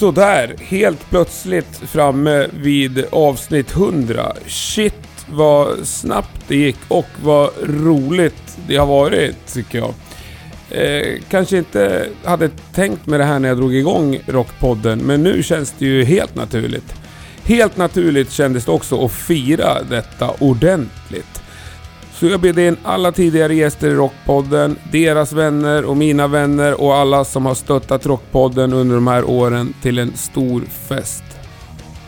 Sådär, helt plötsligt framme vid avsnitt 100. Shit vad snabbt det gick och vad roligt det har varit tycker jag. Eh, kanske inte hade tänkt med det här när jag drog igång Rockpodden, men nu känns det ju helt naturligt. Helt naturligt kändes det också att fira detta ordentligt. Så jag bjöd in alla tidigare gäster i Rockpodden, deras vänner och mina vänner och alla som har stöttat Rockpodden under de här åren till en stor fest.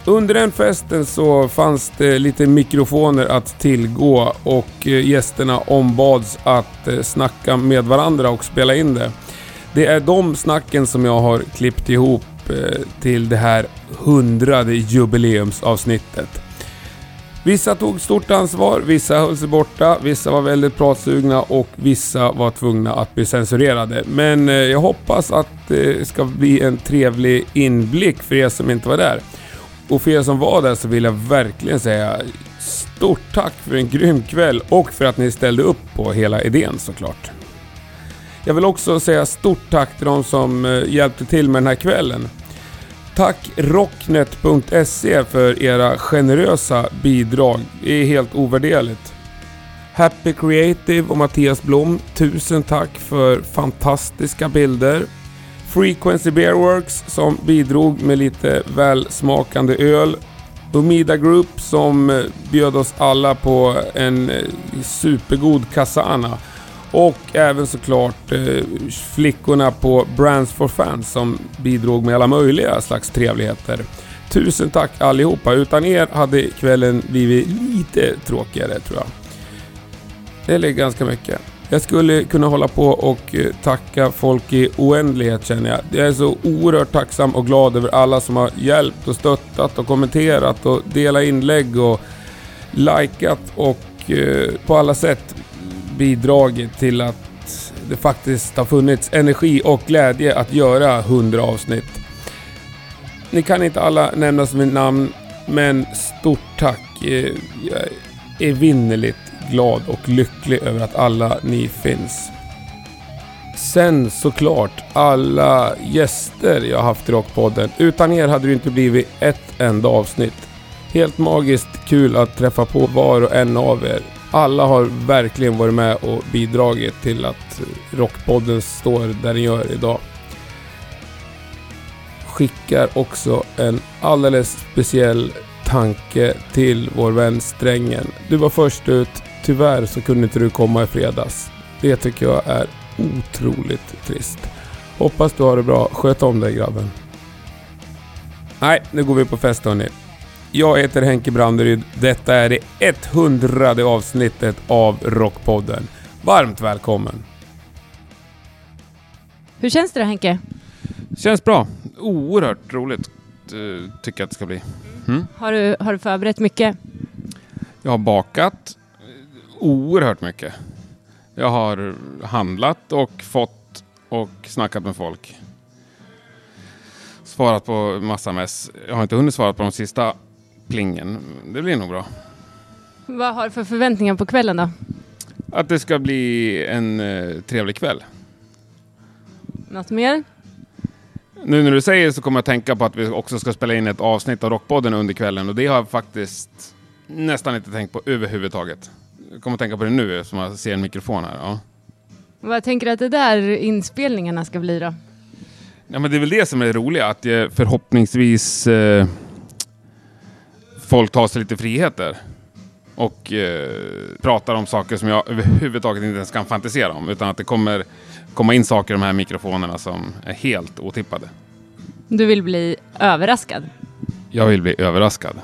Under den festen så fanns det lite mikrofoner att tillgå och eh, gästerna ombads att eh, snacka med varandra och spela in det. Det är de snacken som jag har klippt ihop Eh, till det här hundrade jubileumsavsnittet. Vissa tog stort ansvar, vissa höll sig borta, vissa var väldigt pratsugna och vissa var tvungna att bli censurerade. Men eh, jag hoppas att eh, det ska bli en trevlig inblick för er som inte var där. Och för er som var där så vill jag verkligen säga stort tack för en grym kväll och för att ni ställde upp på hela idén såklart. Jag vill också säga stort tack till de som hjälpte till med den här kvällen. Tack Rocknet.se för era generösa bidrag. Det är helt ovärderligt. Happy Creative och Mattias Blom, tusen tack för fantastiska bilder. Frequency Bearworks som bidrog med lite välsmakande öl. Umida Group som bjöd oss alla på en eh, supergod Casana. Och även såklart eh, flickorna på Brands for Fans som bidrog med alla möjliga slags trevligheter. Tusen tack allihopa. Utan er hade kvällen blivit lite tråkigare tror jag. Eller ganska mycket. Jag skulle kunna hålla på och eh, tacka folk i oändlighet känner jag. Jag är så oerhört tacksam och glad över alla som har hjälpt och stöttat och kommenterat och delat inlägg och likat och eh, på alla sätt bidragit till att det faktiskt har funnits energi och glädje att göra 100 avsnitt. Ni kan inte alla nämnas med namn, men stort tack. Jag är evinnerligt glad och lycklig över att alla ni finns. Sen såklart alla gäster jag haft i Rockpodden. Utan er hade det inte blivit ett enda avsnitt. Helt magiskt kul att träffa på var och en av er. Alla har verkligen varit med och bidragit till att Rockpodden står där den gör idag. Skickar också en alldeles speciell tanke till vår vän Strängen. Du var först ut Tyvärr så kunde inte du komma i fredags. Det tycker jag är otroligt trist. Hoppas du har det bra. Sköt om dig grabben. Nej, nu går vi på fest hörni. Jag heter Henke Branderyd. Detta är det 100 avsnittet av Rockpodden. Varmt välkommen! Hur känns det då Henke? Känns bra. Oerhört roligt eh, tycker jag att det ska bli. Mm. Har, du, har du förberett mycket? Jag har bakat oerhört mycket. Jag har handlat och fått och snackat med folk. Svarat på massa mess. Jag har inte hunnit svara på de sista plingen. Det blir nog bra. Vad har du för förväntningar på kvällen då? Att det ska bli en eh, trevlig kväll. Något mer? Nu när du säger så kommer jag tänka på att vi också ska spela in ett avsnitt av Rockpodden under kvällen och det har jag faktiskt nästan inte tänkt på överhuvudtaget. Jag kommer att tänka på det nu som jag ser en mikrofon här. Ja. Vad tänker du att det där inspelningarna ska bli då? Ja, men det är väl det som är det roliga, att jag förhoppningsvis eh, folk tar sig lite friheter och eh, pratar om saker som jag överhuvudtaget inte ens kan fantisera om, utan att det kommer komma in saker i de här mikrofonerna som är helt otippade. Du vill bli överraskad? Jag vill bli överraskad.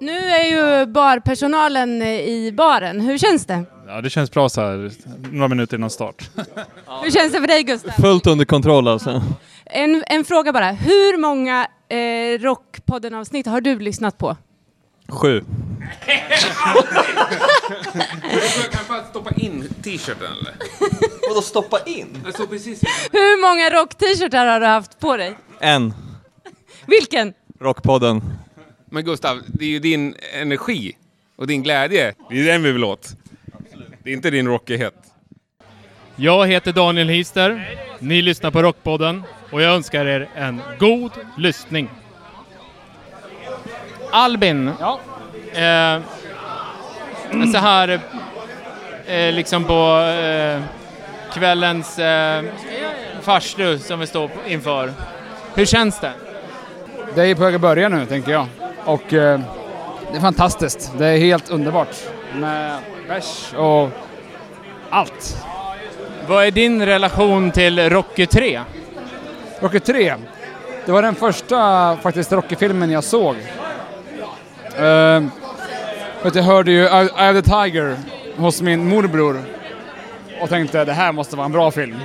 Nu är ju barpersonalen i baren. Hur känns det? Ja, det känns bra så här några minuter innan start. Hur känns det för dig Gustav? Fullt under kontroll alltså. En, en fråga bara. Hur många eh, Rockpodden-avsnitt har du lyssnat på? Sju. kan jag stoppa in t-shirten eller? Vadå stoppa in? Precis. Hur många rock-t-shirtar har du haft på dig? En. Vilken? Rockpodden. Men Gustav, det är ju din energi och din glädje. Det är den vi vill åt. Det är inte din rockighet. Jag heter Daniel Hister. Ni lyssnar på Rockpodden och jag önskar er en god lyssning. Albin. Ja. Eh, så här eh, liksom på eh, kvällens eh, farstu som vi står inför. Hur känns det? Det är på väg att börja nu, tänker jag. Och eh, det är fantastiskt. Det är helt underbart. Med bärs och allt. Vad är din relation till Rocky 3? Rocky 3. Det var den första faktiskt Rocky-filmen jag såg. Uh, jag hörde ju I, I the Tiger hos min morbror och tänkte det här måste vara en bra film.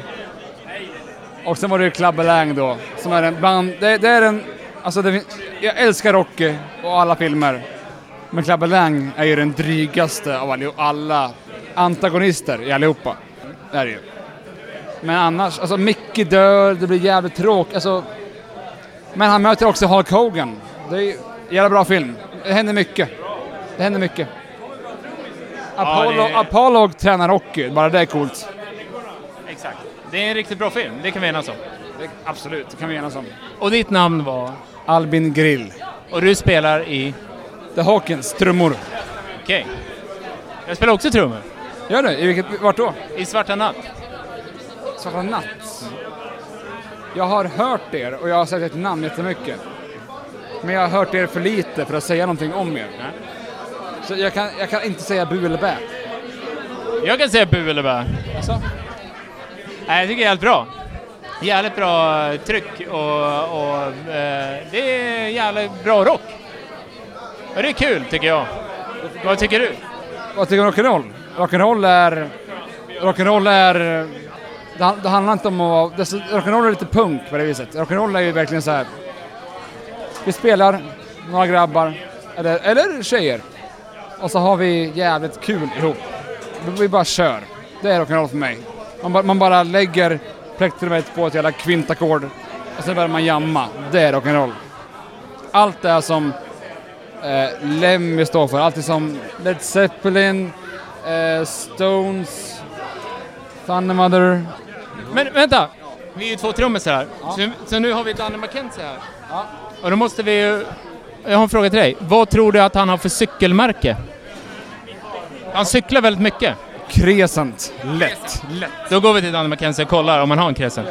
Och sen var det ju Club Lang då, som är en bland... Det, det är en... Alltså det, jag älskar Rocky och alla filmer. Men Club Lang är ju den drygaste av alla antagonister i allihopa. Det är det ju. Men annars, alltså Mickey dör, det blir jävligt tråkigt. Alltså, men han möter också Hulk Hogan. Det är en jävla bra film. Det händer mycket. Det händer mycket. Apollo, det- Apollo tränar Rocky, bara det är coolt. Exakt. Det är en riktigt bra film, det kan vi enas om. Det, absolut, det kan vi enas om. Och ditt namn var? Albin Grill. Och du spelar i? The Hawkins, trummor. Okej. Jag spelar också trummor. Gör? I vilket, vart då? I Svarta Natt. Svarta Natt. Jag har hört er och jag har sett ert namn jättemycket. Men jag har hört er för lite för att säga någonting om er. Så jag kan, jag kan inte säga bu eller bä. Jag kan säga bu eller bä. Alltså? Nej, jag tycker det är helt bra. Jävligt bra tryck och, och eh, det är jävligt bra rock. Och det är kul tycker jag. Vad tycker du? Vad tycker du om rock'n'roll? Rock'n'roll är... Rock'n'roll är... Det, det handlar inte om att vara... Rock'n'roll är lite punk på det viset. Rock'n'roll är ju verkligen så här. Vi spelar, några grabbar, eller, eller tjejer. Och så har vi jävligt kul ihop. Vi- bara kör. Det är rock'n'roll för mig. Man, bara- man bara lägger plektrumet på ett jävla kvintackord och sen börjar man jamma. Det är rock'n'roll. Allt det här som eh, Lemmy står för. Allt det som Led Zeppelin, eh, Stones, Thundermother. Men vänta! Vi är ju två trummisar här. Så, så nu har vi Danny McKenzie här. Och då måste vi ju... Jag har en fråga till dig. Vad tror du att han har för cykelmärke? Han cyklar väldigt mycket. Crescent. Lätt. Då går vi till Danny McKenzie och kollar om han har en Crescent.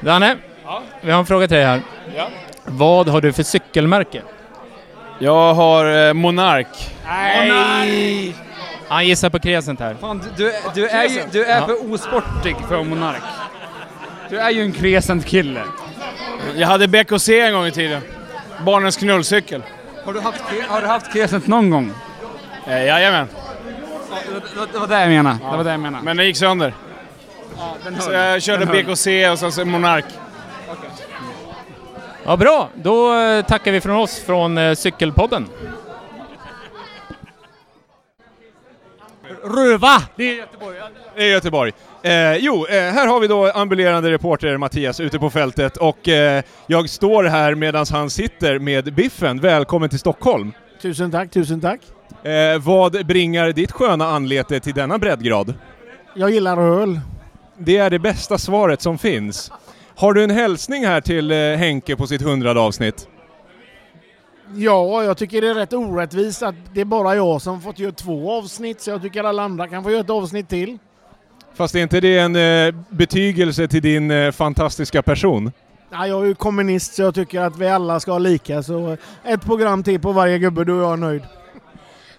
Danne, vi har en fråga till dig här. Vad har du för cykelmärke? Jag har eh, Monark. Nej! Han gissar på Crescent här. Fan, du, du, du är, ju, du är Ja. för osportig för Monark. Du är ju en Crescent-kille. Jag hade BKC en gång i tiden. Barnens knullcykel. Har du haft, har du haft Crescent någon gång? Eh, jajamän. Det, det var det jag menade. Det var det jag menade. Men den gick sönder. den Så jag körde Den. BKC och sen så Monark. Ja, bra. Då eh, tackar vi från oss från eh, Cykelpodden. Röva! Det är Göteborg. Det är Göteborg. Eh, jo, eh, här har vi då ambulerande reporter Mattias ute på fältet och eh, jag står här medan han sitter med Biffen. Välkommen till Stockholm. Tusen tack, tusen tack. Eh, vad bringar ditt sköna anlete till denna breddgrad? Jag gillar öl. Det är det bästa svaret som finns. Har du en hälsning här till eh, Henke på sitt hundrade avsnitt? Ja, jag tycker det är rätt orättvist att det är bara jag som fått göra två avsnitt, så jag tycker alla andra kan få göra ett avsnitt till. Fast är inte det en eh, betygelse till din eh, fantastiska person? Ja, jag är ju kommunist så jag tycker att vi alla ska ha lika, så ett program till på varje gubbe, då är jag nöjd.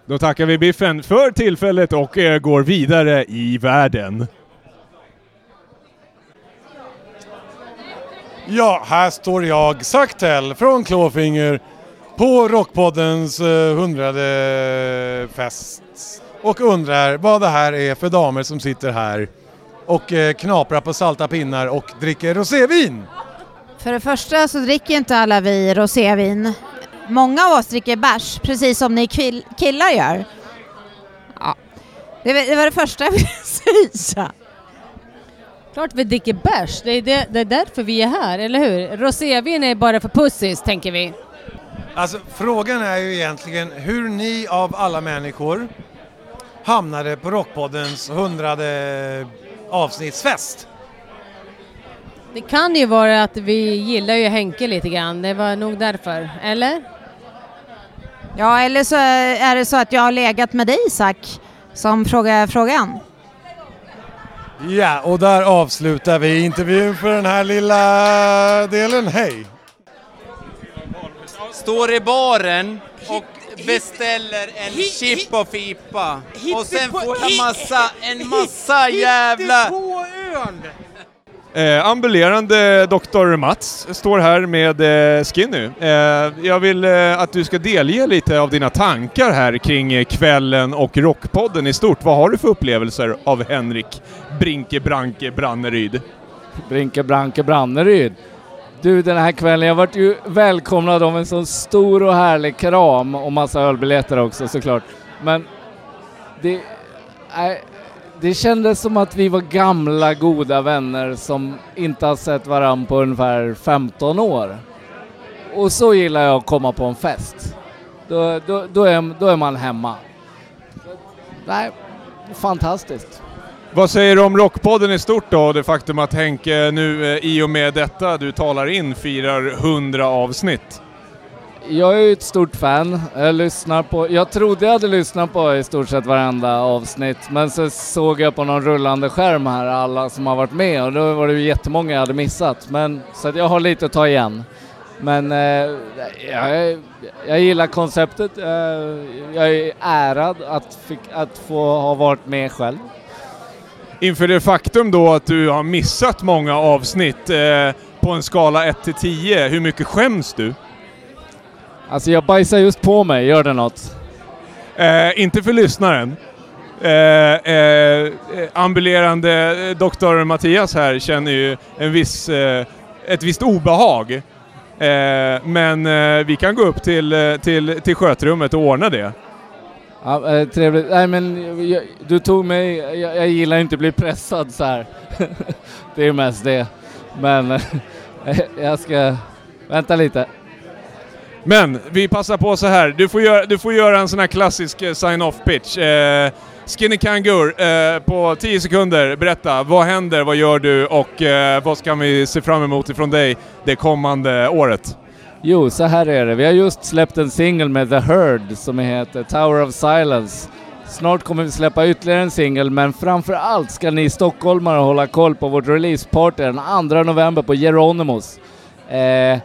Då tackar vi Biffen för tillfället och eh, går vidare i världen. Ja, här står jag, Saktell från Clawfinger på Rockpoddens eh, hundrade fest och undrar vad det här är för damer som sitter här och eh, knaprar på salta pinnar och dricker rosévin. För det första så dricker inte alla vi rosévin. Många av oss dricker bärs, precis som ni killar gör. Ja. Det, var- det var det första jag ville säga. Klart vi dricker bärs, det är, det, det är därför vi är här, eller hur? Rosévin är bara för pussis, tänker vi. Alltså frågan är ju egentligen hur ni av alla människor hamnade på Rockpoddens hundrade avsnittsfest. Det kan ju vara att vi gillar ju Henke lite grann, det var nog därför, eller? Ja, eller så är det så att jag har legat med dig Isak som frågar frågan. Ja, och där avslutar vi intervjun för den här lilla delen. Hej! Står i baren och beställer en chip och fipa och sen får jag massa, en massa jävla... Eh, ambulerande Dr. Mats står här med eh, Skinny. Eh, jag vill eh, att du ska delge lite av dina tankar här kring eh, kvällen och Rockpodden i stort. Vad har du för upplevelser av Henrik Brinke Branke Branneryd? Brinke Branke Branneryd. Du, den här kvällen, jag vart ju välkomnad av en sån stor och härlig kram och massa ölbiljetter också såklart. Men det, äh, det kändes som att vi var gamla goda vänner som inte har sett varandra på ungefär 15 år. Och så gillar jag att komma på en fest. Då, då, då, är, då är man hemma. Nej, fantastiskt. Vad säger du om Rockpodden i stort då och det faktum att Henke nu eh, i och med detta du talar in firar 100 avsnitt? Jag är ju ett stort fan. Jag lyssnar på, jag trodde jag hade lyssnat på i stort sett varenda avsnitt, men så såg jag på någon rullande skärm här alla som har varit med och då var det ju jättemånga jag hade missat. Men, så att jag har lite att ta igen. Men eh, jag, jag gillar konceptet. Eh, jag är ärad att, fick, att få ha varit med själv. Inför det faktum då att du har missat många avsnitt eh, på en skala 1 till 10, hur mycket skäms du? Alltså jag bajsar just på mig, gör det något? Eh, inte för lyssnaren. Eh, eh, ambulerande doktor Mattias här känner ju en viss, eh, ett visst obehag. Eh, men eh, vi kan gå upp till, eh, till, till skötrummet och ordna det. Ja, eh, trevligt. Nej men jag, du tog mig, jag, jag gillar inte att bli pressad så här. det är mest det. Men eh, jag ska, vänta lite. Men vi passar på så här. Du får göra, du får göra en sån här klassisk eh, sign-off pitch. Eh, Skinny Kangur, eh, på 10 sekunder, berätta. Vad händer, vad gör du och eh, vad ska vi se fram emot ifrån dig det kommande året? Jo, så här är det. Vi har just släppt en singel med The Herd som heter Tower of Silence. Snart kommer vi släppa ytterligare en singel, men framför allt ska ni stockholmare hålla koll på vårt releaseparty den 2 november på Geronimos. Eh,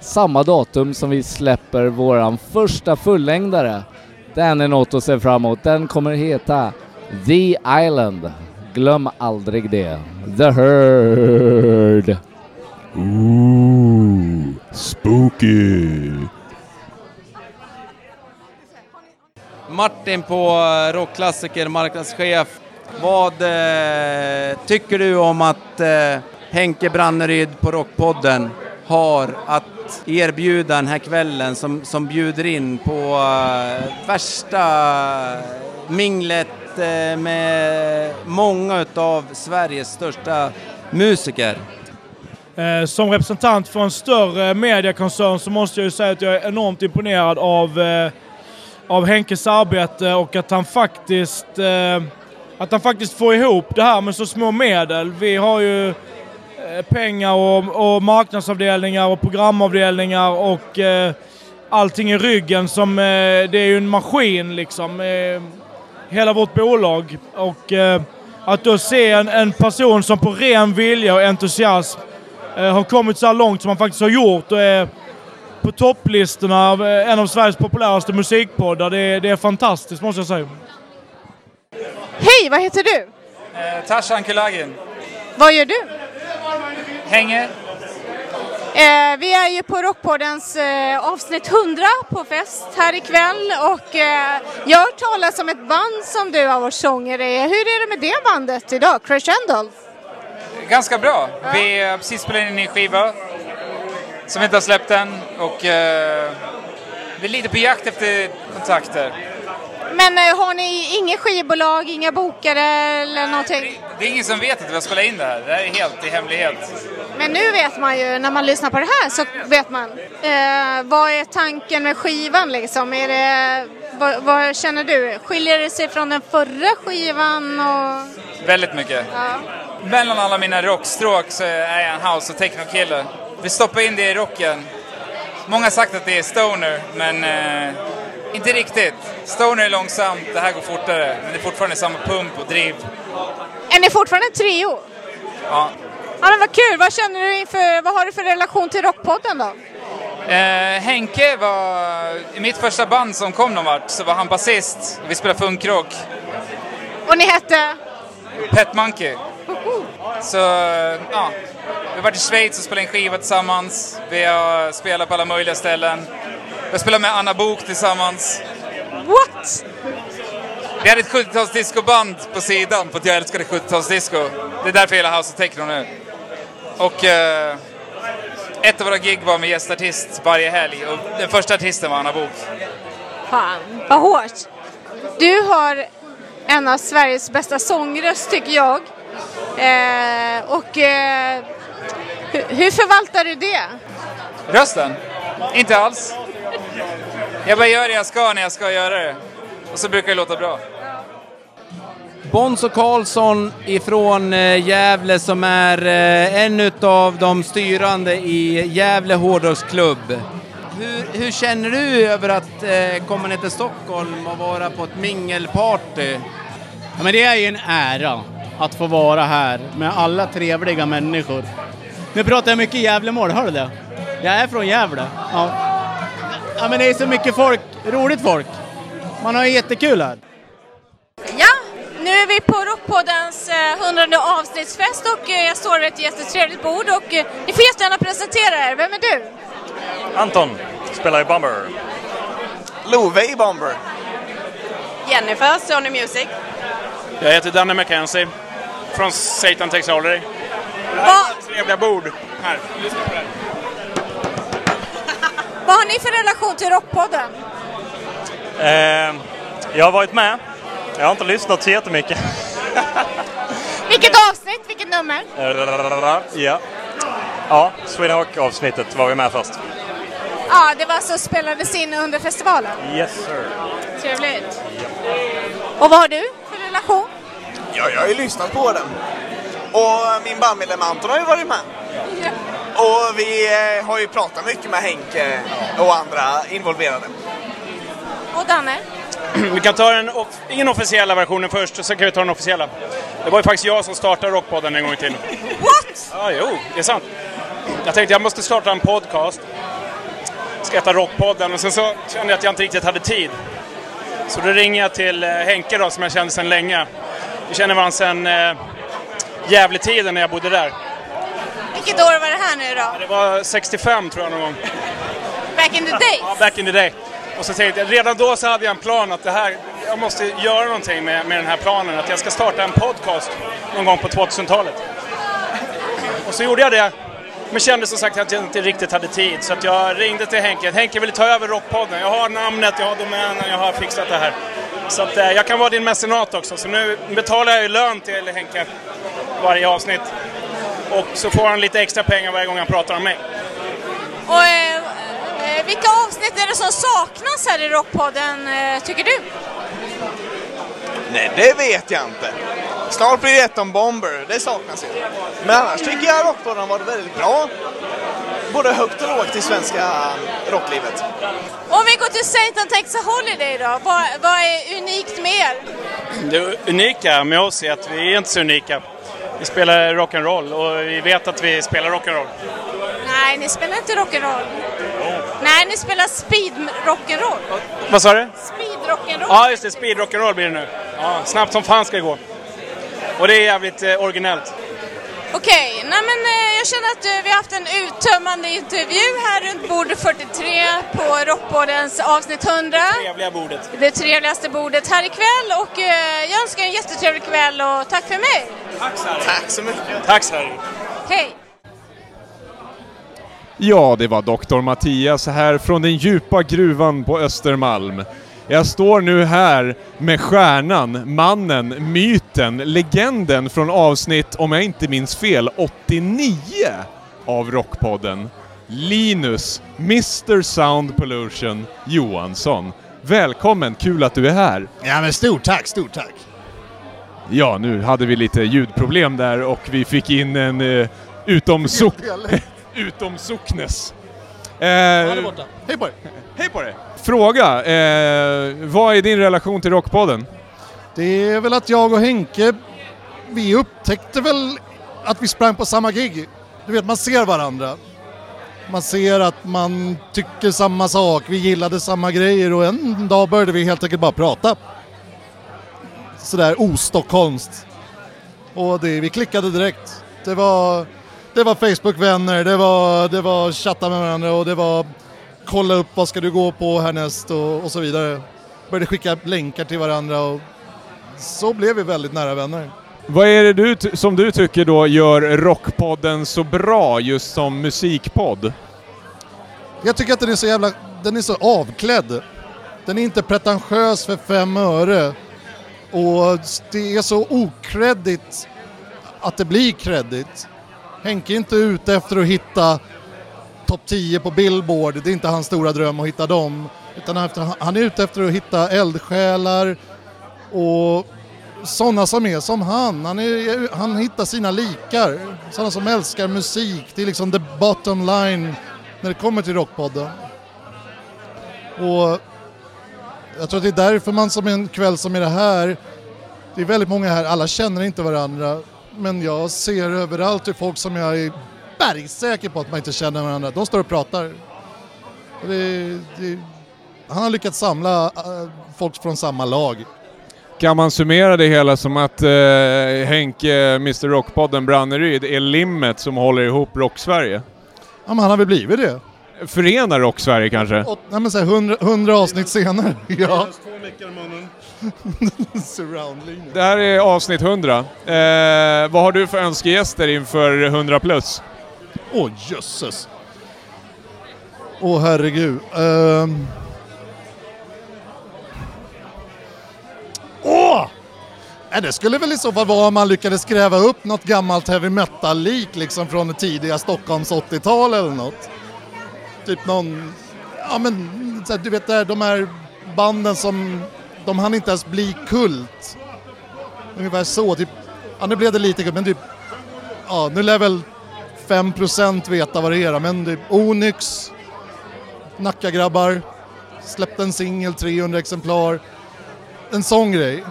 samma datum som vi släpper våran första fullängdare. Den är något att se fram emot. Den kommer heta The Island. Glöm aldrig det. The Herd. Ooh, spooky! Martin på eh, Rockklassiker, marknadschef. Vad eh, tycker du om att eh, Henke Branneryd på Rockpodden har att erbjuda den här kvällen som, som bjuder in på eh, värsta minglet eh, med många utav Sveriges största musiker? Eh, som representant för en större mediekoncern så måste jag ju säga att jag är enormt imponerad av, eh, av Henkes arbete och att han faktiskt eh, att han faktiskt får ihop det här med så små medel. Vi har ju pengar och, och marknadsavdelningar och programavdelningar och eh, allting i ryggen som, eh, det är ju en maskin liksom. Eh, hela vårt bolag. Och eh, att då se en, en person som på ren vilja och entusiasm har kommit så här långt som han faktiskt har gjort och är på topplistorna av eh, en av Sveriges populäraste musikpoddar. Det, är- det är fantastiskt måste jag säga. Hej, vad heter du? Eh, Tarzan Kulagin. Vad gör du? Hänger. Eh, vi är ju på Rockpoddens eh, avsnitt 100 på fest här ikväll och eh, jag har talas om ett band som du har varit sångare i. Hur är det med det bandet idag, Crescendo? Ganska bra. Vi har precis spelat in en ny skiva som vi inte har släppt än och eh, vi är lite på jakt efter kontakter. Men eh, har ni inget skivbolag, inga bokare eller någonting? Det är ingen som vet att vi har spelat in det här. Det här är helt i hemlighet. Men nu vet man ju, när man lyssnar på det här så vet man. Eh, vad är tanken med skivan liksom? Är det, vad, vad känner du? Skiljer det sig från den förra skivan? Och... Väldigt mycket. Ja. Mellan alla mina rockstråk så är jag en house och techno-kille. Vi stoppar in det i rocken. Många har sagt att det är stoner, men eh, inte riktigt. Stoner är långsamt, det här går fortare. Men det är fortfarande samma pump och driv. Är ni fortfarande en trio? Ja. Ja men vad kul, vad känner du inför, vad har du för relation till Rockpodden då? Eh, Henke var, i mitt första band som kom någon vart, så var han basist. Vi spelade funkrock. Och ni hette? Pet Monkey. Så, ja. Vi har varit i Schweiz och spelat in skiva tillsammans. Vi har spelat på alla möjliga ställen. Har spelat med Anna Bok tillsammans. What? Vi hade ett 70-talsdiscoband på sidan för att jag älskade 70-talsdisco. Det är därför jag gillar House of Techno nu. Och eh, ett av våra gig var med gästartist varje helg och den första artisten var Anna Bok. Fan, vad hårt. Du har en av Sveriges bästa sångröst tycker jag. Eh, och eh, hur förvaltar du det? Rösten? Inte alls. Jag bara gör det jag ska när jag ska göra det. Och så brukar det låta bra. Bonzo Karlsson ifrån eh, Gävle som är eh, en av de styrande i Gävle hårdrocksklubb. Hur, hur känner du över att eh, komma ner till Stockholm och vara på ett mingelparty? Ja, men det är ju en ära att få vara här med alla trevliga människor. Nu pratar jag mycket Gävlemål, hör du det? Jag är från Gävle. Ja. Ja, men det är så mycket folk, roligt folk. Man har ju jättekul här. Ja, nu är vi på Rockpoddens eh, 100 avsnittsfest och eh, jag står vid ett jättetrevligt bord och eh, ni får jättegärna presentera er. Vem är du? Anton spelar i Bomber. Love i Bomber. Jennifer, Sony Music. Jag heter Danne McKenzie från Satan här är vårt trevliga bord. Här, lyssna på det. Vad har ni för relation till Rockpodden? Eh, jag har varit med. Jag har inte lyssnat så jättemycket. Vilket avsnitt, vilket nummer? ja. Ja, Sweden Rock-avsnittet var vi med först. Ja, det var så spelades in under festivalen. Yes sir. Trevligt. Och vad har du för relation? Ja, jag har ju lyssnat på den. Och min bandmedlem Anton har ju varit med. Och vi eh, har ju pratat mycket med Henke och andra involverade. Och Danne? Vi kan ta den off- inofficiella versionen först, och sen kan vi ta den officiella. Det var ju faktiskt jag som startade Rockpodden en gång i tiden. What? Ja, jo, det är sant. Jag tänkte jag måste starta en podcast. Ska heta Rockpodden och sen så kände jag att jag inte riktigt hade tid. Så då ringer jag till eh, Henke då, som jag kände sedan länge. Vi känner varandra sedan eh, Gävletiden när jag bodde där. Vilket år var det här nu då? Det var 65 tror jag någon gång. Back in the days? Ja, back in the day. Och så tänkte jag, redan då så hade jag en plan att det här, jag måste göra någonting med, med den här planen. Att jag ska starta en podcast någon gång på 2000-talet. Och så gjorde jag det. Men kände som sagt att jag inte riktigt hade tid. Så att jag ringde till Henke. Henke vill ta över Rockpodden. Jag har namnet, jag har domänen, jag har fixat det här. Så att eh, jag kan vara din mecenat också. Så nu betalar jag ju lön till Henke varje avsnitt. Och så får han lite extra pengar varje gång han pratar om mig. Och eh, eh, vilka avsnitt är det som saknas här i Rockpodden, eh, tycker du? Nej, det vet jag inte. Snart blir det ett om Bomber, det saknas ju. Men annars tycker jag Rockpodden har varit väldigt bra. Både högt och lågt i svenska rocklivet. Om vi går till Satan Texas Holiday då, vad, vad är unikt med er? Det unika med oss är att vi är inte så unika. Vi spelar rock'n'roll och vi vet att vi spelar rock'n'roll. Nej, ni spelar inte rock'n'roll. Nej, ni spelar speed rock'n'roll. Vad sa du? Speed rock'n'roll. Ja, just det. Speed rock'n'roll blir det nu. Ja, snabbt som fan ska det gå. Och det är jävligt eh, originellt. Okej, nej men eh, jag känner att eh, vi har haft en uttömmande intervju här runt bordet 43 på Rockpoddens avsnitt 100. Trevliga bordet. Det trevligaste bordet här ikväll och eh, jag önskar en jättetrevlig kväll och tack för mig. Tack så mycket. Tack Sverige. Hej! Ja, det var doktor Mattias här från den djupa gruvan på Östermalm. Jag står nu här med stjärnan, mannen, myten, legenden från avsnitt, om jag inte minns fel, 89 av Rockpodden. Linus, Mr Sound Pollution Johansson. Välkommen, kul att du är här. Ja men stort tack, stort tack. Ja, nu hade vi lite ljudproblem där och vi fick in en uh, utom, so utom socknes. Är borta. Hej på dig! Hej på dig! Fråga, eh, vad är din relation till Rockpodden? Det är väl att jag och Henke, vi upptäckte väl att vi sprang på samma gig. Du vet, man ser varandra. Man ser att man tycker samma sak, vi gillade samma grejer och en dag började vi helt enkelt bara prata. Sådär ostockholmskt. Och det, vi klickade direkt. Det var, det var Facebook-vänner, det var, det var chatta med varandra och det var kolla upp vad ska du gå på härnäst och, och så vidare. Började skicka länkar till varandra och så blev vi väldigt nära vänner. Vad är det du som du tycker då gör Rockpodden så bra just som musikpodd? Jag tycker att den är så jävla, den är så avklädd. Den är inte pretentiös för fem öre. Och det är så okreddigt att det blir kredit. Henke är inte ute efter att hitta topp 10 på Billboard, det är inte hans stora dröm att hitta dem. Utan han efter- han är ute efter att hitta eldsjälar och sådana som är som han. Han, är, han hittar sina likar, sådana som älskar musik. Det är liksom the bottom line när det kommer till Rockpodden. Och jag tror att det är därför man som en kväll som är det här, det är väldigt många här, alla känner inte varandra, men jag ser överallt hur folk som jag är bergsäker på att man inte känner varandra, de står och pratar. Det, det, han har lyckats samla äh, folk från samma lag. Kan man summera det hela som att eh, Henke, Mr Rockpodden Branneryd, är limmet som håller ihop Rock-Sverige? Ja, men han har väl blivit det. Förenar Rock-Sverige kanske? Och, nej, men så här, hundra, hundra avsnitt senare. Ja. Det här är avsnitt 100. Eh, vad har du för önskegäster inför 100 plus? Åh jösses. Åh herregud. Um... Åh! Nej, det skulle väl i så fall vara om man lyckades gräva upp något gammalt heavy metal-lik liksom från det tidiga Stockholms 80-tal eller något. Typ någon, ja men så här, du vet där, de här banden som, de hann inte ens bli kult. Ungefär så, typ, ja nu blev det lite kult men typ, ja nu lär väl 5% veta vad det är men typ Onyx, Nackagrabbar, släppte en singel, 300 exemplar. En sån grej.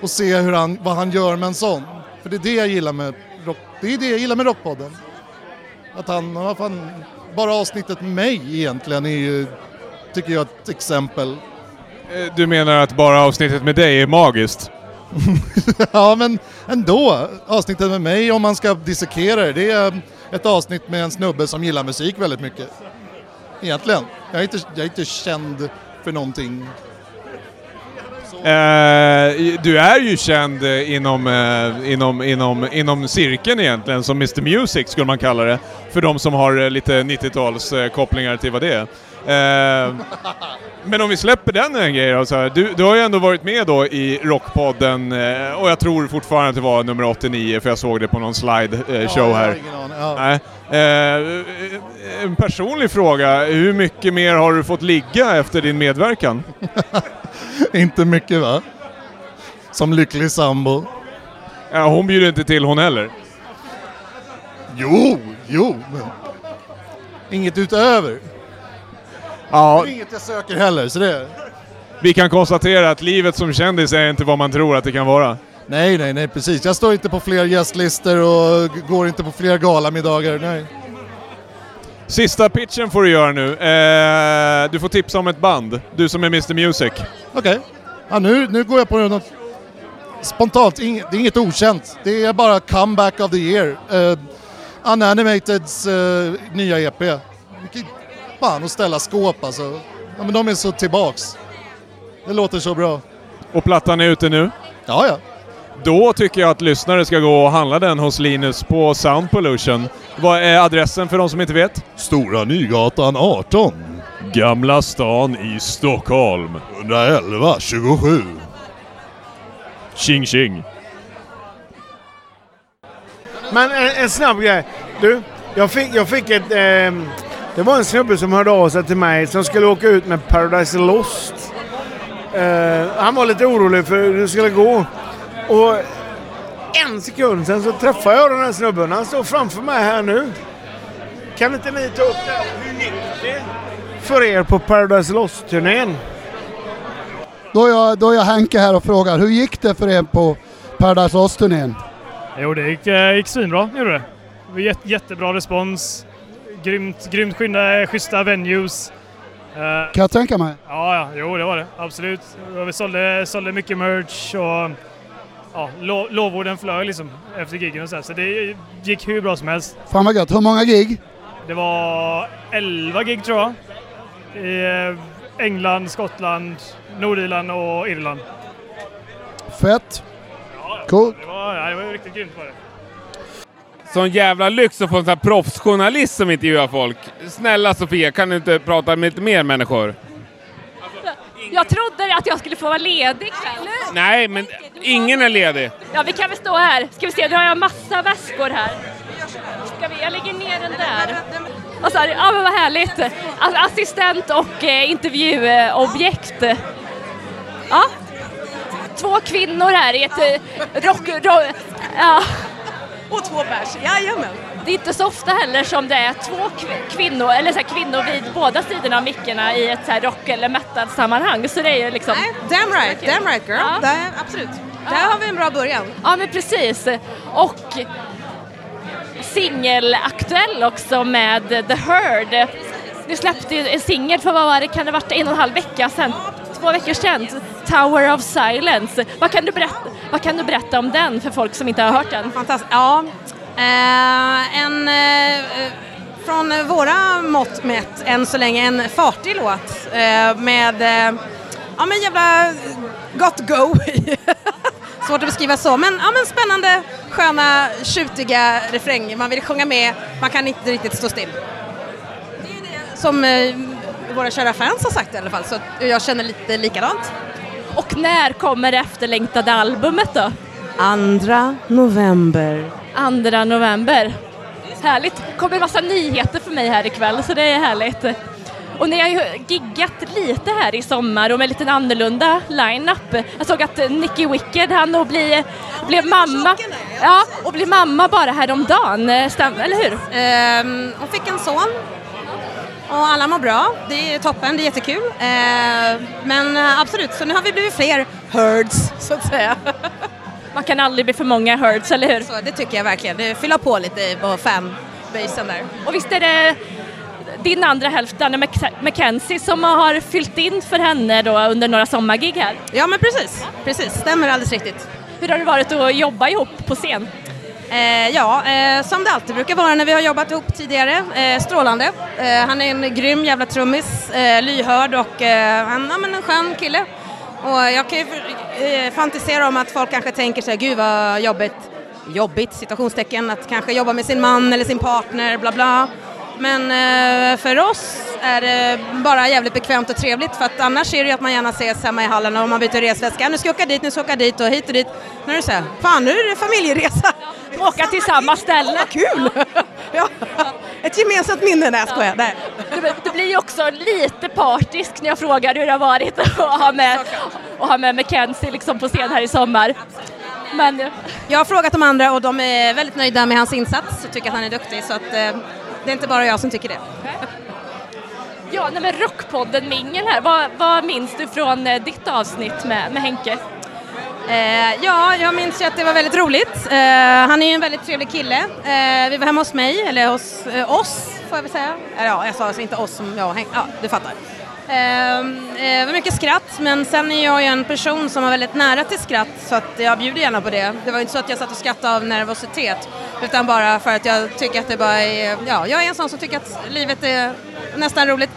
Och se hur han, vad han gör med en sån. För det är det jag gillar med, rock, det är det jag gillar med Rockpodden. Att han, vad fan, bara avsnittet med mig egentligen är ju, tycker jag, ett exempel. Eh, du menar att bara avsnittet med dig är magiskt? ja, men ändå. Avsnittet med mig, om man ska dissekera det, det är ett avsnitt med en snubbe som gillar musik väldigt mycket. Egentligen. Jag är inte, jag är inte känd för någonting. Eh, du är ju känd eh, inom, eh, inom, inom, inom cirkeln egentligen, som Mr Music skulle man kalla det. För de som har eh, lite 90-tals eh, kopplingar till vad det är. Eh, men om vi släpper den en grej då, så här, du, du har ju ändå varit med då i Rockpodden eh, och jag tror fortfarande att det var nummer 89 för jag såg det på någon slide eh, Ja, här. ja. En personlig fråga, hur mycket mer har du fått ligga efter din medverkan? inte mycket va? Som lycklig sambo. Ja, hon bjuder inte till hon heller. Jo, jo. Inget utöver. Ja. Det är inget jag söker heller, så det... Vi kan konstatera att livet som kändis är inte vad man tror att det kan vara. Nej, nej, nej, precis. Jag står inte på fler gästlistor och går inte på fler galamiddagar, nej. Sista pitchen får du göra nu. Eh, du får tipsa om ett band, du som är Mr Music. Okej. Ja, nu, nu går jag på något spontant. Ing, det är inget okänt. Det är bara comeback of the year. Uh, Unanimateds uh, nya EP. Fan att ställa skåp alltså. Ja, men de är så tillbaks. Det låter så bra. Och plattan är ute nu? Ja, ja. Då tycker jag att lyssnare ska gå och handla den hos Linus på Sound Pollution. Vad är adressen för de som inte vet? Stora Nygatan 18. Gamla stan i Stockholm. 111 27. Tjing tjing. Men en, en snabb grej. Du, jag fick, jag fick ett... ehm, det var en snubbe som hörde av sig till mig som skulle åka ut med Paradise Lost. Eh, han var lite orolig för hur det skulle gå. Och en sekund sen så träffade jag den här snubben. Han står framför mig här nu. Kan inte ni ta upp det? Hur gick det för er på Paradise Lost-turnén? Då är, jag, då är jag Henke här och frågar, hur gick det för er på Paradise Lost-turnén? Jo, det gick, eh, gick svinbra, gjorde det. Jätte, jättebra respons. Grymt, grymt skynda, schyssta venues. Eh, Kan jag tänka mig. Ja, ja, jo det var det. Absolut. Vi sålde, sålde mycket merch och ja, lo, lovorden flög liksom efter giggen och så, här. så det gick hur bra som helst. Fan vad gött. Hur många gig? Det var 11 gig tror jag. I eh, England, Skottland, Nordirland och Irland. Fett. Coolt. Det var, ja, det var riktigt grymt var det. Sån jävla lyx att få en sån här proffsjournalist som intervjuar folk. Snälla Sofia, kan du inte prata med lite mer människor? Jag trodde att jag skulle få vara ledig ikväll. Nej, men ingen är ledig. Ja, vi kan väl stå här. Ska vi se, nu har jag massa väskor här. Ska vi, jag lägger ner den där. Och så här, ja men vad härligt. Alltså, assistent och eh, intervjuobjekt. Ja. Två kvinnor här i ett eh, rock... rock ja. Och två bärs, jajamän. Det är inte så ofta heller som det är två kv- kvinnor, eller så kvinnor vid båda sidorna av mickarna i ett så rock eller metal-sammanhang. Så det är ju liksom... Nej, damn right, damn right girl. Ja. Där, absolut. Där har vi en bra början. Ja men precis. Och singelaktuell också med The Heard. Du släppte ju en singel för vad var det, kan det varit en och en halv vecka sedan? Två veckor sedan. Tower of Silence. Vad kan du berätta, vad kan du berätta om den för folk som inte har hört den? Fantastiskt. Ja, eh, en eh, från våra mått mätt än så länge en fartig låt eh, med eh, ja men jävla got go i. Svårt att beskriva så, men, ja, men spännande, sköna, tjutiga refränger. Man vill sjunga med, man kan inte riktigt stå still. Det är det som eh, våra kära fans har sagt i alla fall, så jag känner lite likadant. Och när kommer det efterlängtade albumet då? Andra november. Andra november. Härligt. Det kommer en massa nyheter för mig här ikväll så det är härligt. Och ni har ju giggat lite här i sommar och med lite annorlunda line-up. Jag såg att Nicky Wicked han och bli, blev mamma. Ja, och blev mamma bara häromdagen. Stäm, eller hur? Ehm, hon fick en son och alla mår bra. Det är toppen, det är jättekul. Ehm, men eh, absolut, så nu har vi blivit fler herds så att säga. Man kan aldrig bli för många herds, eller hur? Så, det tycker jag verkligen. Det fyller på lite på fanbasen där. Och visst är det din andra hälft, Anna Mc- Mackenzie, som har fyllt in för henne då under några sommargig här? Ja men precis, precis, stämmer alldeles riktigt. Hur har det varit att jobba ihop på scen? Eh, ja, eh, som det alltid brukar vara när vi har jobbat ihop tidigare. Eh, strålande. Eh, han är en grym jävla trummis, eh, lyhörd och eh, han, ja, men en skön kille. Och jag kan ju eh, fantisera om att folk kanske tänker sig, gud vad jobbigt, jobbigt situationstecken, att kanske jobba med sin man eller sin partner, bla bla. Men eh, för oss är det bara jävligt bekvämt och trevligt för att annars är det ju att man gärna ses hemma i hallen och man byter resväska. Nu ska jag åka dit, nu ska jag åka dit och hit och dit. Nu är det så här, fan nu är det familjeresa. Åka till samma ställe. Vad kul! ja. Ett gemensamt minne, nej jag skojar. Nej. Du, du blir ju också lite partisk när jag frågar hur det har varit att ha med, att ha med Mackenzie liksom på scen här i sommar. Men Jag har frågat de andra och de är väldigt nöjda med hans insats och tycker att han är duktig så att eh, det är inte bara jag som tycker det. ja, nej, men Rockpodden Mingel här, vad, vad minns du från eh, ditt avsnitt med, med Henke? Eh, ja, jag minns ju att det var väldigt roligt. Eh, han är ju en väldigt trevlig kille. Eh, vi var hemma hos mig, eller hos eh, oss får jag väl säga. Ja, jag sa alltså inte oss som jag och Henk, ja du fattar. Eh, eh, det var mycket skratt, men sen är jag ju en person som var väldigt nära till skratt så att jag bjuder gärna på det. Det var inte så att jag satt och skrattade av nervositet utan bara för att jag tycker att det bara är, ja, jag är en sån som tycker att livet är nästan roligt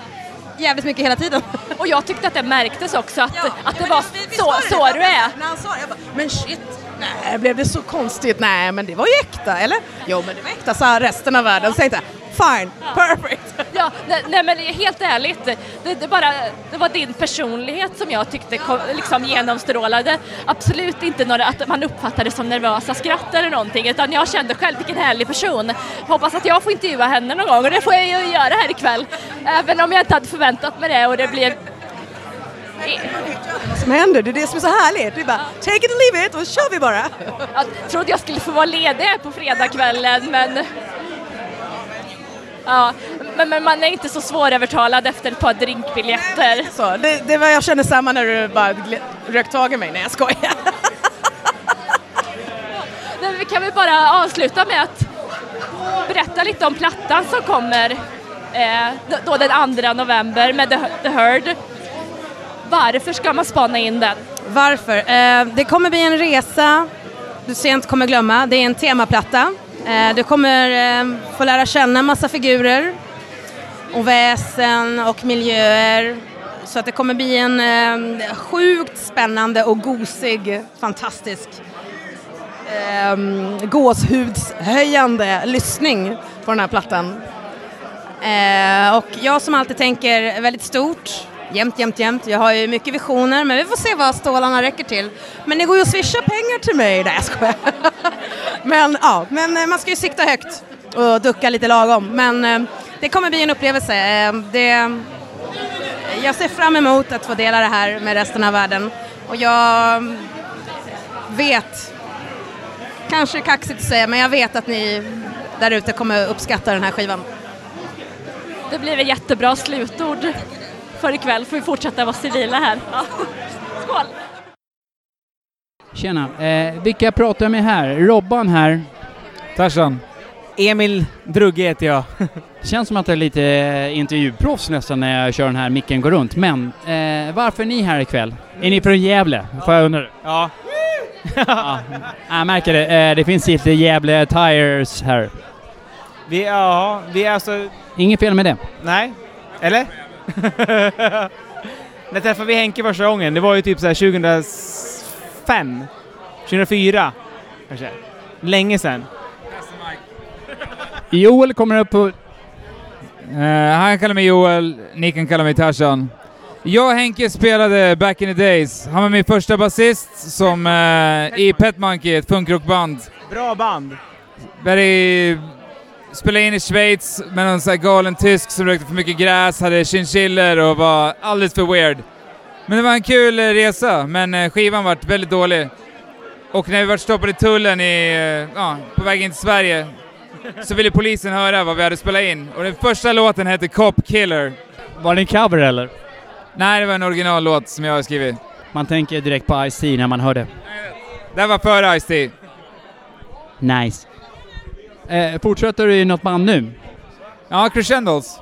jävligt mycket hela tiden. Och jag tyckte att det märktes också att, att det var så, så du är. När han sa det, jag bara, men shit, nej blev det så konstigt? Nej men det var ju äkta, eller? Jo men det var äkta, sa resten av världen. Så tänkte jag, fine, perfect. Ja, nej, nej men helt ärligt, det, det, bara, det var din personlighet som jag tyckte kom, liksom genomstrålade. Absolut inte några, att man uppfattade som nervösa skratt eller någonting, utan jag kände själv vilken härlig person. Hoppas att jag får intervjua henne någon gång och det får jag ju göra här ikväll. Även om jag inte hade förväntat mig det och det blev vad som händer, det är det som är så härligt. Det är bara take it or leave it och så kör vi bara. Jag trodde jag skulle få vara ledig på fredagskvällen men Ja, men, men, man är inte så svårövertalad efter ett par drinkbiljetter. Så, det, det var, jag kände samma när du bara rök tag i mig. Nej, jag skojar. Nej, vi kan väl bara avsluta med att berätta lite om plattan som kommer eh, då den 2 november med The, The Herd. Varför ska man spana in den? Varför? Eh, det kommer bli en resa du sent kommer glömma. Det är en temaplatta. Eh, du kommer eh, få lära känna massa figurer och väsen och miljöer. Så att det kommer bli en eh, sjukt spännande och gosig, fantastisk eh, gåshudshöjande lyssning på den här plattan. Eh, och jag som alltid tänker väldigt stort jämt, jämt, jämt. Jag har ju mycket visioner, men vi får se vad stålarna räcker till. Men det går ju att swisha pengar till mig. Nej, jag skojar men ja, men eh, man ska ju sikta högt och ducka lite lagom. Men eh, det kommer bli en upplevelse. Eh, det, jag ser fram emot att få dela det här med resten av världen. Och jag vet, kanske kaxigt att säga, men jag vet att ni där ute kommer uppskatta den här skivan. Det blir ett jättebra slutord för ikväll får vi fortsätta vara civila här. Ja. Skål! Tjena, eh, vilka pratar jag med här? Robban här. Tarzan. Emil Drugge heter jag. Känns som att det är lite eh, intervjuproffs nästan när jag kör den här micken går runt, men eh, varför är ni här ikväll? Är ni från Gävle? Får jag undra? Ja. ja. Jag märker det, eh, det finns lite Gävle Tires här. Vi, ja, vi är alltså... Inget fel med det. Nej, eller? När träffade vi Henke första gången? Det var ju typ så 2005? 2004? Kanske? Länge sedan. Joel kommer upp på... Uh, han kallar mig Joel, ni kan kalla mig Tarzan. Jag och Henke spelade back in the days. Han var min första basist som uh, i Pet Monkey, ett funkrockband. Bra band! Very spelade in i Schweiz med någon sån här galen tysk som rökte för mycket gräs, hade chinchiller och var alldeles för weird. Men det var en kul eh, resa, men eh, skivan vart väldigt dålig. Och när vi vart stoppade i tullen i, eh, ja, på väg in till Sverige så ville polisen höra vad vi hade spelat in. Och den första låten hette Cop Killer. Var det en cover eller? Nej, det var en originallåt som jag har skrivit. Man tänker direkt på Ice-T när man hör det. Det var före Ice-T. Nice. Eh, fortsätter du i något band nu? Ja, Crescendos.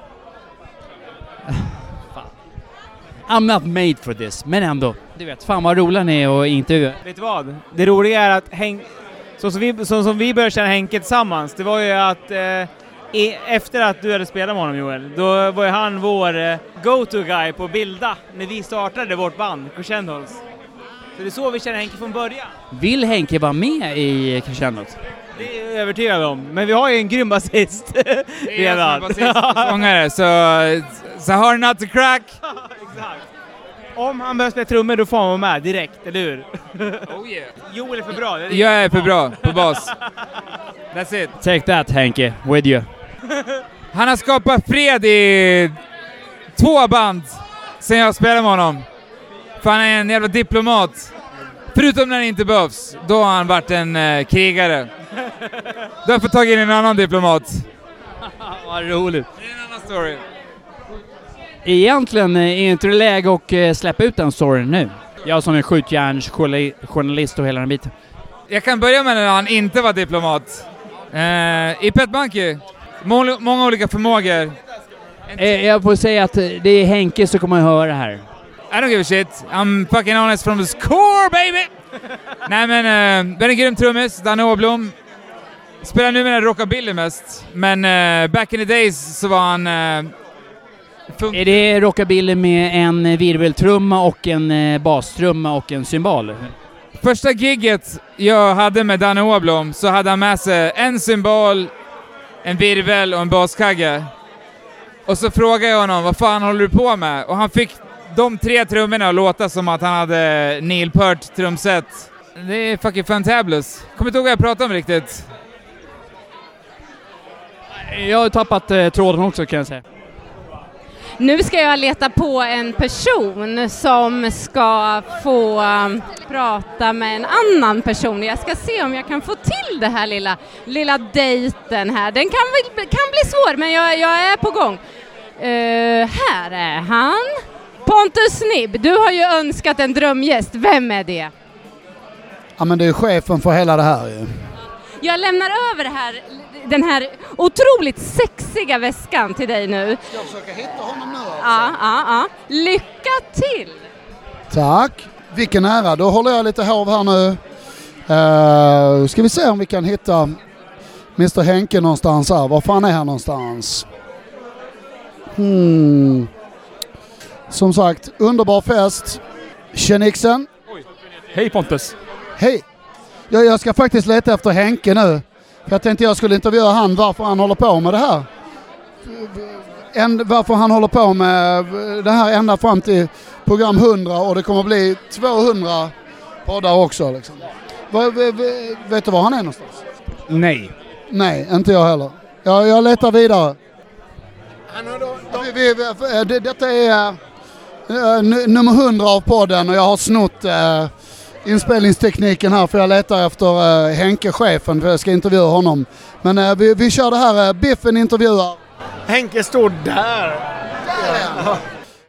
I'm not made for this, men ändå. Du vet, fan vad roliga ni är och intervjua. Vet du vad? Det roliga är att Henk, så som vi, så som vi började känna Henke tillsammans, det var ju att eh, i, efter att du hade spelat med honom Joel, då var ju han vår eh, go-to-guy på Bilda när vi startade vårt band, Crescendos. Så det är så vi känner Henke från början. Vill Henke vara med i Crescendos? Det är jag övertygad om, men vi har ju en grym basist redan. Det är basist sångare, så, så hard not to crack. Exakt. Om han börjar spela trummor då får han vara med direkt, eller hur? Oh yeah. Joel är för bra. Är jag är för bra på bas. That's it. Take that Henke, with you. Han har skapat fred i två band sen jag spelade med honom. För han är en jävla diplomat. Förutom när det inte behövs. Då har han varit en eh, krigare. Du har fått tag in en annan diplomat. Vad roligt. Det är en annan story. Egentligen är inte det läge att eh, släppa ut den storyn nu. Jag som är skjutjärnsjournalist och hela den biten. Jag kan börja med när han inte var diplomat. Eh, I Pet Monkey, må många olika förmågor. Eh, jag får säga att det är Henke som kommer att höra det här. I don't give a shit. I'm fucking honest from the core baby! Nej men, uh, väldigt grym trummis, Danne Åblom. Spelar numera rockabilly mest, men uh, back in the days så var han... Uh, är det rockabilly med en virveltrumma och en uh, bastrumma och en cymbal? Första gigget jag hade med Danne Åblom så hade han med sig en cymbal, en virvel och en baskagge. Och så frågade jag honom, vad fan håller du på med? Och han fick de tre trummorna att låta som att han hade Neil Peart trumset. Det är fucking fantabulous. Kommer inte ihåg vad jag pratade om riktigt. Jag har tappat eh, tråden också kan jag säga. Nu ska jag leta på en person som ska få um, prata med en annan person. Jag ska se om jag kan få till det här lilla, lilla dejten här. Den kan, kan bli svår, men jag, jag är på gång. Eh, här är han. Pontus Snibb, du har ju önskat en drömgäst. Vem är det? Ja men det är chefen för hela det här ju. Jag lämnar över det här, den här otroligt sexiga väskan till dig nu. Ska jag försöka hitta honom nu Ja, ja, ja. Lycka till! Tack! Vilken ära, då håller jag lite hov här nu. Uh, ska vi se om vi kan hitta Mr Henke någonstans här. Var fan är han någonstans? Hmm. Som sagt, underbar fest. Tjenixen! Hej Pontus! Hej! Jag, jag ska faktiskt leta efter Henke nu. För jag tänkte jag skulle intervjua han varför han håller på med det här. En, varför han håller på med det här ända fram till program 100 och det kommer bli 200 poddar också. Liksom. Vet du var han är någonstans? Nej. Nej, inte jag heller. Jag, jag letar vidare. Vi, vi, vi, det, detta är eh, nu- nummer 100 av podden och jag har snott eh, inspelningstekniken här för jag letar efter eh, Henke, chefen, för jag ska intervjua honom. Men eh, vi, vi kör det här, eh, Biffen intervjuar. Henke står där.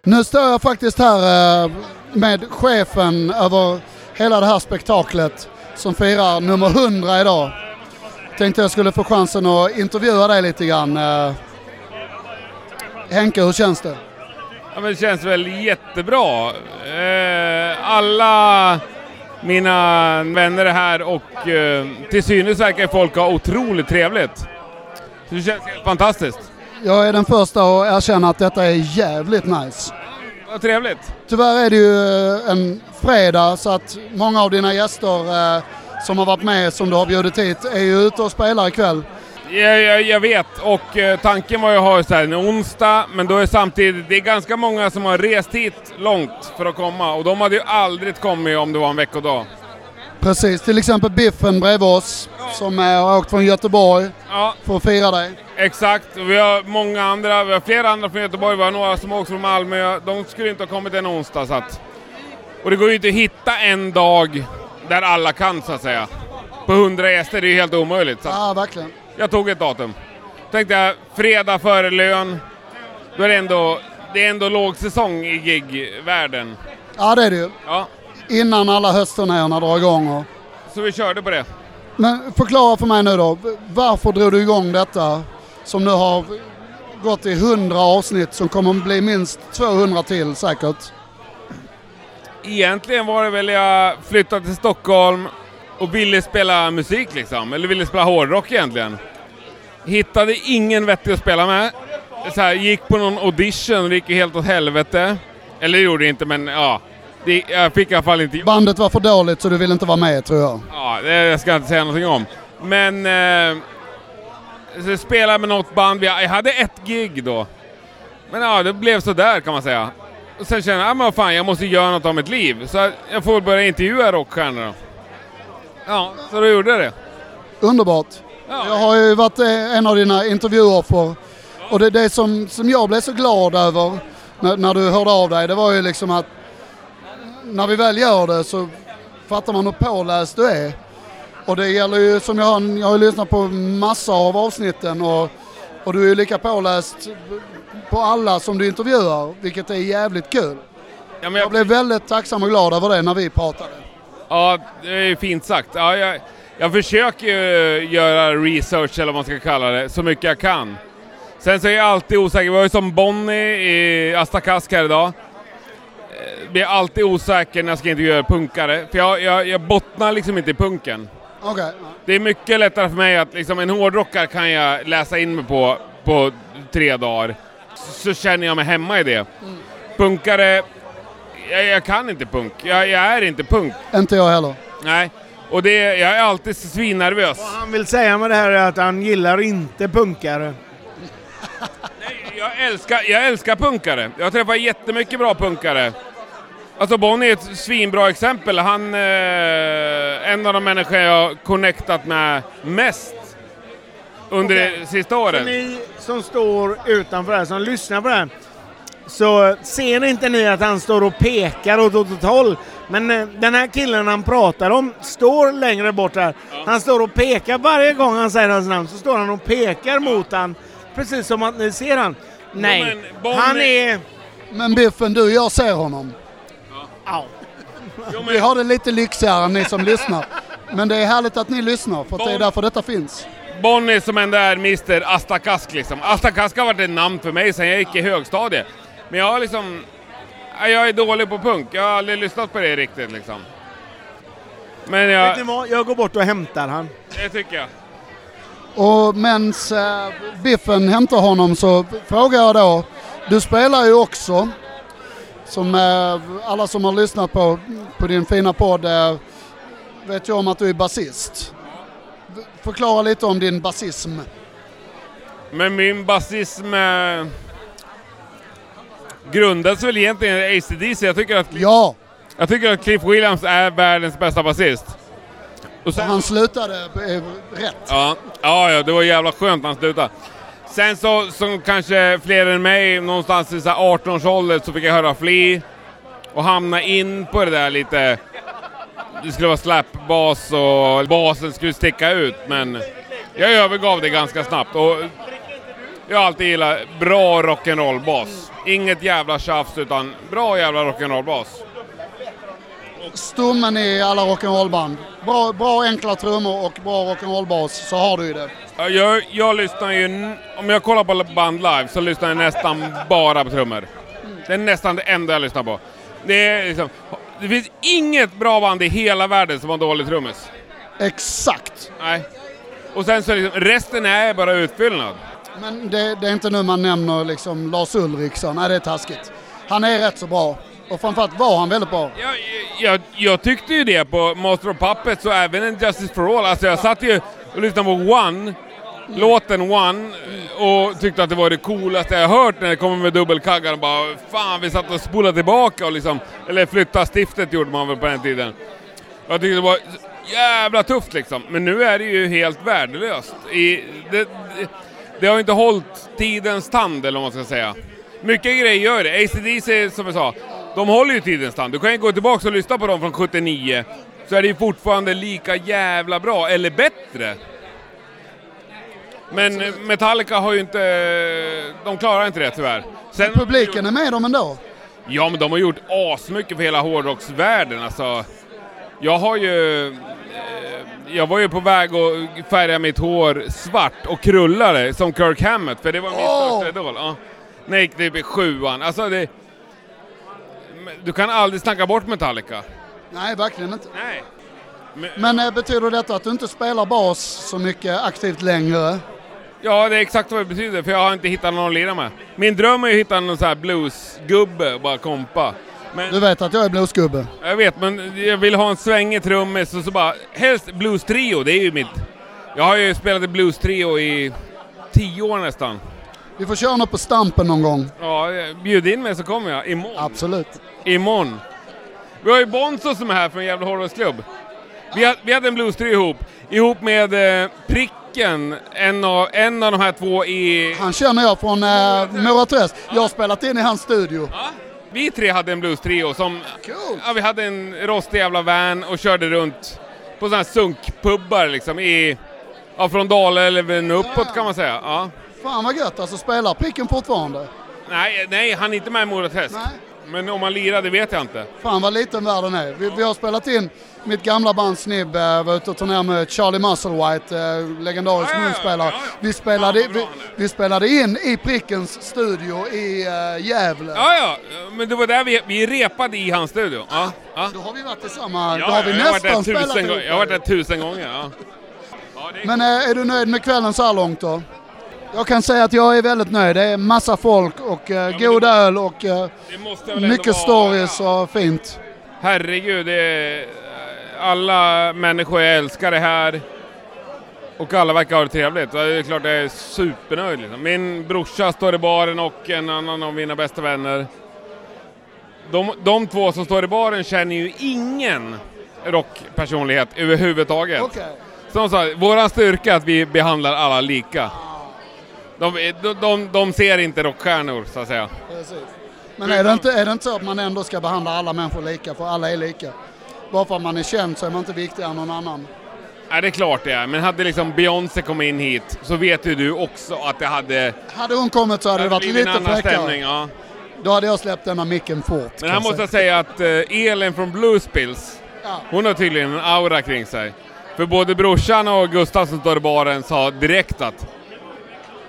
Nu står jag faktiskt här eh, med chefen över hela det här spektaklet som firar nummer 100 idag. Tänkte jag skulle få chansen att intervjua dig lite grann. Eh, Henke, hur känns det? Ja, men det känns väl jättebra. Eh, alla mina vänner är här och eh, till synes verkar folk ha otroligt trevligt. Så det känns helt fantastiskt. Jag är den första att erkänna att detta är jävligt nice. Vad trevligt. Tyvärr är det ju eh, en fredag så att många av dina gäster eh, som har varit med, som du har bjudit hit, är ju ute och spelar ikväll. Jag, jag, jag vet, och eh, tanken var ju att ha så här en onsdag, men då är samtidigt, det är ganska många som har rest hit långt för att komma och de hade ju aldrig kommit om det var en veckodag. Precis, till exempel Biffen bredvid oss som eh, har åkt från Göteborg Ja. för att fira dig. Exakt, och vi har många andra, vi har flera andra från Göteborg, vi har några som åkt från Malmö, de skulle inte ha kommit en onsdag så att... Och det går ju inte att hitta en dag där alla kan så att säga. På 100 gäster, det är ju helt omöjligt. Så Ja, verkligen. Jag tog ett datum. Tänkte jag, fredag före lön, då är det ändå, det är ändå lågsäsong i gigvärlden. Ja, det är det ju. Ja, Innan alla höstturnéerna drar igång. Och... så vi körde på det. Men förklara för mig nu då, varför drog du igång detta som nu har gått i 100 avsnitt som kommer att bli minst 200 till säkert? Egentligen var det väl jag flyttade till Stockholm och ville spela musik liksom, eller ville spela hårdrock egentligen. Hittade ingen vettig att spela med. Så här, gick på någon audition och det gick helt åt helvete. Eller det gjorde det inte men ja. Det, jag fick i alla fall inte... Bandet var för dåligt så du vill inte vara med tror jag. Ja, det ska jag inte säga någonting om. Men... Eh, så spelade med något band, jag hade ett gig då. Men ja, det blev så där kan man säga. Och sen kände jag, ah, men vad fan, jag måste göra något av mitt liv. Så jag får börja intervjua rockstjärnor då. Ja, så då gjorde jag det. Underbart. Jag har ju varit eh, en av dina intervjuoffer och det, det som, som jag blev så glad över när, när du hörde av dig, det var ju liksom att när vi väl gör det så fattar man hur påläst du är. Och det gäller ju som jag har, jag har lyssnat på massa av avsnitten och, och du är ju lika påläst på alla som du intervjuar, vilket är jävligt kul. jag... blev väldigt tacksam och glad över det när vi pratade. Ja, det är ju fint sagt. Ja, jag, jag försöker ju göra research, eller vad man ska kalla det, så mycket jag kan. Sen så är jag alltid osäker. Vi var ju som Bonnie i Asta Kask här idag. Eh, Blir alltid osäker när jag ska intervjua punkare, för jag, jag, jag bottnar liksom inte i punken. Okej. Det är mycket lättare för mig att liksom, en hårdrockare kan jag läsa in mig på på tre dagar. Så känner jag mig hemma i det. Punkare, jag, jag kan inte punk. Jag, jag är inte punk. Inte jag heller. Nej, Och det, jag är alltid svinnervös. Vad han vill säga med det här är att han gillar inte punkare. Jag älskar, jag älskar punkare. Jag träffar jättemycket bra punkare. Alltså Bonnie är ett svinbra exempel. Han är en av de människor jag har connectat med mest under Okej. det sista Så året. ni som står utanför här, som lyssnar på det här, så ser inte ni att han står och pekar åt åt ett håll. Men eh, den här killen han pratar om står längre bort här. Han står och pekar varje gång han säger hans namn så står han och pekar mot han. Precis som att ni ser han. Nej, han är... Men Biffen, du, jag ser honom. Vi har det lite lyxigare än ni som lyssnar. Men det är härligt att ni lyssnar, för att det är därför detta finns. Bonnie som ändå är Mr Astakask liksom. Astakask har varit ett namn för mig sedan jag gick i högstadiet. Men jag har liksom... ja, Jag är dålig på punk. Jag har aldrig lyssnat på det riktigt liksom. Men jag... Vet ni vad? Jag går bort och hämtar han. Det tycker jag. Och mens eh, Biffen hämtar honom så frågar jag då, du spelar ju också, som eh, alla som har lyssnat på, på din fina podd eh, vet ju om att du är basist. Förklara lite om din basism. Men min basism eh, grundas väl egentligen i AC/DC. Jag tycker att... Ja! Jag tycker att Cliff Williams är världens bästa basist. Och Och han slutade eh, rätt. Ja, ja, ja, det var jävla skönt när han slutade. Sen så, som kanske fler än mig, någonstans i så här 18-årsåldern så fick jag höra Flea och hamna in på det där lite. Det skulle vara slapbas och basen skulle sticka ut, men jag övergav det ganska snabbt. Och jag har alltid gillat bra rock'n'roll-bas. Inget jävla tjafs, utan bra jävla rock'n'roll-bas. Stommen i alla rock'n'roll-band. Bra, bra enkla trummor och bra rock'n'roll-bas så har du ju det. Ja, Jag, jag lyssnar ju, om jag kollar på band live så lyssnar jag nästan bara på trummor. Det är nästan det enda jag lyssnar på. Det, är liksom, det finns inget bra band i hela världen som har dålig trummis. Exakt! Nej. Och sen så liksom, resten är bara utfyllnad. Men det, det är inte nu man nämner liksom Lars Ulriksson? nej det är taskigt. Han är rätt så bra. Och framförallt var han väldigt bra. Jag, jag tyckte ju det på Master of Puppets och även en Justice for All. Alltså jag satt ju och lyssnade på One, låten One, och tyckte att det var det coolaste jag hört när det kommer med dubbelkaggar och bara fan vi satt och spolade tillbaka och liksom, eller flytta stiftet gjorde man väl på den tiden. Jag tyckte det var jävla tufft liksom, men nu är det ju helt värdelöst. I, det, det, det har inte hållit tidens tand eller vad man ska säga. Mycket grejer gör det. ACDC som jag sa, de håller ju tidens tand. Du kan ju gå tillbaka och lyssna på dem från 79, så är det ju fortfarande lika jävla bra, eller bättre. Men Metallica har ju inte... De klarar inte det tyvärr. Sen, Publiken är med dem ändå. Ja, men de har gjort asmycket för hela hårdrocksvärlden alltså. Jag har ju... Jag var ju på väg att färga mitt hår svart och krulla det som Kirk Hammett, för det var min Åh! största idol. Ja. När jag gick typ i sjuan. Alltså det... Men Du kan aldrig snacka bort Metallica. Nej, verkligen inte. Nej. Men eh, betyder detta att du inte spelar bas så mycket aktivt längre? Ja, det är exakt vad det betyder, för jag har inte hittat någon att lira med. Min dröm är ju att hitta någon sån här bluesgubbe och bara kompa. Men, Du vet att jag är bluesgubbe. Jag vet, men jag vill ha en svängig trummis och så bara, helst blues-trio, det är ju mitt... Jag har ju spelat i blues-trio i tio år nästan. Vi får köra något på Stampen någon gång. Ja, bjud in mig så kommer jag, imorgon. Absolut. Imorgon. Vi har ju Bonzo som är här från Gävle Hårdrocksklubb. Vi, ha- vi hade en blues-trio ihop, ihop med eh, Pricken, en av, en av de här två i... Han känner jag från eh, Mora Träsk. Jag har spelat in i hans studio. Vi tre hade en blues-trio som... Ja, vi hade en rostig jävla van och körde runt på sådana här sunkpubbar liksom i... Ja, från Dalälven uppåt kan man säga. Ja. Fan vad gött, alltså spelar Pricken fortfarande? Nej, nej, han är inte med i Mora Träsk. Men om han lirade vet jag inte. Fan vad liten världen är. Vi, vi har spelat in mitt gamla band Snibb, eh, var ute och turnerade med Charlie Musselwhite, eh, legendarisk munspelare. Vi, spelade, vi, vi spelade in i Prickens studio i uh, Gävle. Ja, ja, men det var där vi, vi repade i hans studio. Ja, ja. Då har vi varit tillsammans, Ja, då har vi jag har varit där nästan spelat tusen, ihop. gånger. Jag har varit där tusen gånger. Ja. Men eh, är du nöjd med kvällen så här långt då? Jag kan säga att jag är väldigt nöjd. Det är massa folk och eh, god öl och eh, mycket vara- stories och fint. Herregud, det är... alla människor jag älskar är här. Och alla verkar ha det trevligt. Det är klart jag är supernöjd. Liksom. Min brorsa står i baren och en annan av mina bästa vänner. De, de två som står i baren känner ju ingen rockpersonlighet överhuvudtaget. Som de sa, våran styrka är att vi behandlar alla lika. De, de, de, ser inte rockstjärnor, så att säga. Men är det, inte, är det inte så att man ändå ska behandla alla människor lika, för alla är lika? Bara för att man är känd så är man inte viktigare än någon annan. Nej, det är klart det är. Men hade liksom Beyoncé kommit in hit så vet ju du också att det hade... Hade hon kommit så hade det varit lite fräckare. ja. Då hade jag släppt denna micken fort. Men här måste jag säga att eh, Elin från Bluespills, hon har tydligen en aura kring sig. För både brorsan och Gustav som står i baren sa direkt att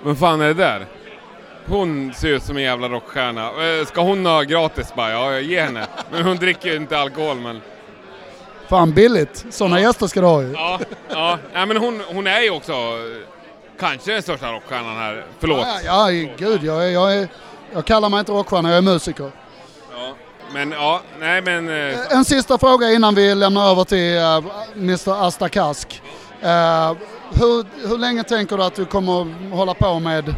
Vad fan är det där? Hon ser ut som en jävla rockstjärna. Eh, Ska hon ha gratis bara? Ja, ge henne. Men hon dricker ju inte alkohol men... Fan billigt. Sådana gäster ska du ha ju. Ja, ja. Nej, men hon, hon är ju också eh, kanske den största rockstjärnan här. Förlåt. Ja, ja gud. Jag, är, jag, är, jag kallar mig inte rockstjärna, jag är musiker. Ja. Men ja, nej men... eh, En sista fråga innan vi lämnar över till uh, Mr Asta Kask. Eh, hur, hur länge tänker du att du kommer hålla på med,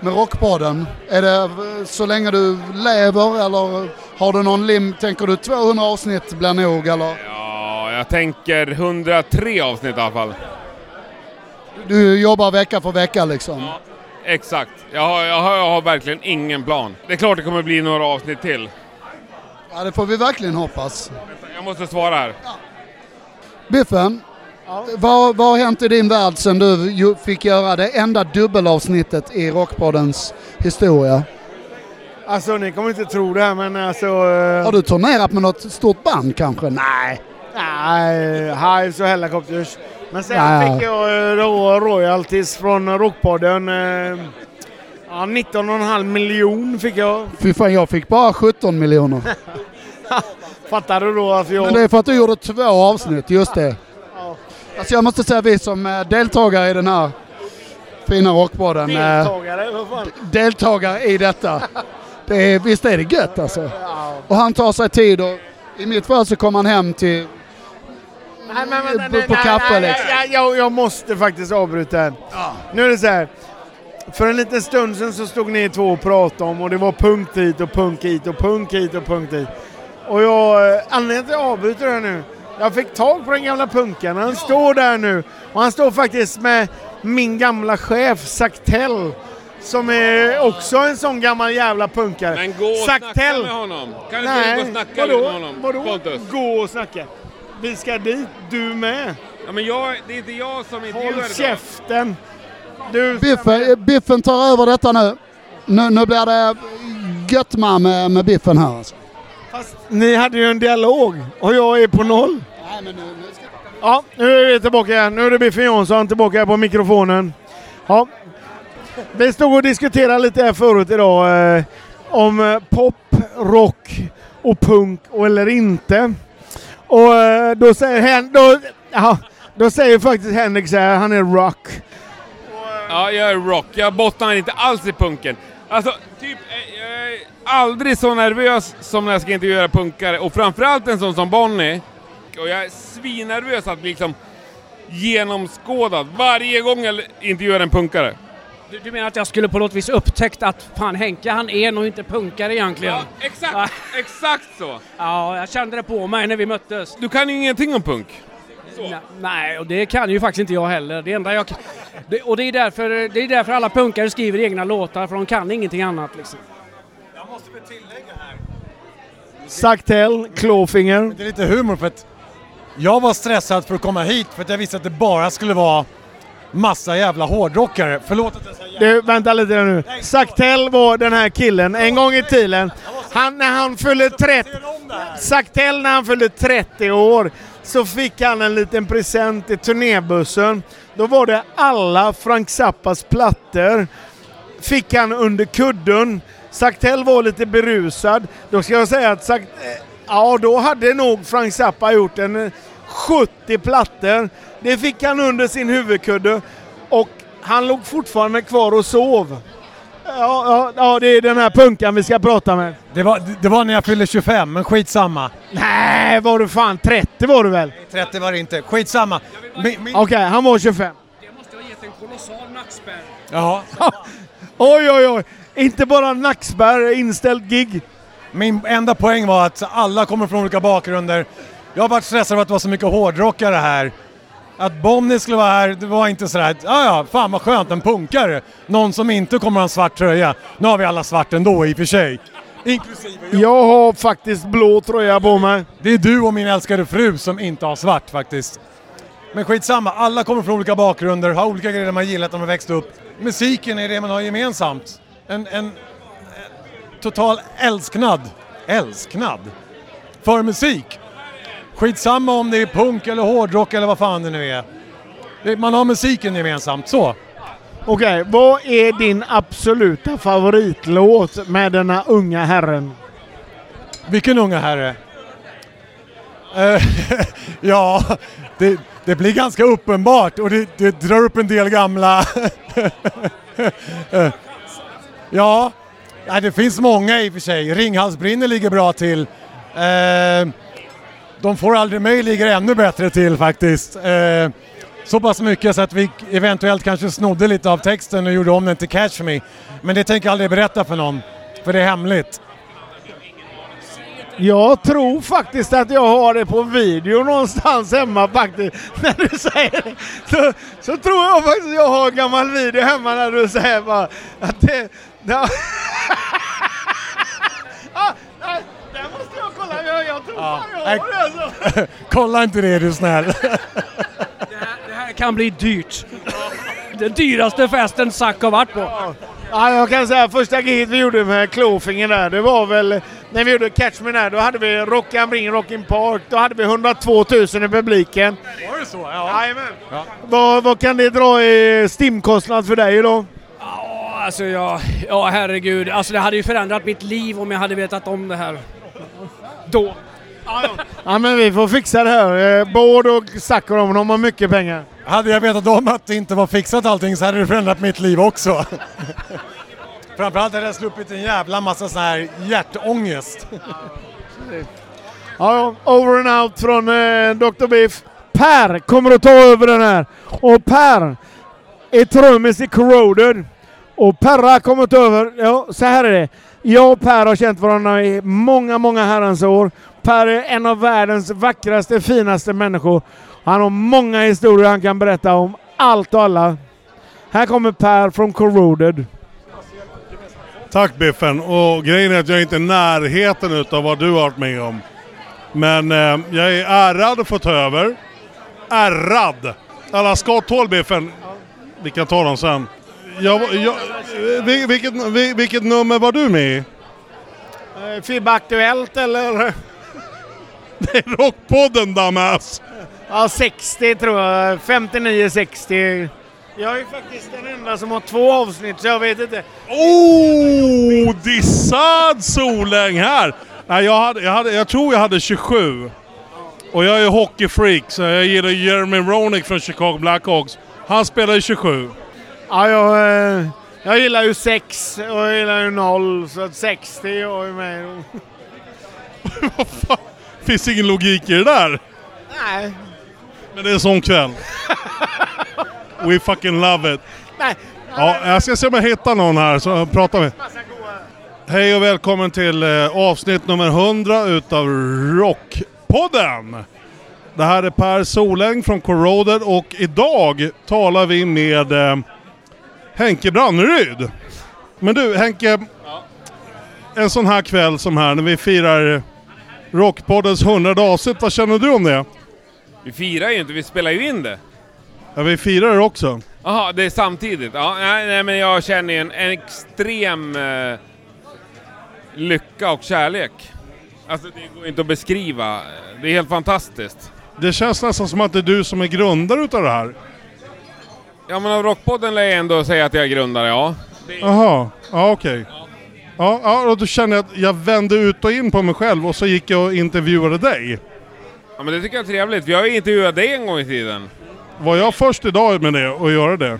med Rockpodden? Är det eh, så länge du lever eller har du någon lim? Tänker du 200 avsnitt blir nog eller? Ja, jag tänker 103 avsnitt i alla fall. Du jobbar vecka för vecka liksom? Exakt. Jag har, jag, har, jag har verkligen ingen plan. Det är klart det kommer bli några avsnitt till. Ja, det får vi verkligen hoppas. Jag måste svara här. Biffen, vad, vad har hänt i din värld sen du fick göra det enda dubbelavsnittet i Rockpoddens historia? Alltså ni kommer inte tro det här men alltså... eh, Har du turnerat med något stort band kanske? Nej. Nej, Hives och Hellacopters. Men sen Ja, ja. fick jag eh, då royalties från Rockpodden. Eh, ja, 19,5 miljon fick jag. Fy fan, jag fick bara 17 miljoner. Fattar du då att jag... Men det är för att du gjorde två avsnitt, just det. Alltså jag måste säga vi som eh, deltagare i den här fina rockpodden. eh, Deltagare? Deltagare i detta. Det är, visst är det gött alltså. Och han tar sig tid och i mitt fall så kom han hem till Nej, men, vänta, på- på nej, kaffe, nej, liksom. nej, jag, jag måste faktiskt avbryta här. Nu är det så här. För en liten stund sedan så stod ni två och pratade om och det var punkt hit och punkt hit och punkt hit och punkt hit. Och jag, eh, anledningen till att jag avbryter det här nu, jag fick tag på den gamla punkaren. Han står där nu och han står faktiskt med min gamla chef Saktell. Som är också en sån gammal jävla punkare. Men gå och Saktell. snacka med honom. Kan inte du gå och snacka vadå? med honom? Vadå? Pontus? Gå och snacka. Vi ska dit, du med. Ja, men jag, det är inte jag som intervjuar Håll käften! Du... Biffen, eh, biffen tar över detta nu. Nu, nu blir det gött med, med, med Biffen här alltså. Ni hade ju en dialog och jag är på noll. Ja, nu är vi tillbaka igen. Nu är det Biffen Jonsson tillbaka på mikrofonen. Ja. Vi stod och diskuterade lite här förut idag eh, om eh, pop, rock och punk och eller inte. Och eh, då säger Hen, då, ja, då säger faktiskt Henrik så här, han är rock. Ja, jag är rock. Jag bottnar inte alls i punken. Alltså, typ, aldrig så nervös som när jag ska intervjua punkare. Och framförallt en sån som Bonnie. Och jag är svinnervös att bli liksom genomskådad varje gång jag intervjuar en punkare. Du, du menar att jag skulle på något vis upptäckt att fan Henke han är nog inte punkare egentligen? Ja, exakt! Exakt så! Ja, jag kände det på mig när vi möttes. Du kan ju ingenting om punk. Nej, nej, och det kan ju faktiskt inte jag heller. Det enda jag kan... det, och det är, därför, det är därför alla punkare skriver egna låtar, för de kan ingenting annat liksom. Saktell, Clawfinger. Det är lite humor för att jag var stressad för att komma hit för att jag visste att det bara skulle vara massa jävla hårdrockare. Förlåt att jag säger Du, vänta lite där nu. Saktell var den här killen en gång i tiden. Han, när han fyllde 30... Saktell när han fyllde 30 år så fick han en liten present i turnébussen. Då var det alla Frank Zappas plattor. Fick han under kudden. Saktell var lite berusad. Då ska jag säga att Sakt... eh, Ja, då hade nog Frank Zappa gjort en eh, 70 plattor. Det fick han under sin huvudkudde och han låg fortfarande kvar och sov. Ja, ja, ja, det är den här punkan vi ska prata med. Det var, det var när jag fyllde 25, men skitsamma. Nej, var du fan 30 var du väl? 30 var det inte. Skitsamma. Min. Okej, han var 25. Kolossal nackspärr. Ja. oj, oj, oj. Inte bara nackspärr, inställd gig. Min enda poäng var att alla kommer från olika bakgrunder. Jag har varit stressad över att det var så mycket hårdrockare här. Att Bonnie skulle vara här, det var inte sådär, ja ja, fan vad skönt, en punkare. Någon som inte kommer ha en svart tröja. Nu har vi alla svart ändå i och för sig. Inklusive jag. Jag har faktiskt blå tröja på mig. Det är du och min älskade fru som inte har svart faktiskt. Men skitsamma, alla kommer från olika bakgrunder, har olika grejer man gillat när man växte upp. Musiken är det man har gemensamt. En, en, en total älsknad, älsknad, för musik. Skitsamma om det är punk eller hårdrock eller vad fan det nu är. Man har musiken gemensamt, så. Okej, vad är din absoluta favoritlåt med denna unga herren? Vilken unga herre? Eh, ja, det, det blir ganska uppenbart och det, det drar upp en del gamla... Ja, det finns många i och för sig. Ringhalsbrinner ligger bra till. Eh, de får aldrig mig ligger ännu bättre till faktiskt. Eh, så pass mycket så att vi eventuellt kanske snodde lite av texten och gjorde om den till Catch Me. Men det tänker jag aldrig berätta för någon, för det är hemligt. Jag tror faktiskt att jag har det på video någonstans hemma faktiskt. När du säger det. Så, så tror jag faktiskt att jag har en gammal video hemma när du säger bara att det det ah, nej, där måste jag kolla. Jag, jag tror fan jag har det alltså. Kolla inte det är du snäll. Det här kan bli dyrt. Den dyraste festen Zack har varit på. Ja, jag kan säga första giget vi gjorde med Klåfingen där, det var väl när vi gjorde Catch Me där, då hade vi Rock am Ring, Rockin' Park, då hade vi 102 000 i publiken. Var det så? Ja. Jajamän. Vad, vad kan det dra i stimkostnad för dig då? Ja, alltså ja, ja herregud. Alltså det hade ju förändrat mitt liv om jag hade vetat om det här. Då. Ja men vi får fixa det här. Eh, Bård och Zack och de, de har mycket pengar. Hade jag vetat om att det inte var fixat allting så hade det förändrat mitt liv också. Framförallt hade jag sluppit en jävla massa sån här hjärtångest. Ja, ja, over and out från eh, Dr. Biff. Per kommer att ta över den här. Och Per är trummis i Corroded. Och Perra har kommit över. Ja, så här är det. Jag och Per har känt varandra i många, många herrans år. Per är en av världens vackraste, finaste människor. Han har många historier han kan berätta om allt och alla. Här kommer Per från Corroded. Tack Biffen. Och grejen är att jag är inte i närheten utav vad du har varit med om. Men eh, jag är ärrad att få ta över. Ärrad! Alla skott Biffen. Vi kan ta dem sen. Jag, jag, vil- vilket, vil- vilket nummer var du med i? Eh, Fibba Aktuellt eller? Det är Rockpodden dumbass! Ja, 60 tror jag. 59-60. Jag är faktiskt den enda som har två avsnitt, så jag vet inte. Oh, dissad Soläng här! Nej, jag, hade, jag, hade, jag tror jag hade 27. Och jag är hockeyfreak, så jag gillar Jeremy Roenick från Chicago Blackhawks. Han spelar i 27. Ja, jag, eh, jag gillar ju 6 och jag gillar ju 0, så att 60 jag är med. Finns ingen logik i det där. Nej. Men det är en sån kväll. We fucking love it. Nej. Ja, jag ska se om jag hittar någon här så pratar vi. Hej och välkommen till eh, avsnitt nummer 100 utav Rockpodden. Det här är Per Soläng från Corroded och idag talar vi med eh, Henke Branneryd. Men du Henke, en sån här kväll som här när vi firar Rockpoddens 100 avsnitt, vad känner du om det? Vi firar ju inte, vi spelar ju in det. Ja, vi firar det också. Jaha, det är samtidigt. Ja, nej, nej men jag känner ju en, en extrem eh, lycka och kärlek. Alltså det går inte att beskriva. Det är helt fantastiskt. Det känns nästan som att det är du som är grundare utav det här. Ja men av Rockpodden lär jag ändå säga att jag är grundare, ja. Jaha, ja okej. Ja, ja, och då känner jag att jag vände ut och in på mig själv och så gick jag och intervjuade dig. Ja men det tycker jag är trevligt. Vi har ju intervjuat dig en gång i tiden. Var jag först idag med det och göra det?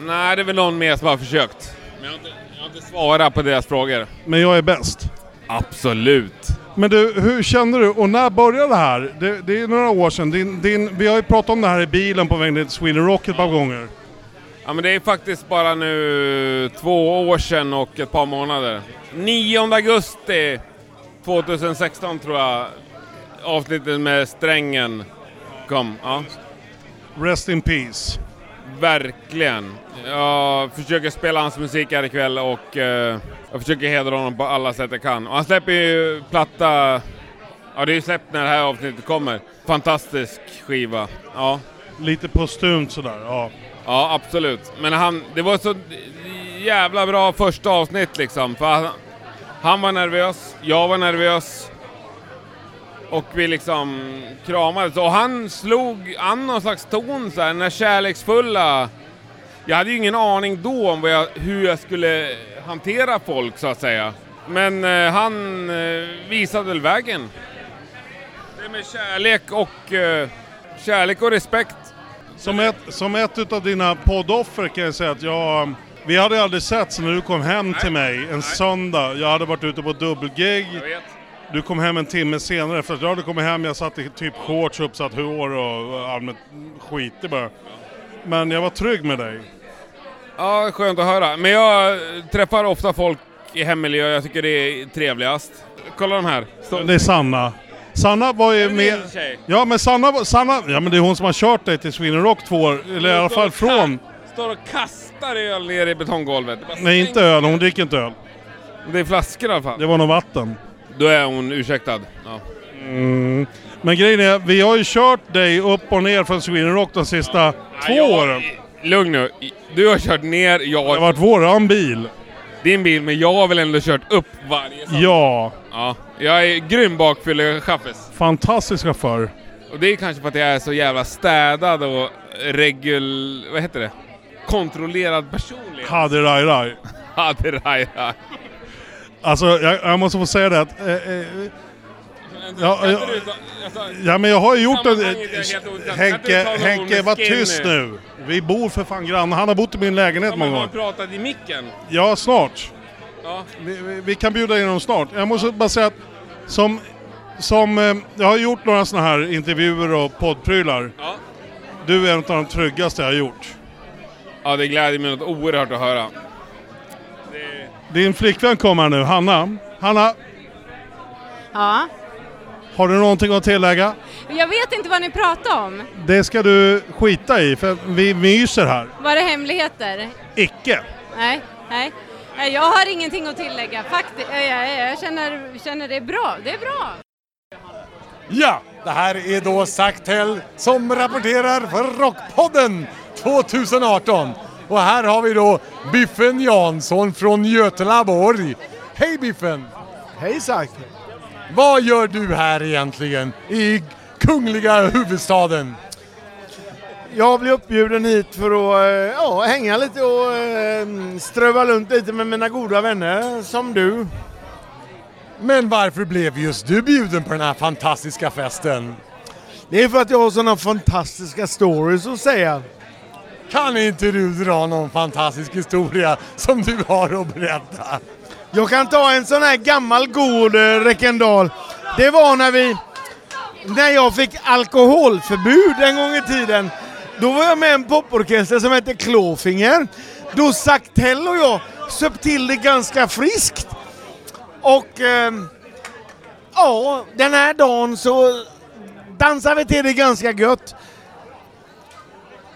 Nej, det är väl någon mer som har försökt. Men jag har inte, jag har inte svarat på deras frågor. Men jag är bäst. Absolut. Men du, hur kände du och när började det här? Det, det är några år sedan. Din, din, vi har ju pratat om det här i bilen på vägen till Sweden Rock ett par gånger. Ja men det är faktiskt bara nu två år sedan och ett par månader. 9 augusti 2016 tror jag avsnittet med Strängen kom. Ja. Rest in peace. Verkligen. Jag försöker spela hans musik här ikväll och eh, jag försöker hedra honom på alla sätt jag kan. Och han släpper ju platta, ja det är ju släppt när det här avsnittet kommer. Fantastisk skiva. Ja. Lite postumt sådär, ja. Ja, absolut. Men han, det var så jävla bra första avsnitt liksom. För han, han var nervös, jag var nervös. Och vi liksom kramades. Och han slog an någon slags ton så här, den där kärleksfulla. Jag hade ju ingen aning då om jag, hur jag skulle hantera folk så att säga. Men eh, han eh, visade väl vägen. Det med kärlek och, eh, kärlek och respekt. Som ett, som ett utav dina poddoffer kan jag säga att jag... Vi hade aldrig setts när du kom hem till mig en söndag. Jag hade varit ute på dubbelgig. Du kom hem en timme senare efter att jag hade kommit hem. Jag satt i typ shorts, uppsatt hår och allmänt skitig bara. Men jag var trygg med dig. Ja, skönt att höra. Men jag träffar ofta folk i hemmiljö, jag tycker det är trevligast. Kolla de här. Stå- Det är Sanna. Sanna var ju med... Ja men Sanna, Sanna, ja men det är hon som har kört dig till Sweden Rock två år, eller i alla fall från... Står och kastar öl ner i betonggolvet. Nej inte öl, hon dricker inte öl. Det är flaskor i alla fall. Det var nog vatten. Då är hon ursäktad. Ja. Mm. Men grejen är, vi har ju kört dig upp och ner från Sweden Rock de sista två jag- åren. Lugn nu. Du har kört ner, jag... Det har varit våran bil. Din bil, men jag har väl ändå kört upp varje sak. Ja, Ja. Jag är grym bakfyllechaffis. fantastisk chaufför. Och det är kanske för att jag är så jävla städad och regul... Vad heter det? Kontrollerad personlighet. Hade Rai Alltså jag, jag måste få säga det att... Eh, eh, ja, ja, ja men jag har ju gjort en... Henke, Henke var tyst nu. Vi bor för fan grannar. Han har bott i min lägenhet Ja, många men har gånger. pratat i micken? Ja, snart. Ja. Vi, vi, vi kan bjuda in honom snart. Jag måste bara säga att som, som eh, jag har gjort några sådana här intervjuer och poddprylar. Ja. Du är en av de tryggaste jag har gjort. Ja, det gläder mig något oerhört att höra. Din flickvän kommer nu, Hanna. Hanna, Ja. har du någonting att tillägga? Jag vet inte vad ni pratar om. Det ska du skita i, för vi myser här. Var det hemligheter? Icke. Nej, nej. Jag har ingenting att tillägga faktiskt. Jag, jag, jag känner, känner det är bra. Det är bra. Ja, det här är då Saktell som rapporterar för Rockpodden 2018. Och här har vi då Biffen Jansson från Götelaborg. Hej Biffen! Hej Sagt! Vad gör du här egentligen i kungliga huvudstaden? Jag blev uppbjuden hit för att eh, ja, hänga lite och eh, ströva runt lite med mina goda vänner som du. Men varför blev just du bjuden på den här fantastiska festen? Det är för att jag har sådana fantastiska stories att säga. Kan inte du dra någon fantastisk historia som du har att berätta? Jag kan ta en sån här gammal god eh, rekendal. Det var när vi... När jag fick alkoholförbud en gång i tiden. Då var jag med i en poporkester som hette Klåfinger. Då Saktell och jag söp till det ganska friskt. Och... Eh, ja, den här dagen så dansade vi till det ganska gött.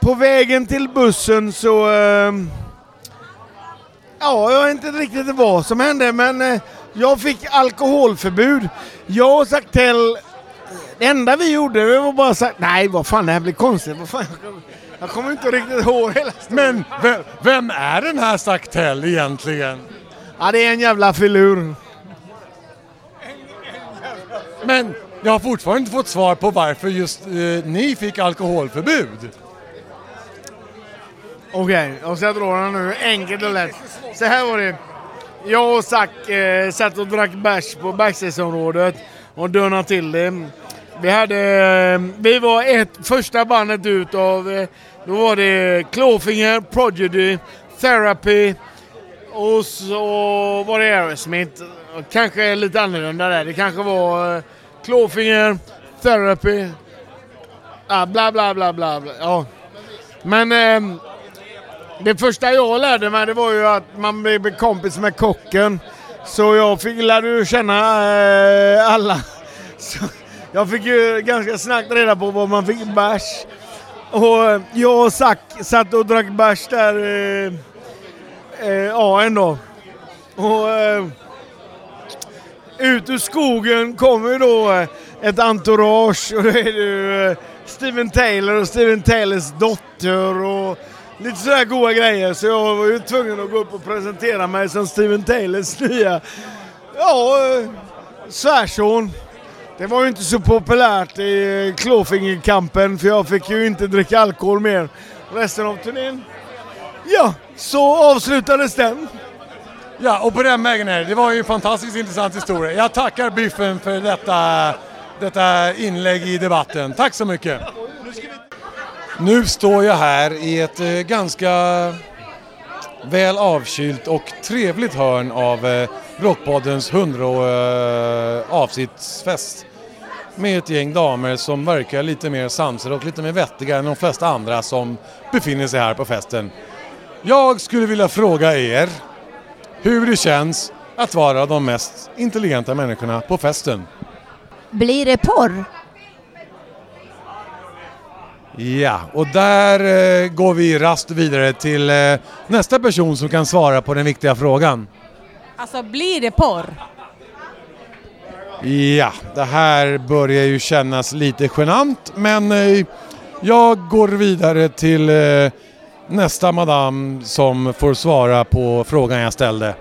På vägen till bussen så... ehm, Ja, jag vet inte riktigt vad som hände men eh, jag fick alkoholförbud. Jag och Saktell, det enda vi gjorde det var bara sagt nej vad fan det här blir konstigt. Vad fan, jag, kommer, jag kommer inte riktigt ihåg hela Men vem, vem är den här Saktell egentligen? Ja, det är en jävla filur. Men jag har fortfarande inte fått svar på varför just eh, ni fick alkoholförbud. Okej, jag ska dra den nu enkelt och lätt. Så här var det. Jag och Zack eh, satt och drack bärs på backstageområdet och dönade till det. Vi hade, eh, vi var ett första bandet ut av, eh, då var det Clawfinger, Prodigy, Therapy Och så var det Aerosmith. Kanske lite annorlunda där. Det kanske var eh, uh, Clawfinger, Therapy, ah, bla bla bla bla. bla. Ja. Men Eh, det första jag lärde mig det var ju att man blev kompis med kocken. Så jag fick, lärde ju känna eh, alla. Så jag fick ju ganska snabbt reda på var man fick bärs. Och jag och Zack satt och drack bärs där eh, eh, en dag. Och eh, ut ur skogen kommer ju då eh, ett entourage och det är ju eh, Steven Taylor och Steven Taylors dotter och lite sådär goda grejer. Så jag var ju tvungen att gå upp och presentera mig som Steven Taylors nya, ja, eh, svärson. Det var ju inte så populärt i klåfingerkampen, för jag fick ju inte dricka alkohol mer resten av turnén. Ja, så avslutades den. Ja, och på den vägen är det. Det var ju en fantastiskt intressant historia. Jag tackar Biffen för detta, detta inlägg i debatten. Tack så mycket! Nu står jag här i ett eh, ganska väl avkylt och trevligt hörn av eh, Rockpoddens 100 eh, avsnittsfest med ett gäng damer som verkar lite mer samsade och lite mer vettiga än de flesta andra som befinner sig här på festen. Jag skulle vilja fråga er hur det känns att vara de mest intelligenta människorna på festen. Blir det porr? Ja, och där eh, går vi rast vidare till eh, nästa person som kan svara på den viktiga frågan. Alltså blir det porr? Ja, det här börjar ju kännas lite genant men eh, jag går vidare till eh, nästa madam som får svara på frågan jag ställde.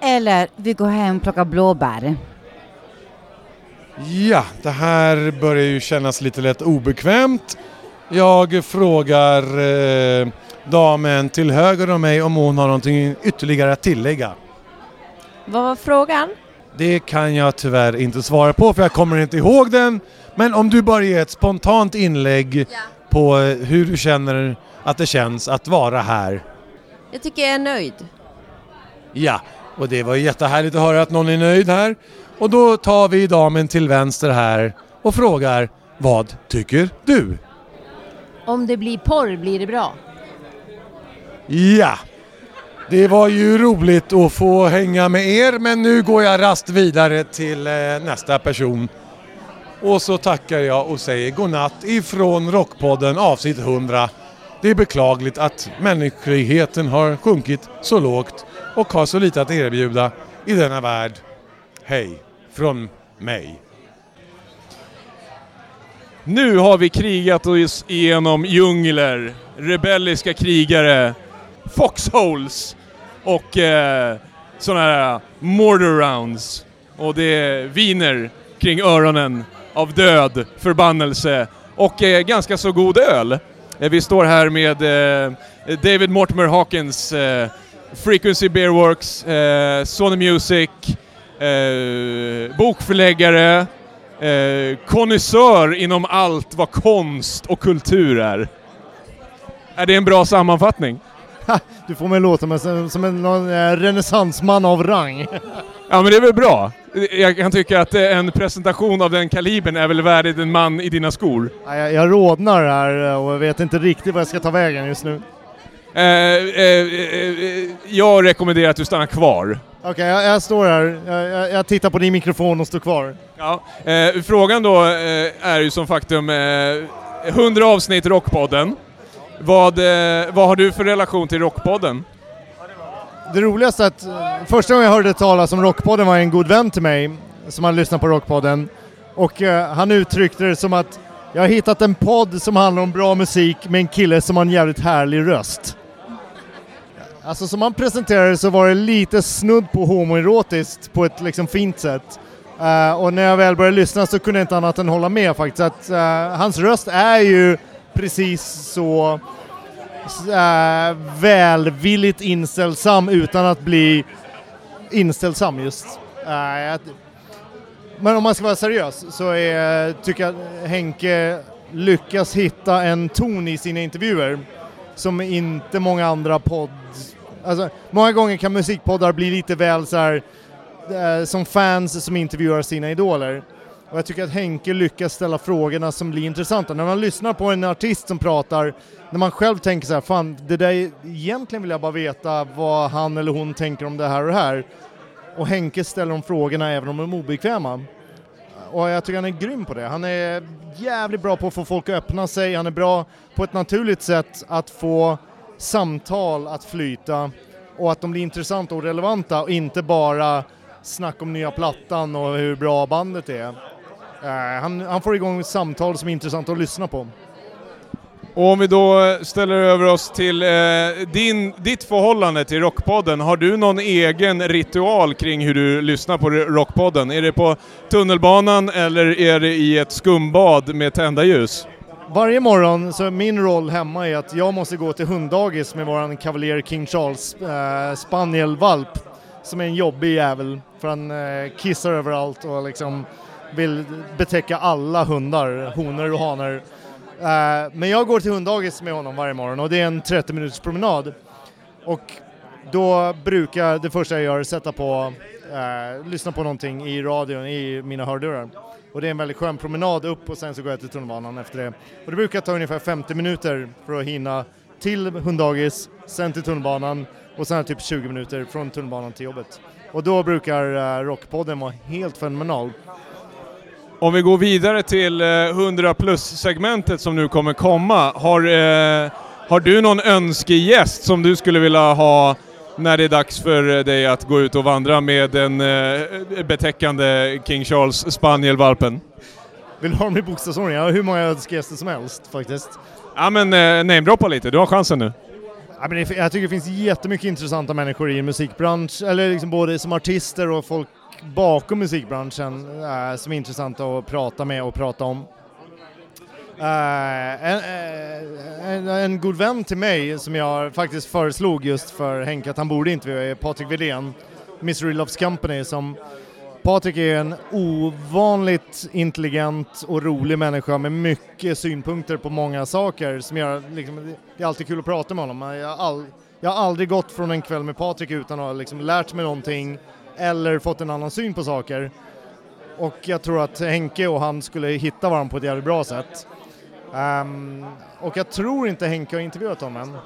Eller vi går hem och plockar blåbär. Ja, det här börjar ju kännas lite lätt obekvämt. Jag frågar eh, damen till höger om mig om hon har någonting ytterligare att tillägga. Vad var frågan? Det kan jag tyvärr inte svara på för jag kommer inte ihåg den. Men om du bara ger ett spontant inlägg på eh, hur du känner att det känns att vara här. Jag tycker jag är nöjd. Ja, och det var jättehärligt att höra att någon är nöjd här. Och då tar vi damen till vänster här och frågar vad tycker du? Om det blir porr blir det bra. Ja, det var ju roligt att få hänga med er men nu går jag rast vidare till eh, nästa person. Och så tackar jag och säger godnatt ifrån Rockpodden avsnitt 100. Det är beklagligt att mänskligheten har sjunkit så lågt och har så lite att erbjuda i denna värld. Hej från mig. Nu har vi krigat oss igenom djungler, rebelliska krigare, foxholes och eh, sådana här mortar rounds. Och det viner kring öronen av död, förbannelse och eh, ganska så god öl. Eh, vi står här med eh, David Mortimer Hawkins, eh, Frequency Beerworks, eh, Sony Music, eh, bokförläggare, eh, konnässör inom allt vad konst och kultur är. Är det en bra sammanfattning? Du får mig låta som, som en någon, eh, renässansman av rang. Ja men det är väl bra. Jag kan tycka att eh, en presentation av den kalibern är väl värdig en man i dina skor. Ja, Jag, jag rodnar här och jag vet inte riktigt vad jag ska ta vägen just nu. Eh, eh, eh, jag rekommenderar att du stannar kvar. Okej, jag, jag står här. Jag, jag, jag tittar på din mikrofon och står kvar. Ja, eh, frågan då eh, är ju som faktum eh, 100 avsnitt Rockpodden. Vad, eh, vad har du för relation till Rockpodden? Det roligaste är att eh, första gången jag hörde talas om Rockpodden var en god vän till mig som hade lyssnat på Rockpodden och eh, han uttryckte det som att jag har hittat en podd som handlar om bra musik med en kille som har en jävligt härlig röst. Alltså som han presenterade så var det lite snudd på homoerotiskt på ett liksom fint sätt. Uh, och när jag väl började lyssna så kunde jag inte annat än hålla med faktiskt. Att, uh, hans röst är ju precis så uh, välvilligt inställsam utan att bli inställsam just. Uh, jag- men om man ska vara seriös så är, tycker jag att Henke lyckas hitta en ton i sina intervjuer som inte många andra podd, Alltså, många gånger kan musikpoddar bli lite väl så här, eh, som fans som intervjuar sina idoler. Och jag tycker att Henke lyckas ställa frågorna som blir intressanta. När man lyssnar på en artist som pratar, när man själv tänker så här, fan, det där, egentligen vill jag bara veta vad han eller hon tänker om det här och det här. Och Henke ställer de frågorna även om de är obekväma. Och jag tycker han är grym på det. Han är jävligt bra på att få folk att öppna sig, han är bra på ett naturligt sätt att få samtal att flyta och att de blir intressanta och relevanta och inte bara snack om nya plattan och hur bra bandet är. Eh, han, han får igång samtal som är intressanta att lyssna på. Och om vi då ställer över oss till eh, din, ditt förhållande till Rockpodden, har du någon egen ritual kring hur du lyssnar på Rockpodden? Är det på tunnelbanan eller är det i ett skumbad med tända ljus? Varje morgon så är min roll hemma är att jag måste gå till hunddagis med våran kavaljer King Charles eh, spanielvalp som är en jobbig jävel för han eh, kissar överallt och liksom vill betäcka alla hundar, honor och hanar. Eh, men jag går till hunddagis med honom varje morgon och det är en 30 minuters promenad. Och då brukar det första jag gör sätta på, eh, lyssna på någonting i radion i mina hörlurar. Och det är en väldigt skön promenad upp och sen så går jag till tunnelbanan efter det. Och det brukar ta ungefär 50 minuter för att hinna till hunddagis, sen till tunnelbanan och sen typ 20 minuter från tunnelbanan till jobbet. Och då brukar eh, Rockpodden vara helt fenomenal. Om vi går vidare till eh, 100 plus-segmentet som nu kommer komma. Har, eh, har du någon önskegäst som du skulle vilja ha när det är dags för dig att gå ut och vandra med den eh, betäckande King Charles spanielvalpen? Vill du ha dem i bokstavsordning? Jag har hur många önskegäster som helst faktiskt. Ja men eh, namedroppa lite, du har chansen nu. Ja, men det, jag tycker det finns jättemycket intressanta människor i musikbransch, eller liksom både som artister och folk bakom musikbranschen äh, som är intressanta att prata med och prata om. Eh, en, eh, en, en, god vän till mig som jag faktiskt föreslog just för Henke att han borde intervjua är Patrik Widén, Misery Loves Company som Patrik är en ovanligt intelligent och rolig människa med mycket synpunkter på många saker som gör liksom, det är alltid kul att prata med honom. Jag har, all, jag har aldrig gått från en kväll med Patrik utan att ha liksom lärt mig någonting eller fått en annan syn på saker. Och jag tror att Henke och han skulle hitta varandra på ett jävligt bra sätt. Um, och jag tror inte Henke har intervjuat honom än.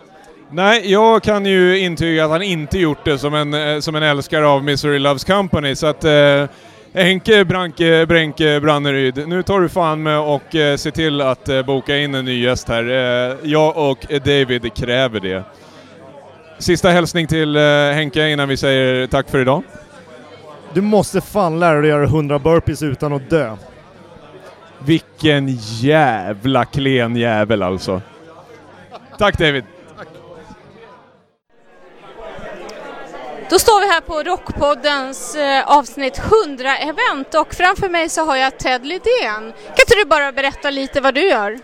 Nej, jag kan ju intyga att han inte gjort det som en, eh, som en älskare av Misery Loves Company, så att eh, Henke Branke Bränke Branneryd, nu tar du fan med och eh, se till att eh, boka in en ny gäst här. Eh, jag och David kräver det. Sista hälsning till eh, Henke innan vi säger tack för idag. Du måste fan lära dig göra 100 burpees utan att dö. Vilken jävla klen jävel alltså. Tack David! Då står vi här på Rockpoddens eh, avsnitt 100-event och framför mig så har jag Ted Lidén. Kan inte du bara berätta lite vad du gör?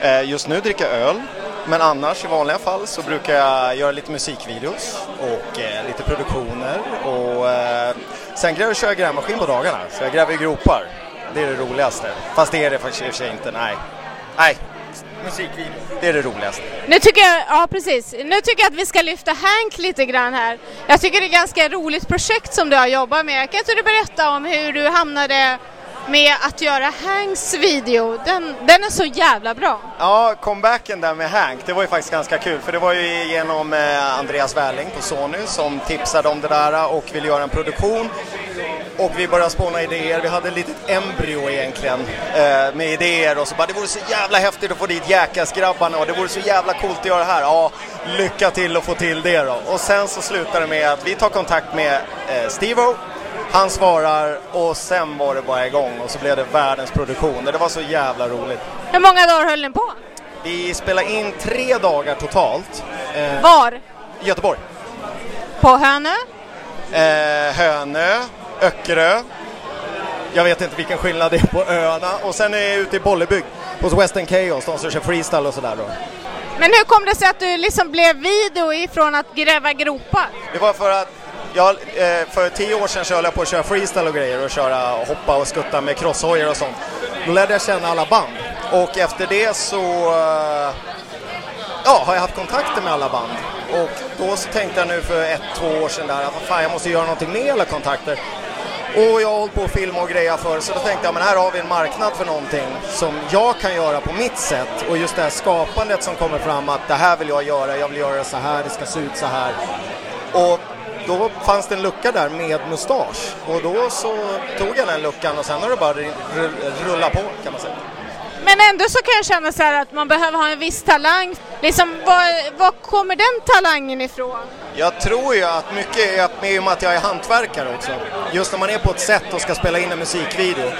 Eh, just nu dricker jag öl, men annars i vanliga fall så brukar jag göra lite musikvideos och eh, lite produktioner och eh, sen gräver, kör jag grävmaskin på dagarna, så jag gräver i gropar. Det är det roligaste. Fast det är det faktiskt i och för sig inte, nej. Nej, musikvideo, det är det roligaste. Nu tycker jag, ja precis, nu tycker jag att vi ska lyfta Hank lite grann här. Jag tycker det är ett ganska roligt projekt som du har jobbat med. Kan inte du berätta om hur du hamnade med att göra Hanks video? Den, den är så jävla bra. Ja, comebacken där med Hank, det var ju faktiskt ganska kul för det var ju genom eh, Andreas Wärling på Sony som tipsade om det där och ville göra en produktion och vi började spåna idéer. Vi hade ett litet embryo egentligen eh, med idéer och så bara det vore så jävla häftigt att få dit Jackass-grabbarna och det vore så jävla coolt att göra det här. Ja, lycka till att få till det då. Och sen så slutar det med att vi tar kontakt med eh, Steve-O han svarar och sen var det bara igång och så blev det världens produktion. Det var så jävla roligt. Hur många dagar höll ni på? Vi spelade in tre dagar totalt. Eh, Var? Göteborg. På Hönö? Eh, Hönö, Öckerö. Jag vet inte vilken skillnad det är på öarna. Och sen är jag ute i Bollebygd hos Western Chaos, de som kör freestyle och sådär då. Men hur kom det sig att du liksom blev video ifrån att gräva gropar? Det var för att jag, eh, för tio år sedan så höll jag på att köra freestyle och grejer och köra hoppa och skutta med crosshojar och sånt. Då lärde jag känna alla band och efter det så eh, ja, har jag haft kontakter med alla band Och då så tänkte jag nu för ett, två år sedan där att fan, jag måste göra någonting med alla kontakter. Och jag har hållit på att filma och greja för så då tänkte jag men här har vi en marknad för någonting som jag kan göra på mitt sätt och just det här skapandet som kommer fram att det här vill jag göra, jag vill göra det så här, det ska se ut så här. Och då fanns det en lucka där med mustasch och då så tog jag den luckan och sen har det bara rullat på kan man säga. Men ändå så kan jag känna så här att man behöver ha en viss talang. Liksom, var, var kommer den talangen ifrån? Jag tror ju att mycket är att, med och att jag är hantverkare också. Just när man är på ett sätt och ska spela in en musikvideo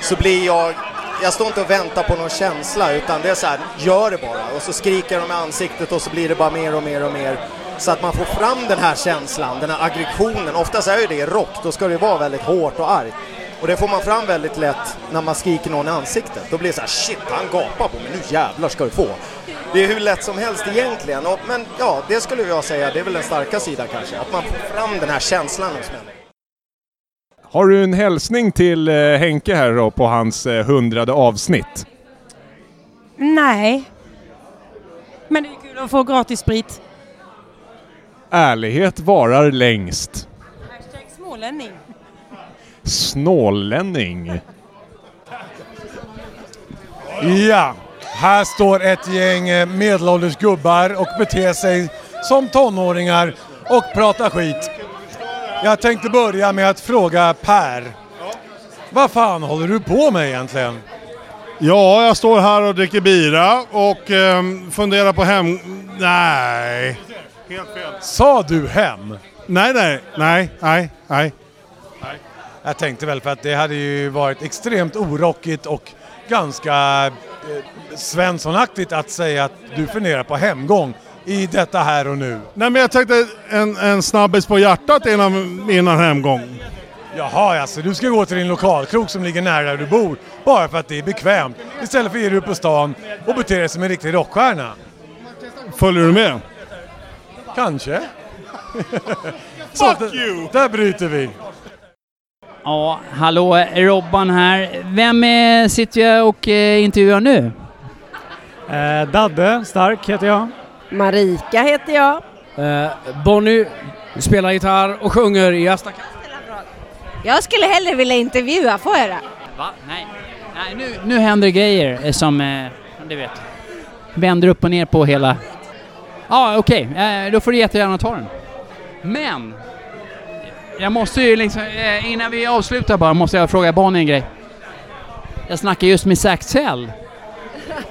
så blir jag jag står inte och väntar på någon känsla utan det är så här, gör det bara och så skriker de i ansiktet och så blir det bara mer och mer och mer så att man får fram den här känslan, den här aggressionen. Oftast är ju det rock, då ska det vara väldigt hårt och argt. Och det får man fram väldigt lätt när man skriker någon i ansiktet. Då blir det så här, shit, han gapar på mig, nu jävlar ska du få. Det är hur lätt som helst egentligen, och, men ja, det skulle jag säga, det är väl den starka sidan kanske, att man får fram den här känslan hos människor. Har du en hälsning till eh, Henke här då på hans eh, hundrade avsnitt? Nej. Men det är kul att få gratis sprit. Ärlighet varar längst. Hashtag smålänning. Snålänning. Ja, här står ett gäng eh, medelålders gubbar och beter sig som tonåringar och pratar skit. Jag tänkte börja med att fråga Per. Vad fan håller du på med egentligen? Ja, jag står här och dricker bira och ehm, funderar på hem... Nej. Helt fel. Sa du hem? Nej, nej, nej, nej, nej. Jag tänkte väl för att det hade ju varit extremt orockigt och ganska eh, Svenssonaktigt att säga att du funderar på hemgång i detta här och nu. Nej men jag tänkte en, en snabbis på hjärtat innan, innan hemgång. Jaha, alltså du ska gå till din lokalkrog som ligger nära där du bor bara för att det är bekvämt istället för att ge dig upp på stan och bete dig som en riktig rockstjärna. Följer du med? Kanske. Fuck you! Där bryter vi. Ja, hallå Robban här. Vem eh, sitter jag och eh, intervjuar nu? Eh, Dadde Stark heter jag. Marika heter jag. Eh, Bonnie spelar gitarr och sjunger i Asta Jag skulle hellre vilja intervjua, får jag det? Va? Nej. Nej nu, nu händer grejer eh, som, eh, du vet, vänder upp och ner på hela... Ja, okej. Eh, då får du jättegärna ta den. Men! Jag måste ju liksom, eh, innan vi avslutar bara, måste jag fråga Bonnie en grej. Jag snackade just med Zack Zell.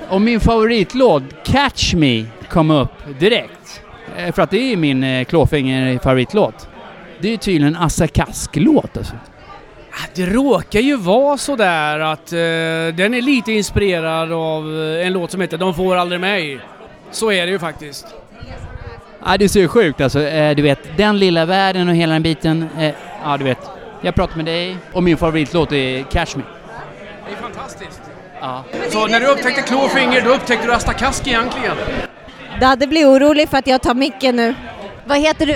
Och min favoritlåt, Catch Me, kom upp direkt. Eh, För att det är min eh, klåfinger favoritlåt. Det är ju tydligen en Assa Kask-låt alltså. Det råkar ju vara sådär att eh, den är lite inspirerad av en låt som heter De får aldrig mig. Så är det ju faktiskt. Ja, det är så sjukt alltså. Eh, du vet, den lilla världen och hela den biten. Eh, ja, du vet. Jag pratar med dig och min favoritlåt är Catch Me. Det är fantastiskt. Ja. Så när du upptäckte Klåfinger, då upptäckte du Asta Kask egentligen? Dadde blir orolig för att jag tar micken nu. Vad heter du?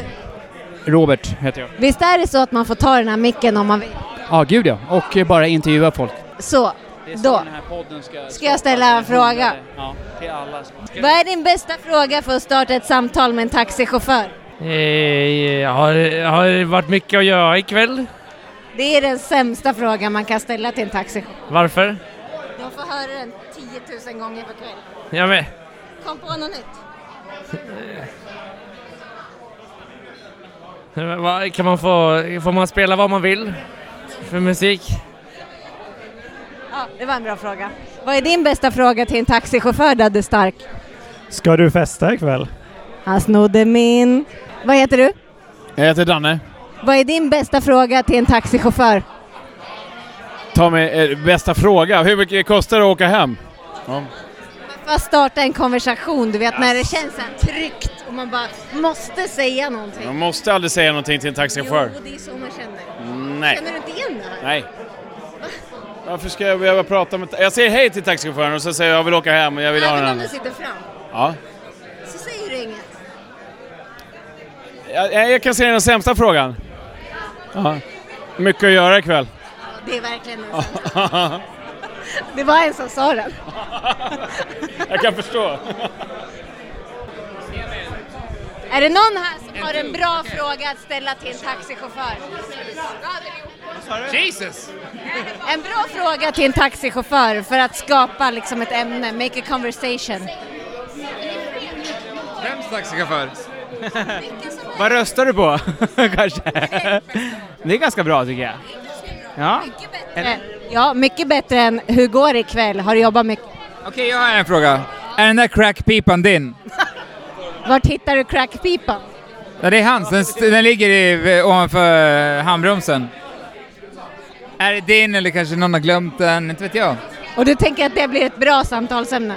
Robert heter jag. Visst är det så att man får ta den här micken om man vill? Ja, gud ja. Och bara intervjua folk. Så, då. podden ska... Ska jag ställa en fråga? Ja, till alla. Vad är din bästa fråga för att starta ett samtal med en taxichaufför? Eh, har, har det varit mycket att göra ikväll? Det är den sämsta frågan man kan ställa till en taxichaufför. Varför? De får höra den 10 000 gånger per kväll. Jag med. Kom på något nytt. Eh, Kan man få, får man spela vad man vill för musik? Ja, det var en bra fråga. Vad är din bästa fråga till en taxichaufför, Dadde Stark? Ska du festa ikväll? Han snodde min. Vad heter du? Jag heter Danne. Vad är din bästa fråga till en taxichaufför? Ta mig eh, bästa fråga. Hur mycket kostar det att åka hem? Ja. Att starta en konversation, du vet när det känns så här tryggt och man bara måste säga någonting. Man måste aldrig säga någonting till en taxichaufför. Jo, det är så man känner. Nej. Känner du inte igen det här? Nej. Varför ska jag behöva prata med... Jag säger hej till taxichauffören och så säger jag jag vill åka hem och jag vill ha Även den om du här. sitter fram, Ja. så säger du inget. Jag, jag kan säga den sämsta frågan. Ja. Mycket att göra ikväll. Det är verkligen en sån. Det var en som sa den. Är det någon här som har en bra fråga att ställa till en taxichaufför? Jesus! En bra fråga till en taxichaufför för att skapa liksom ett ämne, make a conversation. Vems taxichaufför? Vad röstar du på? Kanske? Det är ganska bra tycker jag. Ja. Eh, Ja, mycket bättre än hur går det ikväll? Har du jobbat mycket? Okej, jag har en fråga. Är den där crackpipan din? Vart hittar du crackpipan? Ja, det är hans. Den, den ligger i, ovanför handbromsen. Är det din eller kanske någon har glömt den? Inte vet jag. Och du tänker att det blir ett bra samtalsämne?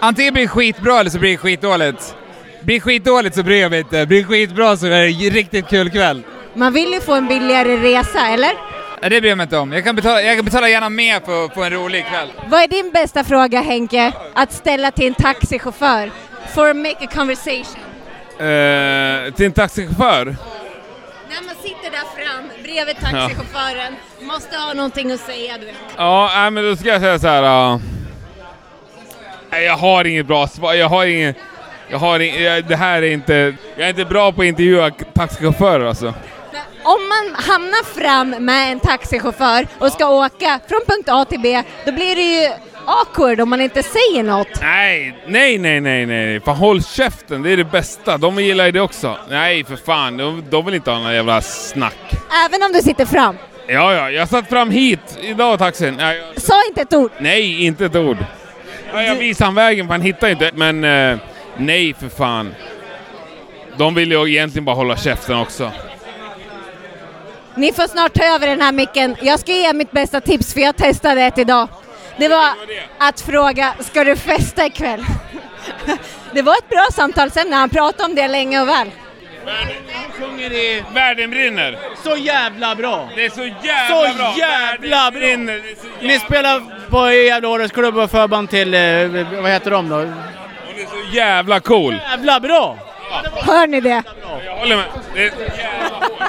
Antingen blir det skitbra eller så blir det skitdåligt. Blir det skitdåligt så bryr jag mig inte. Blir det skitbra så är det en riktigt kul kväll. Man vill ju få en billigare resa, eller? Ja, Det bryr jag mig inte om. Jag kan betala, jag kan betala gärna mer för, för en rolig kväll. Vad är din bästa fråga Henke, att ställa till en taxichaufför? For make a conversation. Eh, till en taxichaufför? När man sitter där fram bredvid taxichauffören, måste ha någonting att säga du vet. Ja, nej, men då ska jag säga så här. ja. Nej, jag har inget bra svar. Jag har ingen... Jag har ing, jag, det här är inte... Jag är inte bra på att intervjua taxichaufförer alltså. Om man hamnar fram med en taxichaufför och ska åka från punkt A till B, då blir det ju awkward om man inte säger något. Nej, nej, nej, nej, nej. Fan håll käften, det är det bästa. De gillar ju det också. Nej, för fan. De, de vill inte ha någon jävla snack. Även om du sitter fram. Ja, ja, jag satt fram hit idag taxin. Ja, jag, Sa inte ett ord. nej, inte ett ord. Ja, jag visade han vägen för han hittade inte. Men eh, nej, för fan. De vill ju egentligen bara hålla käften också. Ni får snart ta över den här micken. Jag ska ge mitt bästa tips för jag testade ett idag. Det var att fråga, ska du festa ikväll? Det var ett bra samtalsämne, han pratade om det länge och väl. sjunger i Världen brinner. Så jävla bra! Det är så jävla Så bra! jävla bra! brinner. Det är så jävla Ni spelar på Gävle Årets klubb och förband till, eh, vad heter de då? Hon är så jävla cool. Jävla bra! Hör ni det? Jag håller med. Det är så jävla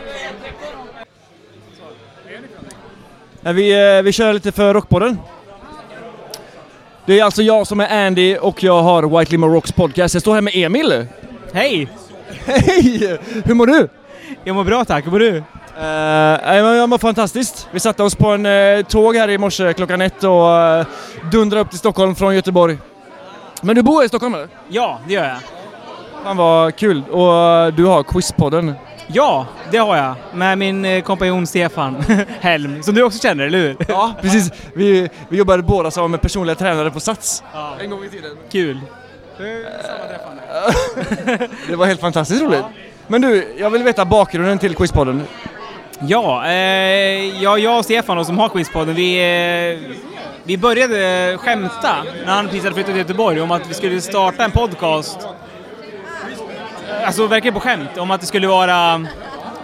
Ja, Vi, eh, vi kör lite för Rockpodden. Det är alltså jag som är Andy och jag har White Limo Rocks podcast. Jag står här med Emil. Hej! Hej! Hur mår du? Jag mår bra tack, hur mår du? Uh, jag mår fantastiskt. Vi satte oss på en eh, tåg här i morse klockan ett och uh, dundrade upp till Stockholm från Göteborg. Men du bor i Stockholm eller? Ja, det gör jag. Fan vad kul. Och eh, du har Quizpodden. Ja, det har jag. Med min eh, kompanjon Stefan Helm, som du också känner, eller hur? Ja, precis. Vi, vi jobbade båda som personliga tränare på Sats. Ja. En gång i tiden. Kul. Det var helt fantastiskt roligt. Men du, jag vill veta bakgrunden till Quizpodden. Ja, eh, ja, jag och Stefan då, som har Quizpodden, vi, eh, vi började skämta när han precis hade flyttat till Göteborg om att vi skulle starta en podcast. Alltså verkligen på skämt, om att det skulle vara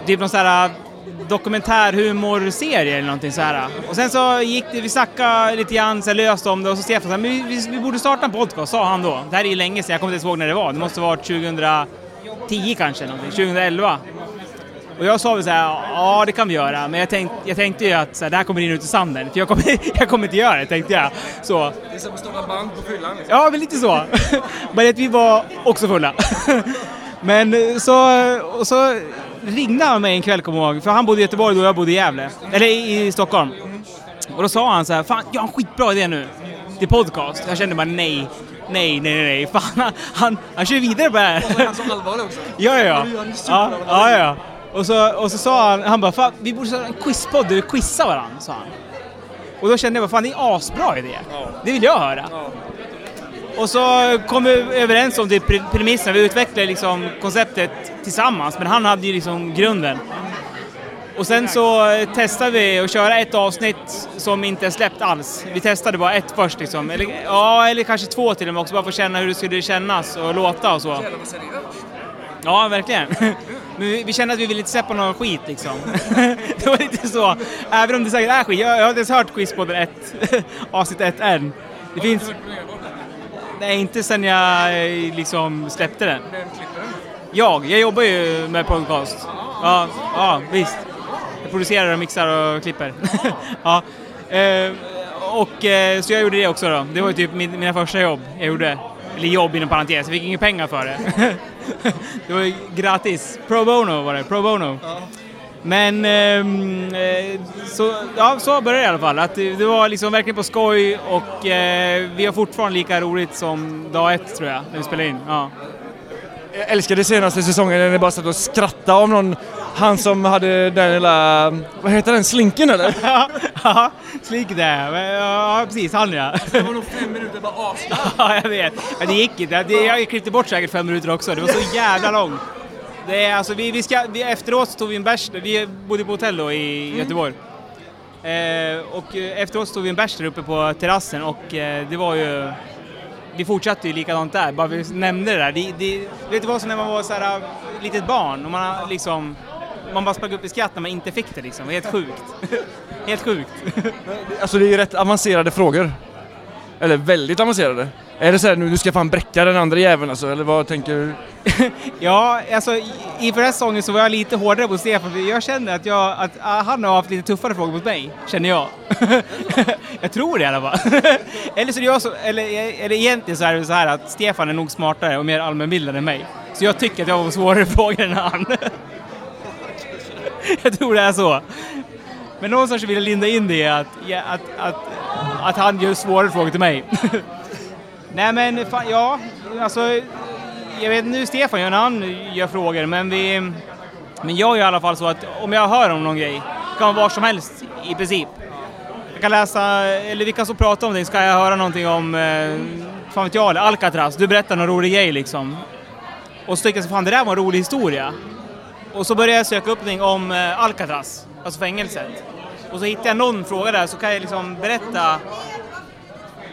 typ någon sån här dokumentärhumorserie eller någonting så här. Och sen så gick det, vi snackade lite grann så här löst om det och så Stefan sa vi, vi, vi borde starta en podcast, sa han då. Det här är ju länge sedan, jag kommer inte ens ihåg när det var. Det måste ha varit 2010 kanske, någonting. 2011. Och jag sa väl så här, ja det kan vi göra, men jag, tänk, jag tänkte ju att så här, det här kommer rinna ut i sanden, för jag kommer, jag kommer inte göra det, tänkte jag. Så. Det är som att starta band på fyllan. Ja, men lite så. Men att vi var också fulla. Men eh, så, och så ringde han mig en kväll, kommer jag ihåg, för han bodde i Göteborg och jag bodde i Gävle, eller i, i Stockholm. Och då sa han så här, fan jag har en skitbra idé nu till podcast. Jag kände bara nej, nej, nej, nej. Fan, han, han, han kör vidare på det här. Var han så allvarlig också? Ja, ja, ja. Ja, ja, ja. Och så, och så sa han, han bara, fan vi borde göra en quizpodd där vi quizar varandra, sa han. Och då kände jag bara, fan det är en asbra idé. Det vill jag höra. Och så kom vi överens om typ pre- premisserna, vi utvecklade liksom konceptet tillsammans, men han hade ju liksom grunden. Och sen så eh, testade vi att köra ett avsnitt som inte är släppt alls. Vi testade bara ett först liksom, eller, ja, eller kanske två till och med också, bara för att känna hur det skulle kännas och låta och så. Ja, verkligen. Men vi, vi kände att vi ville inte släppa någon skit liksom. det var lite så. Även om det säkert är skit. Jag, jag har inte ens hört Quizpodden 1, avsnitt 1 än. Det finns... Nej, inte sen jag eh, liksom släppte den. Jag, jag jobbar ju med podcast. Ja, ja visst. Jag producerar och mixar och klipper. ja. Eh, och eh, så jag gjorde det också då. Det var ju typ min, mina första jobb jag gjorde. Eller jobb inom parentes, jag fick inga pengar för det. det var ju gratis. Pro bono var det, pro bono. Men ehm, eh, så, ja, så började det i alla fall. Att det, det var liksom verkligen på skoj och eh, vi har fortfarande lika roligt som dag ett tror jag, när vi spelade in. Ja. Jag älskade senaste säsongen när ni bara satt och skrattade om någon, han som hade den lilla, vad heter den, slinken eller? Ja, Slick där. Ja, precis. Han ja. Det var nog fem minuter bara aslarm. Ja, jag vet. Men det gick inte. Det, jag klippte bort säkert fem minuter också. Det var så jävla långt. Det är, alltså, vi, vi ska, vi, efteråt tog vi en bärs. Vi bodde på hotell då i Göteborg. Eh, och eh, efteråt tog vi en bärs där uppe på terrassen och eh, det var ju... Vi fortsatte ju likadant där, bara vi nämnde det där. Det, det, vet du vad som när man var så här, litet barn och man har liksom... Man bara sprang upp i skratt när man inte fick det liksom. Helt sjukt. Helt sjukt. Alltså det är ju rätt avancerade frågor. Eller väldigt avancerade. Är det så här nu, du ska fan bräcka den andra jäveln alltså, eller vad tänker du? Ja, alltså inför den här säsongen så var jag lite hårdare mot Stefan för jag känner att, jag, att ah, han har haft lite tuffare frågor mot mig, känner jag. jag tror det i alla fall. eller så är det jag så, eller, eller egentligen så är det så här att Stefan är nog smartare och mer allmänbildad än mig. Så jag tycker att jag har svårare frågor än han. jag tror det är så. Men någonstans vill jag linda in det i att, ja, att, att, att han gör svårare frågor till mig. Nej men fan, ja, alltså jag vet inte hur Stefan gör när han gör frågor, men vi... Men jag gör i alla fall så att om jag hör om någon grej, det kan vara var som helst i princip. Jag kan läsa, eller vi kan så prata om det, ska jag höra någonting om, eh, fan vet jag, Alcatraz, du berättar någon rolig grej liksom. Och så tycker jag så fan det där var en rolig historia. Och så börjar jag söka upp någonting om eh, Alcatraz, alltså fängelset. Och så hittar jag någon fråga där så kan jag liksom berätta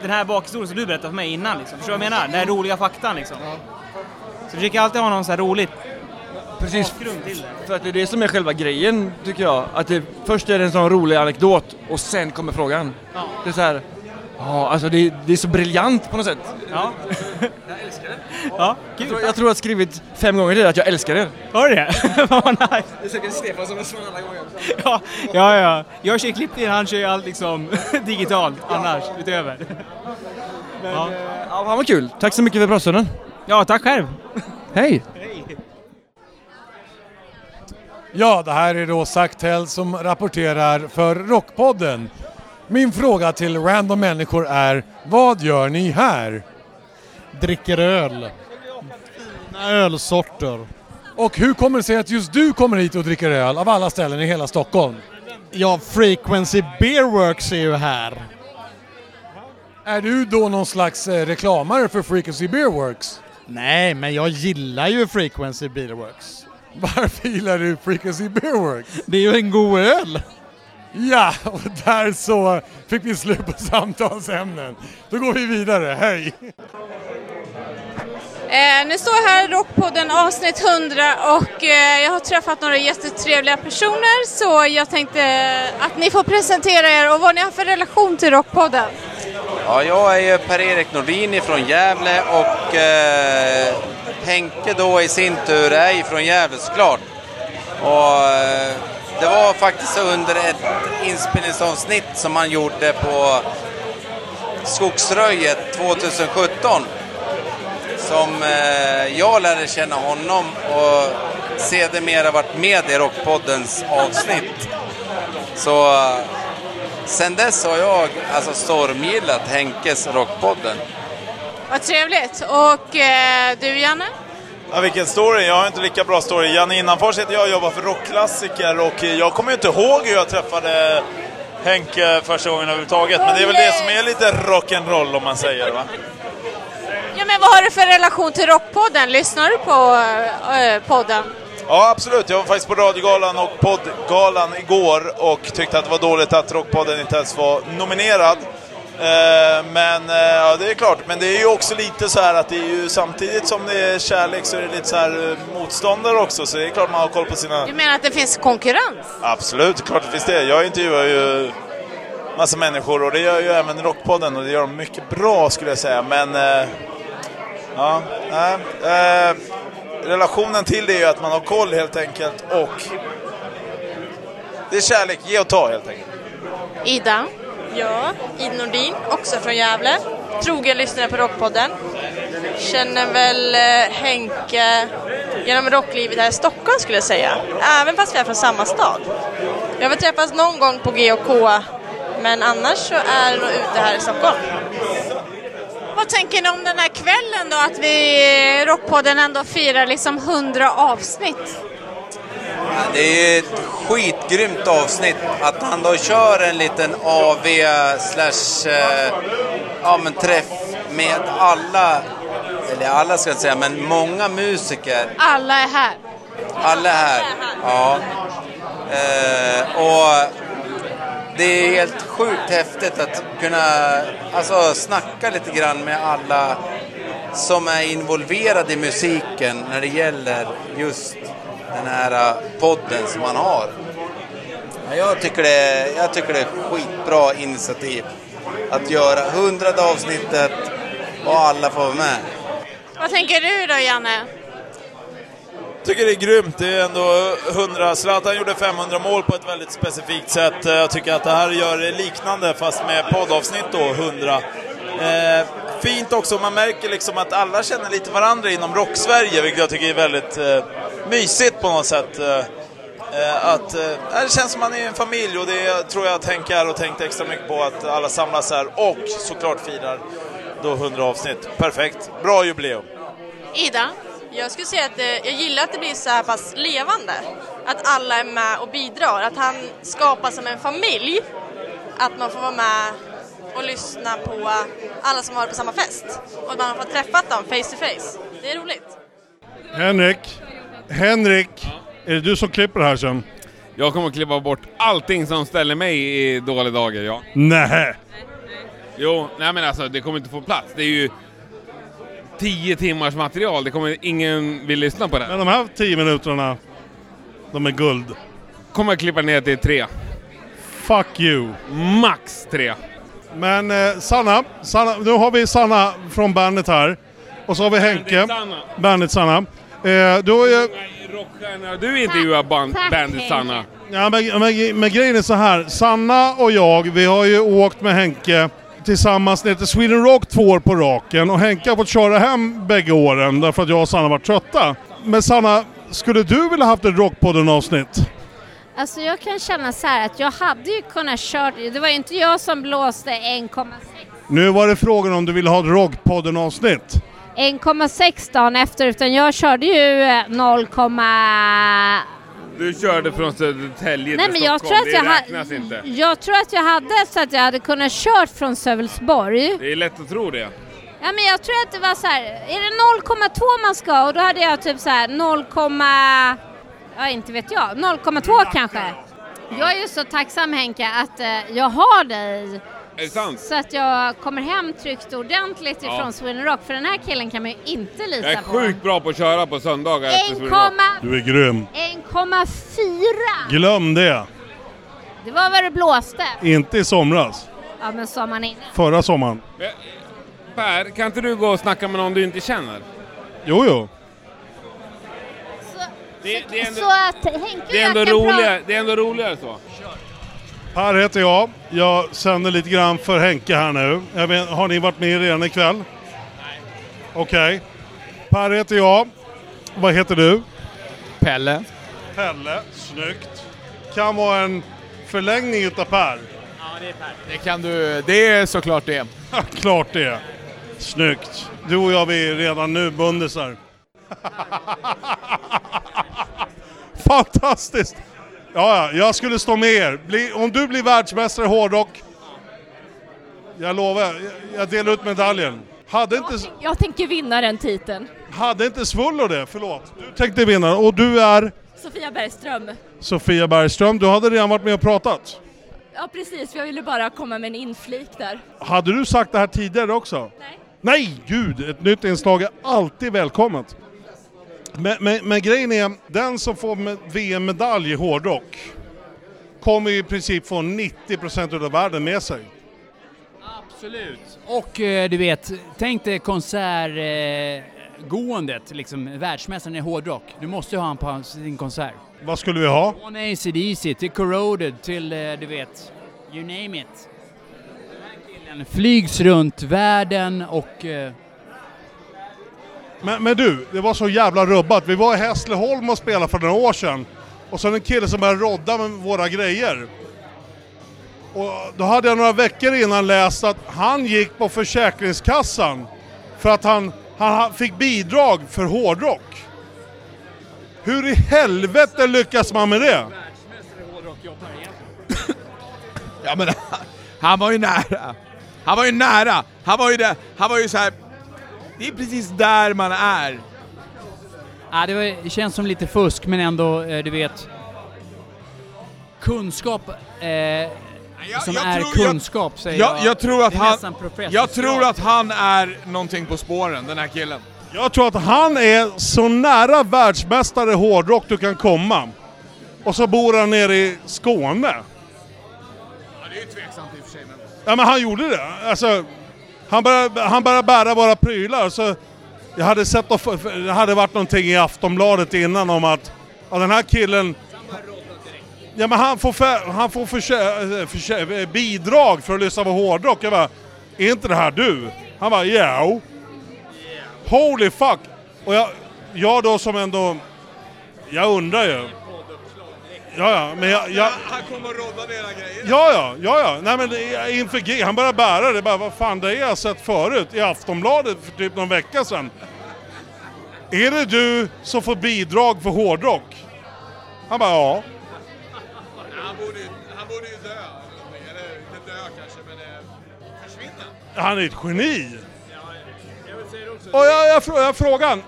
den här bakhistorien som du berättade för mig innan. Liksom. Förstår du vad jag menar? Den här roliga faktan liksom. Så jag försöker alltid ha någon så här roligt Precis, för att det är det som är själva grejen tycker jag. Att det, först är det en sån rolig anekdot och sen kommer frågan. Ja. Det är så här, ja alltså det, det är så briljant på något sätt. Ja. jag älskar det. Ja, Jag tror, jag tror jag har skrivit fem gånger till det att jag älskar er. Har du det? Vad nice! Det är säkert Stefan som är svan alla gånger. Ja, ja, ja. Jag kör klippning, han kör ju allt liksom digitalt annars, utöver. ja. ja, fan vad kul. Tack så mycket för pratstunden. Ja, tack själv. Hej! Ja, det här är då Saktell som rapporterar för Rockpodden. Min fråga till random människor är, vad gör ni här? Dricker öl. Fina ölsorter. Och hur kommer det sig att just du kommer hit och dricker öl av alla ställen i hela Stockholm? Ja, Frequency Beer Works är ju här. Är du då någon slags eh, reklamare för Frequency Beer Works? Nej, men jag gillar ju Frequency Beer Works. Varför gillar du Frequency Beer Works? Det är ju en god öl. Ja, och där så fick vi slut på samtalsämnen. Då går vi vidare, hej! Eh, nu står jag här i Rockpodden avsnitt 100 och eh, jag har träffat några jättetrevliga personer så jag tänkte att ni får presentera er och vad ni har för relation till Rockpodden. Ja, jag är ju Per-Erik Nordin från Gävle och eh, Henke då i sin tur är ju från Gävle såklart. Och eh, det var faktiskt under ett inspelningsavsnitt som han gjorde på Skogsröjet 2017 som eh, jag lärde känna honom och sedermera varit med i Rockpoddens avsnitt. Så eh, sen dess har jag alltså stormgillat Henkes Rockpodden. Vad trevligt. Och eh, du Janne? Ja, vilken story. Jag har inte lika bra story. Janne Innanfors heter jag och jobbar för rockklassiker och jag kommer ju inte ihåg hur jag träffade Henke första gången överhuvudtaget. Men det är väl det som är lite rock'n'roll om man säger va? Ja men vad har du för relation till Rockpodden? Lyssnar du på eh, podden? Ja, absolut. Jag var faktiskt på radiogalan och poddgalan igår och tyckte att det var dåligt att Rockpodden inte ens var nominerad. Eh, Men eh, ja, det är klart, men det är ju också lite så här att det är ju samtidigt som det är kärlek så är det lite så här eh, motståndare också, så det är klart man har koll på sina... Du menar att det finns konkurrens? Absolut, klart det finns det. Jag intervjuar ju massa människor och det gör ju även Rockpodden och det gör de mycket bra skulle jag säga. Men ja, nej. Eh, relationen till det är ju att man har koll helt enkelt och det är kärlek, ge och ta helt enkelt. Ida? Ja, Id Nordin, också från Gävle. Trogen lyssnare på Rockpodden. känner väl eh, Henke genom rocklivet här i Stockholm skulle jag säga. Även fast vi är från samma stad. Vi har väl träffats någon gång på GK, men annars så är det nog ute här i Stockholm. Vad tänker ni om den här kvällen då, att vi eh, Rockpodden ändå firar liksom 100 avsnitt? Det är ett skitgrymt avsnitt. Att han då kör en liten AV slash eh, ja, men träff med alla, eller alla ska jag säga, men många musiker. Alla är här. Alla är här. Ja. Eh, och det är helt sjukt häftigt att kunna alltså, snacka lite grann med alla som är involverade i musiken när det gäller just den här eh, podden som man har. Ja, Jag tycker det, jag tycker det är skitbra initiativ att göra hundrade avsnittet och alla får vara med. Vad tänker du då Janne? tycker det är grymt. Det är ändå 100. Zlatan gjorde 500 mål på ett väldigt specifikt sätt. Jag tycker att det här gör det liknande fast med poddavsnitt då, 100. Eh, fint också, man märker liksom att alla känner lite varandra inom rock-Sverige, vilket jag tycker är väldigt eh, mysigt på något sätt. Eh, eh, att, eh, det känns som man är en familj och det tror jag att Henke är och tänkt extra mycket på att alla samlas här och såklart firar då 100 avsnitt. Perfekt, bra jubileum. Ida, jag skulle säga att jag gillar att det blir så här pass levande. Att alla är med och bidrar. Att han skapar som en familj. Att man får vara med och lyssna på alla som har varit på samma fest. Och att man har fått träffa dem face to face. Det är roligt. Henrik, Henrik, är det du som klipper här sen? Jag kommer att klippa bort allting som ställer mig i dåliga dagar, ja. Nej. Jo, nej men alltså det kommer inte få plats. Det är ju 10 timmars material, det kommer ingen vill lyssna på det. Men de här 10 minuterna, de är guld. Kommer jag klippa ner till tre. Fuck you. Max tre. Men eh, Sanna, Sanna, nu har vi Sanna från bandet här. Och så har vi Henke. Sanna. Bandet Sanna. Eh, du har ju... Rockstjärna, du intervjuar band, bandet Sanna. Ja, men, men, men grejen är så här. Sanna och jag, vi har ju åkt med Henke tillsammans ner till Sweden Rock två år på raken och Henke har fått köra hem bägge åren därför att jag och Sanna varit trötta. Men Sanna, skulle du vilja haft ett Rockpodden-avsnitt? Alltså jag kan känna så här att jag hade ju kunnat kört, det var ju inte jag som blåste 1,6 Nu var det frågan om du ville ha ett Rockpodden-avsnitt. 1,6 dagen efter utan jag körde ju eh, 0, Du körde från Södertälje Nej till men jag Stockholm, tror, att jag, det räknas ha, inte. jag tror att jag hade så att jag hade kunnat kört från Sölvesborg. Det är lätt att tro det. Ja men jag tror att det var så här, är det 0,2 man ska och då hade jag typ så här 0, ja inte vet jag, 0,2 kanske. Jag är ju så tacksam Henke att eh, jag har dig Är det sant? så att jag kommer hem och ordentligt Ja. ifrån Sweden Rock för den här killen kan man ju inte lita Jag är på. sjukt bra på att köra på söndagar efter 1,4 Sweden Rock. Du är grym. Glöm det. Det var vad det blåste. Inte i somras. Ja men sommaren innan. Förra sommaren. Per, kan inte du gå och snacka med någon du inte känner? Jo, jo. Det, det är ändå, Så att Henke det är ändå roligare, det är ändå roligare så. Per heter jag. Jag sänder lite grann för Henke här nu. Vet, har ni varit med redan ikväll? Nej. Okej. Per heter jag. Vad heter du? Pelle. Pelle. Snyggt. Kan vara en förlängning utav Per. Ja, det är Per. Det kan du, det är såklart det. Klart det. Snyggt. Du och jag vi är redan nu bundisar. Fantastiskt! Ja, ja, jag skulle stå med er. Bli, om du blir världsmästare i hårdrock, jag lovar, jag, jag delar ut medaljen. Hade inte, Jag tänker vinna den titeln. hade inte Svullo det? Förlåt. Du tänkte vinna och du är Sofia Bergström. Sofia Bergström. Du hade redan varit med och pratat. Ja precis, jag ville bara komma med en inflik där. Hade du sagt det här tidigare också? Nej. Nej, gud! Ett nytt inslag är alltid välkommet. Men, men, men grejen är, den som får med- VM-medalj i hårdrock kommer i princip få 90% av världen med sig. Absolut. Och eh, du vet, tänk dig konsertgåendet, eh, liksom världsmästaren i hårdrock. Du måste ju ha honom på sin konsert. Vad skulle vi ha? Från AC/DC till Corroded till, eh, du vet, you name it. Den här killen flygs runt världen och... Men, men du, det var så jävla rubbat. Vi var i Hässleholm och spelade för några år sedan. Och så en kille som började rodda med våra grejer. Och då hade jag några veckor innan läst att han gick på Försäkringskassan för att han, han fick bidrag för hårdrock. Hur i helvete lyckas man med det? Ja men han var ju nära. Han var ju nära. Han var ju där, han var ju så här. Det är precis där man är. Ja, det, var, det känns som lite fusk, men ändå, eh, du vet... Kunskap eh, som jag är tror- kunskap, säger jag, jag. jag tror att han, jag tror att han är någonting på spåren, den här killen. Jag tror att han är så nära världsmästare i hårdrock du kan komma. Och så bor han nere i Skåne. Ja, det är ju tveksamt i och för sig men... Ja men han gjorde det. Alltså, han började, han började bära våra prylar. Så jag hade sett, det hade varit någonting i Aftonbladet innan om att ja, den här killen... Ja men han får, för, han får för, eh, för, eh, bidrag för att lyssna på hårdrock. Jag bara, är inte det här du? Han bara, ja. Holy fuck! Och jag, jag då som ändå... Jag undrar ju. Ja, ja, men jag... jag Han kommer att rodda dina grejer. Ja, ja, ja, ja. Nej men inför gig, han började bära det. Bara, vad fan, det har jag sett förut i Aftonbladet för typ någon vecka sedan. Är det du som får bidrag för hårdrock? Han bara, ja. Han borde, han borde ju dö eller inte dö kanske, men eh, försvinna. Han är ett geni. Jag vill säga det också. Och jag, jag, jag frågar han,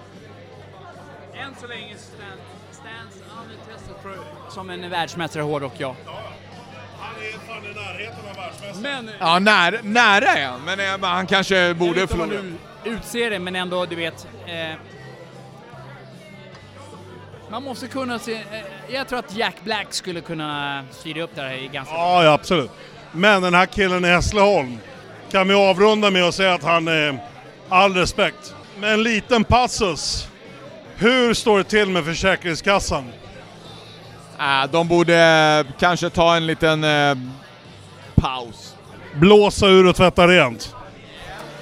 Än så länge som en världsmästare i hårdrock, ja. Han är fan i närheten av världsmästare. Men... Ja, nära, nära är han, men, eh, men han kanske borde Jag vet inte om förlora. du utser det, men ändå, du vet. Eh, man måste kunna se... Eh, jag tror att Jack Black skulle kunna styra upp det här i ganska Ja, ja, absolut. Men den här killen i Hässleholm kan vi avrunda med att säga att han är all respekt. Med en liten passus. Hur står det till med Försäkringskassan? Äh, de borde eh, kanske ta en liten eh, paus. Blåsa ur och tvätta rent.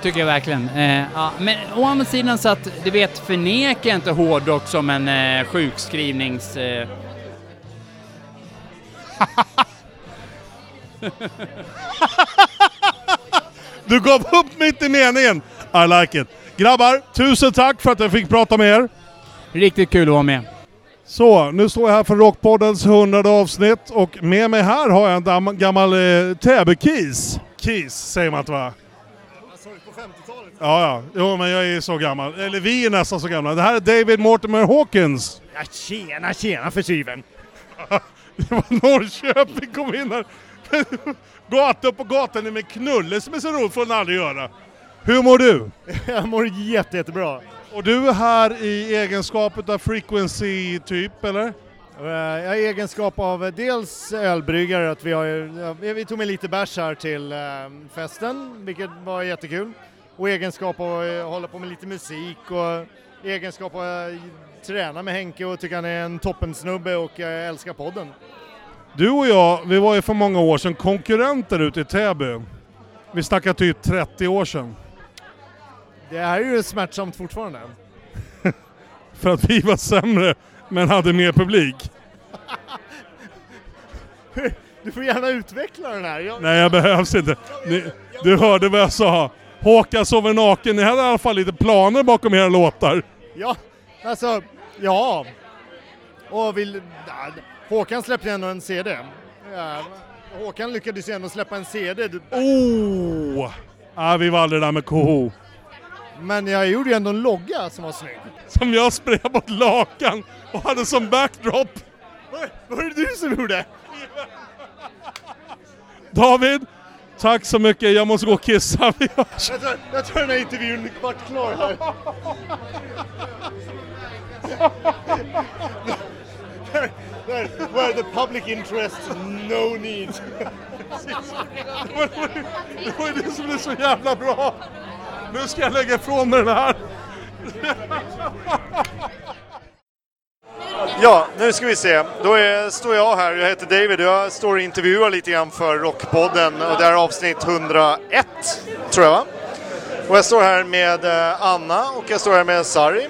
Tycker jag verkligen. Eh, ja, men å andra sidan så att, du vet, förneka inte hårdrock som en eh, sjukskrivnings... Eh, Du gav upp mitt i meningen. I like it. Grabbar, tusen tack för att jag fick prata med er. Riktigt kul att vara med. Så, nu står jag här för Rockpoddens hundrade avsnitt och med mig här har jag en dam- gammal eh, Täby-kis. Kis säger man inte va? Ja, ja. Jo, men jag är så gammal. Eller vi är nästan så gamla. Det här är David Mortimer Hawkins. Ja, tjena, tjena för syven. Det var Norrköping kom in här. Gata upp på gatan med knulle som är så roligt får den aldrig göra. Hur mår du? Jag mår jätte, jättebra. Och du är här i egenskap av frequency typ, eller? Eh, Jag har egenskap av eh, dels ölbryggare, att vi, har, vi tog med lite bärs här till eh, festen, vilket var jättekul. Och egenskap av att hålla på med lite musik och egenskap av att träna med Henke och tycker han är en toppensnubbe och jag älskar podden. Du och jag, vi var ju för många år sedan konkurrenter ute i Täby. Vi snackar typ 30 år sedan. Det här är ju smärtsamt fortfarande. För att vi var sämre, men hade mer publik. Du får gärna utveckla den här. Jag, Nej, jag behövs inte. Ni, du hörde vad jag sa. Håkan sover naken. Ni hade i alla fall lite planer bakom era låtar. Ja, alltså, ja. Och vill, Håkan släppte ändå en CD. Ja, Håkan lyckades ju ändå släppa en CD. Oh! Ah, vi var aldrig där med KH. Men jag gjorde ju ändå en logga som var snygg. Som jag sprayade ett lakan och hade som backdrop. Var det du som gjorde? David, tack så mycket. Jag måste gå och kissa. Jag tror, jag tror den här intervjun vart klar här. Where the public interest, no need. Det var ju det som blev så jävla bra. Nu ska jag lägga ifrån mig den här. Ja, nu ska vi se. Då är, står jag här, jag heter David och jag står och intervjuar lite grann för Rockpodden och det här är avsnitt 101, tror jag va? Och jag står här med eh, Anna och jag står här med Sari.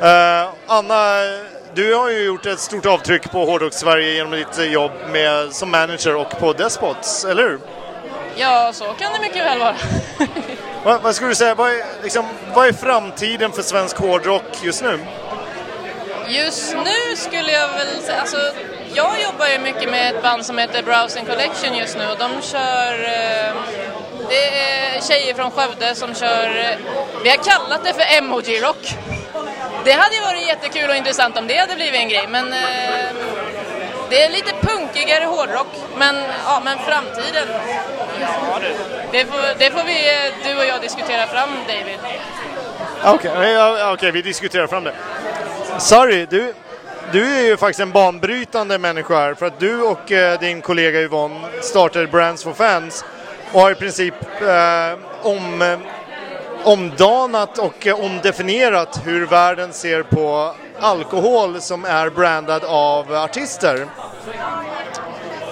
Eh, Anna, du har ju gjort ett stort avtryck på Hårdrock-Sverige genom ditt jobb med, som manager och på Despots, eller hur? Ja, så kan det mycket väl vara. Vad, vad skulle du säga, vad är, liksom, vad är framtiden för svensk hårdrock just nu? Just nu skulle jag väl säga, alltså jag jobbar ju mycket med ett band som heter Browsing Collection just nu och de kör, eh, det är tjejer från Skövde som kör, eh, vi har kallat det för emoji-rock. Det hade ju varit jättekul och intressant om det hade blivit en grej men eh, det är lite punkigare hårdrock men, ja, men framtiden, ja du, det får, det får vi, eh, du och jag diskutera fram David. Ah, okej, okay, okej, vi diskuterar fram det. Sorry, du, du är ju faktiskt en banbrytande människa här för att du och eh, din kollega Yvonne startade Brands for Fans och har i princip eh, om, eh, omdanat och eh, omdefinierat hur världen ser på alkohol som är brandad av artister.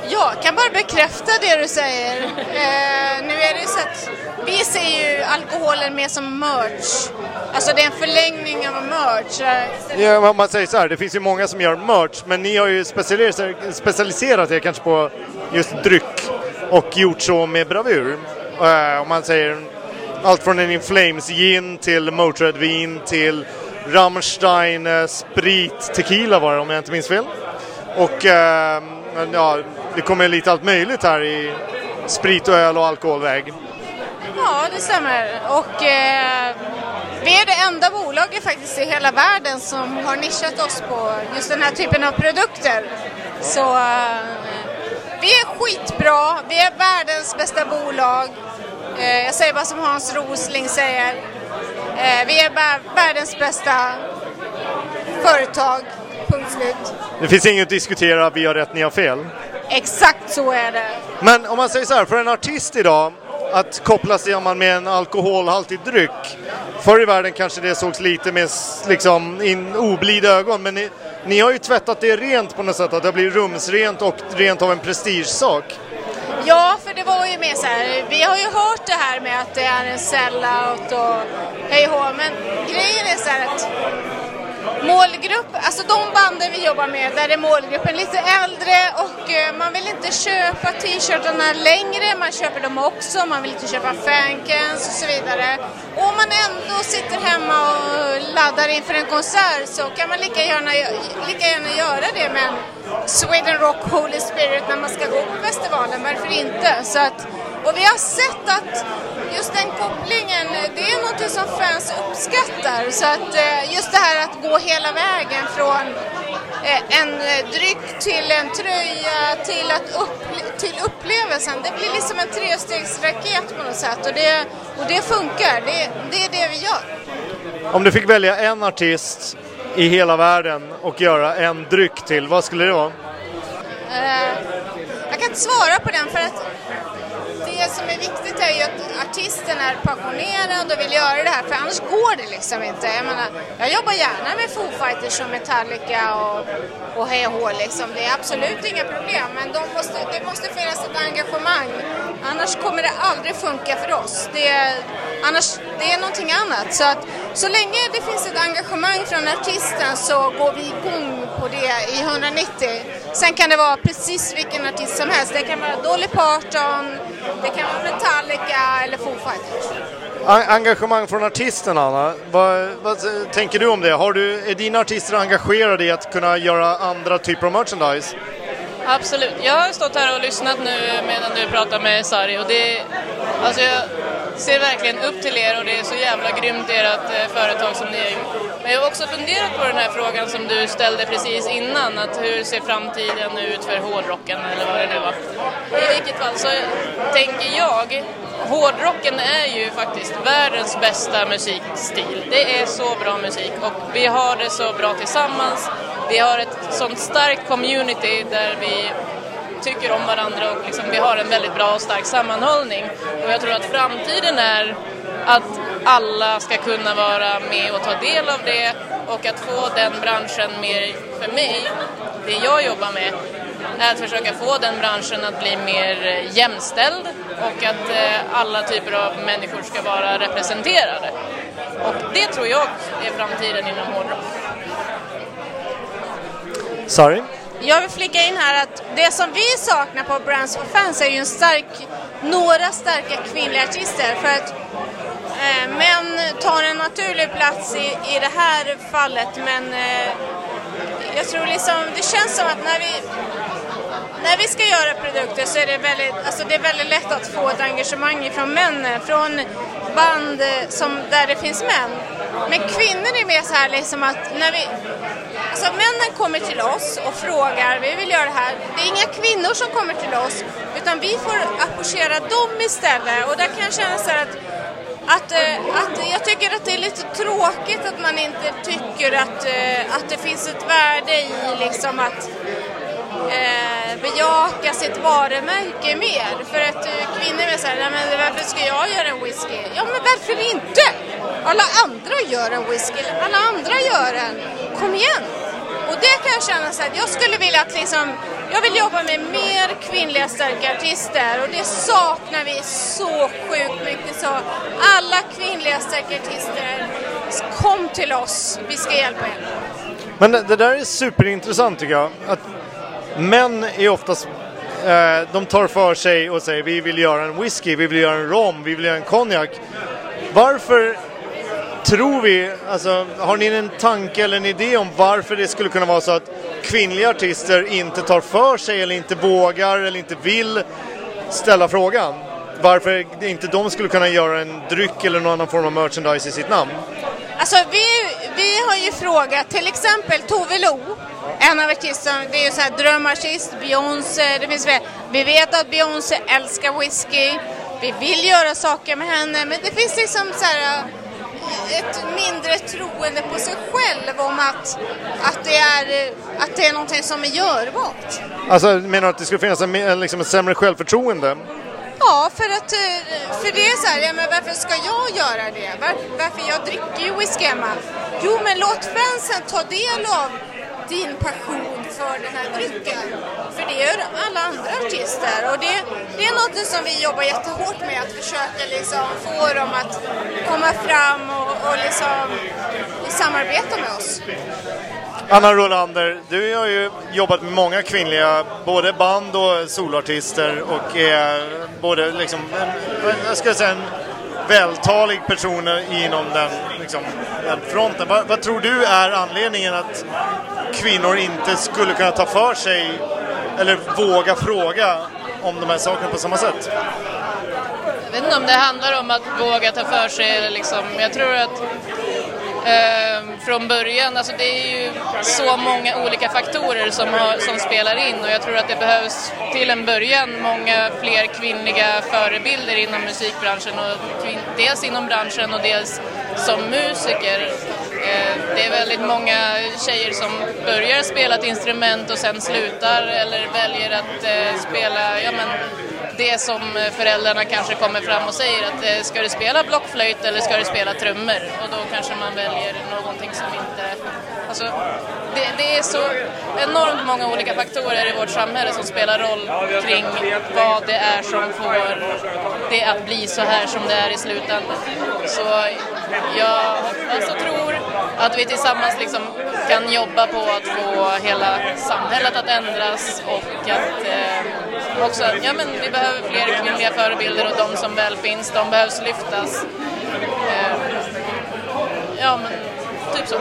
Ja, jag kan bara bekräfta det du säger. Eh, nu är det ju så att vi ser ju alkoholen mer som merch. Alltså det är en förlängning av merch. Ja, om man säger så här, det finns ju många som gör merch, men ni har ju specialiserat, specialiserat er kanske på just dryck och gjort så med bravur. Eh, om man säger allt från en In Flames gin till Motörhead vin till Rammstein eh, sprit tequila var det om jag inte minns fel. Och eh, ja, det kommer lite allt möjligt här i sprit och öl och alkoholväg. Ja, det stämmer. Och eh, vi är det enda bolaget faktiskt i hela världen som har nischat oss på just den här typen av produkter. Så eh, vi är skitbra, vi är världens bästa bolag. Eh, jag säger bara som Hans Rosling säger. Eh, vi är vär- världens bästa företag, punkt slut. Det finns inget att diskutera, vi har rätt, ni har fel. Exakt så är det. Men om man säger så här, för en artist idag att kopplas samman med en alkoholhaltig dryck. Förr i världen kanske det sågs lite med liksom in oblida ögon, men ni, ni har ju tvättat det rent på något sätt, att det blir rumsrent och rent av en prestigesak. Ja, för det var ju mer så här, vi har ju hört det här med att det är en sellout och hej hå, men grejen är så här att målgrupp, alltså de banden vi jobbar med, där är målgruppen lite äldre och eh, man vill inte köpa t-shirtarna längre, man köper dem också, man vill inte köpa fancans och så vidare. Och om man ändå sitter hemma och laddar inför en konsert så kan man lika gärna, lika gärna göra det med en Sweden Rock Holy Spirit när man ska gå på festivalen, varför inte? Så att, och vi har sett att just den kopplingen, det är något som fans uppskattar. Så att eh, just det här att gå hela vägen från eh, en dryck till en tröja till, att upple- till upplevelsen, det blir liksom en trestegsraket på något sätt. Och det, och det funkar, det, det är det vi gör. Om du fick välja en artist i hela världen och göra en dryck till, vad skulle det vara? Eh, jag kan inte svara på den för att det som är viktigt är ju att artisten är passionerad och vill göra det här för annars går det liksom inte. Jag menar, jag jobbar gärna med Foo Fighters och Metallica och, och hej och hå liksom. Det är absolut inga problem men de måste, det måste finnas ett engagemang. Annars kommer det aldrig funka för oss. Det är, annars, det är någonting annat. Så att så länge det finns ett engagemang från artisten så går vi igång på det i 190. Sen kan det vara precis vilken artist som helst. Det kan vara Dolly Parton, det kan vara Metallica eller Foo Fighters. Engagemang från artisterna, Anna, vad, vad tänker du om det? Har du, är dina artister engagerade i att kunna göra andra typer av merchandise? Absolut. Jag har stått här och lyssnat nu medan du pratar med Sari och det, alltså jag ser verkligen upp till er och det är så jävla grymt ert eh, företag som ni har gjort. Men jag har också funderat på den här frågan som du ställde precis innan, att hur ser framtiden ut för hårdrocken eller vad det nu var. I vilket fall så tänker jag, hårdrocken är ju faktiskt världens bästa musikstil. Det är så bra musik och vi har det så bra tillsammans. Vi har ett sånt starkt community där vi tycker om varandra och liksom vi har en väldigt bra och stark sammanhållning. Och jag tror att framtiden är att alla ska kunna vara med och ta del av det och att få den branschen mer för mig, det jag jobbar med, är att försöka få den branschen att bli mer eh, jämställd och att eh, alla typer av människor ska vara representerade. Och det tror jag är framtiden inom hårdrock. Sorry. Jag vill flika in här att det som vi saknar på Brands for Fans är ju en stark, några starka kvinnliga artister för att eh, män tar en naturlig plats i, i det här fallet men eh, jag tror liksom, det känns som att när vi när vi ska göra produkter så är det väldigt, alltså det är väldigt lätt att få ett engagemang från männen, från band som, där det finns män. Men kvinnor är mer så här liksom att när vi, alltså männen kommer till oss och frågar, vi vill göra det här. Det är inga kvinnor som kommer till oss, utan vi får approchera dem istället. Och där kan jag känna så här att att, eh, att jag tycker att det är lite tråkigt att man inte tycker att, eh, att det finns ett värde i liksom att eh, bejaka sitt varumärke mer. För att eh, kvinnor är såhär, "Nej, men varför ska jag göra en whisky? Ja men varför inte? Alla andra gör en whisky, alla andra gör en. Kom igen! Och det kan jag känna så att jag skulle vilja att liksom, jag vill jobba med mer kvinnliga starka artister och det saknar vi så sjukt mycket så alla kvinnliga starka artister, kom till oss, vi ska hjälpa er. Men det, det där är superintressant tycker jag. Att män är oftast, eh, de tar för sig och säger vi vill göra en whisky, vi vill göra en rom, vi vill göra en konjak. Varför tror vi, alltså har ni en tanke eller en idé om varför det skulle kunna vara så att kvinnliga artister inte tar för sig eller inte vågar eller inte vill ställa frågan? Varför inte de skulle kunna göra en dryck eller någon annan form av merchandise i sitt namn? Alltså vi, vi har ju frågat till exempel Tove Lo, en av artisterna, det är ju så här drömartist, Beyoncé, det finns väl. Vi vet att Beyoncé älskar whisky, vi vill göra saker med henne, men det finns liksom så här ett mindre troende på sig själv om att, att, det, är, att det är någonting som är görbart. Alltså menar du att det skulle finnas en, liksom ett sämre självförtroende? Ja, för att eh, för det är så här, ja, men varför ska jag göra det? Var, varför jag dricker ju whisky hemma? Jo, men låt fansen ta del av din passion för den här drycken. För det gör alla andra artister och det, det är något som vi jobbar jättehårt med, att försöka liksom få dem att komma fram och, och liksom samarbeta med oss. Anna Rolander, du har ju jobbat med många kvinnliga, både band och soloartister och är både liksom, en, jag ska säga en vältalig person inom den, liksom, den fronten. Vad, vad tror du är anledningen att kvinnor inte skulle kunna ta för sig eller våga fråga om de här sakerna på samma sätt? Jag vet inte om det handlar om att våga ta för sig eller liksom, jag tror att eh, från början, alltså det är ju så många olika faktorer som, har, som spelar in och jag tror att det behövs till en början många fler kvinnliga förebilder inom musikbranschen och kvin, dels inom branschen och dels som musiker. Eh, det är väldigt många tjejer som börjar spela ett instrument och sen slutar eller väljer att eh, spela, ja men det som eh, föräldrarna kanske kommer fram och säger att eh, ska du spela blockflöjt eller ska du spela trummor? Och då kanske man väljer någonting som inte... Alltså, det, det är så enormt många olika faktorer i vårt samhälle som spelar roll kring vad det är som får det att bli så här som det är i slutändan. Så jag hoppas och tror att vi tillsammans liksom kan jobba på att få hela samhället att ändras och att eh, också, ja men vi behöver fler kvinnliga förebilder och de som väl finns, de behövs lyftas. Eh, ja men, typ så.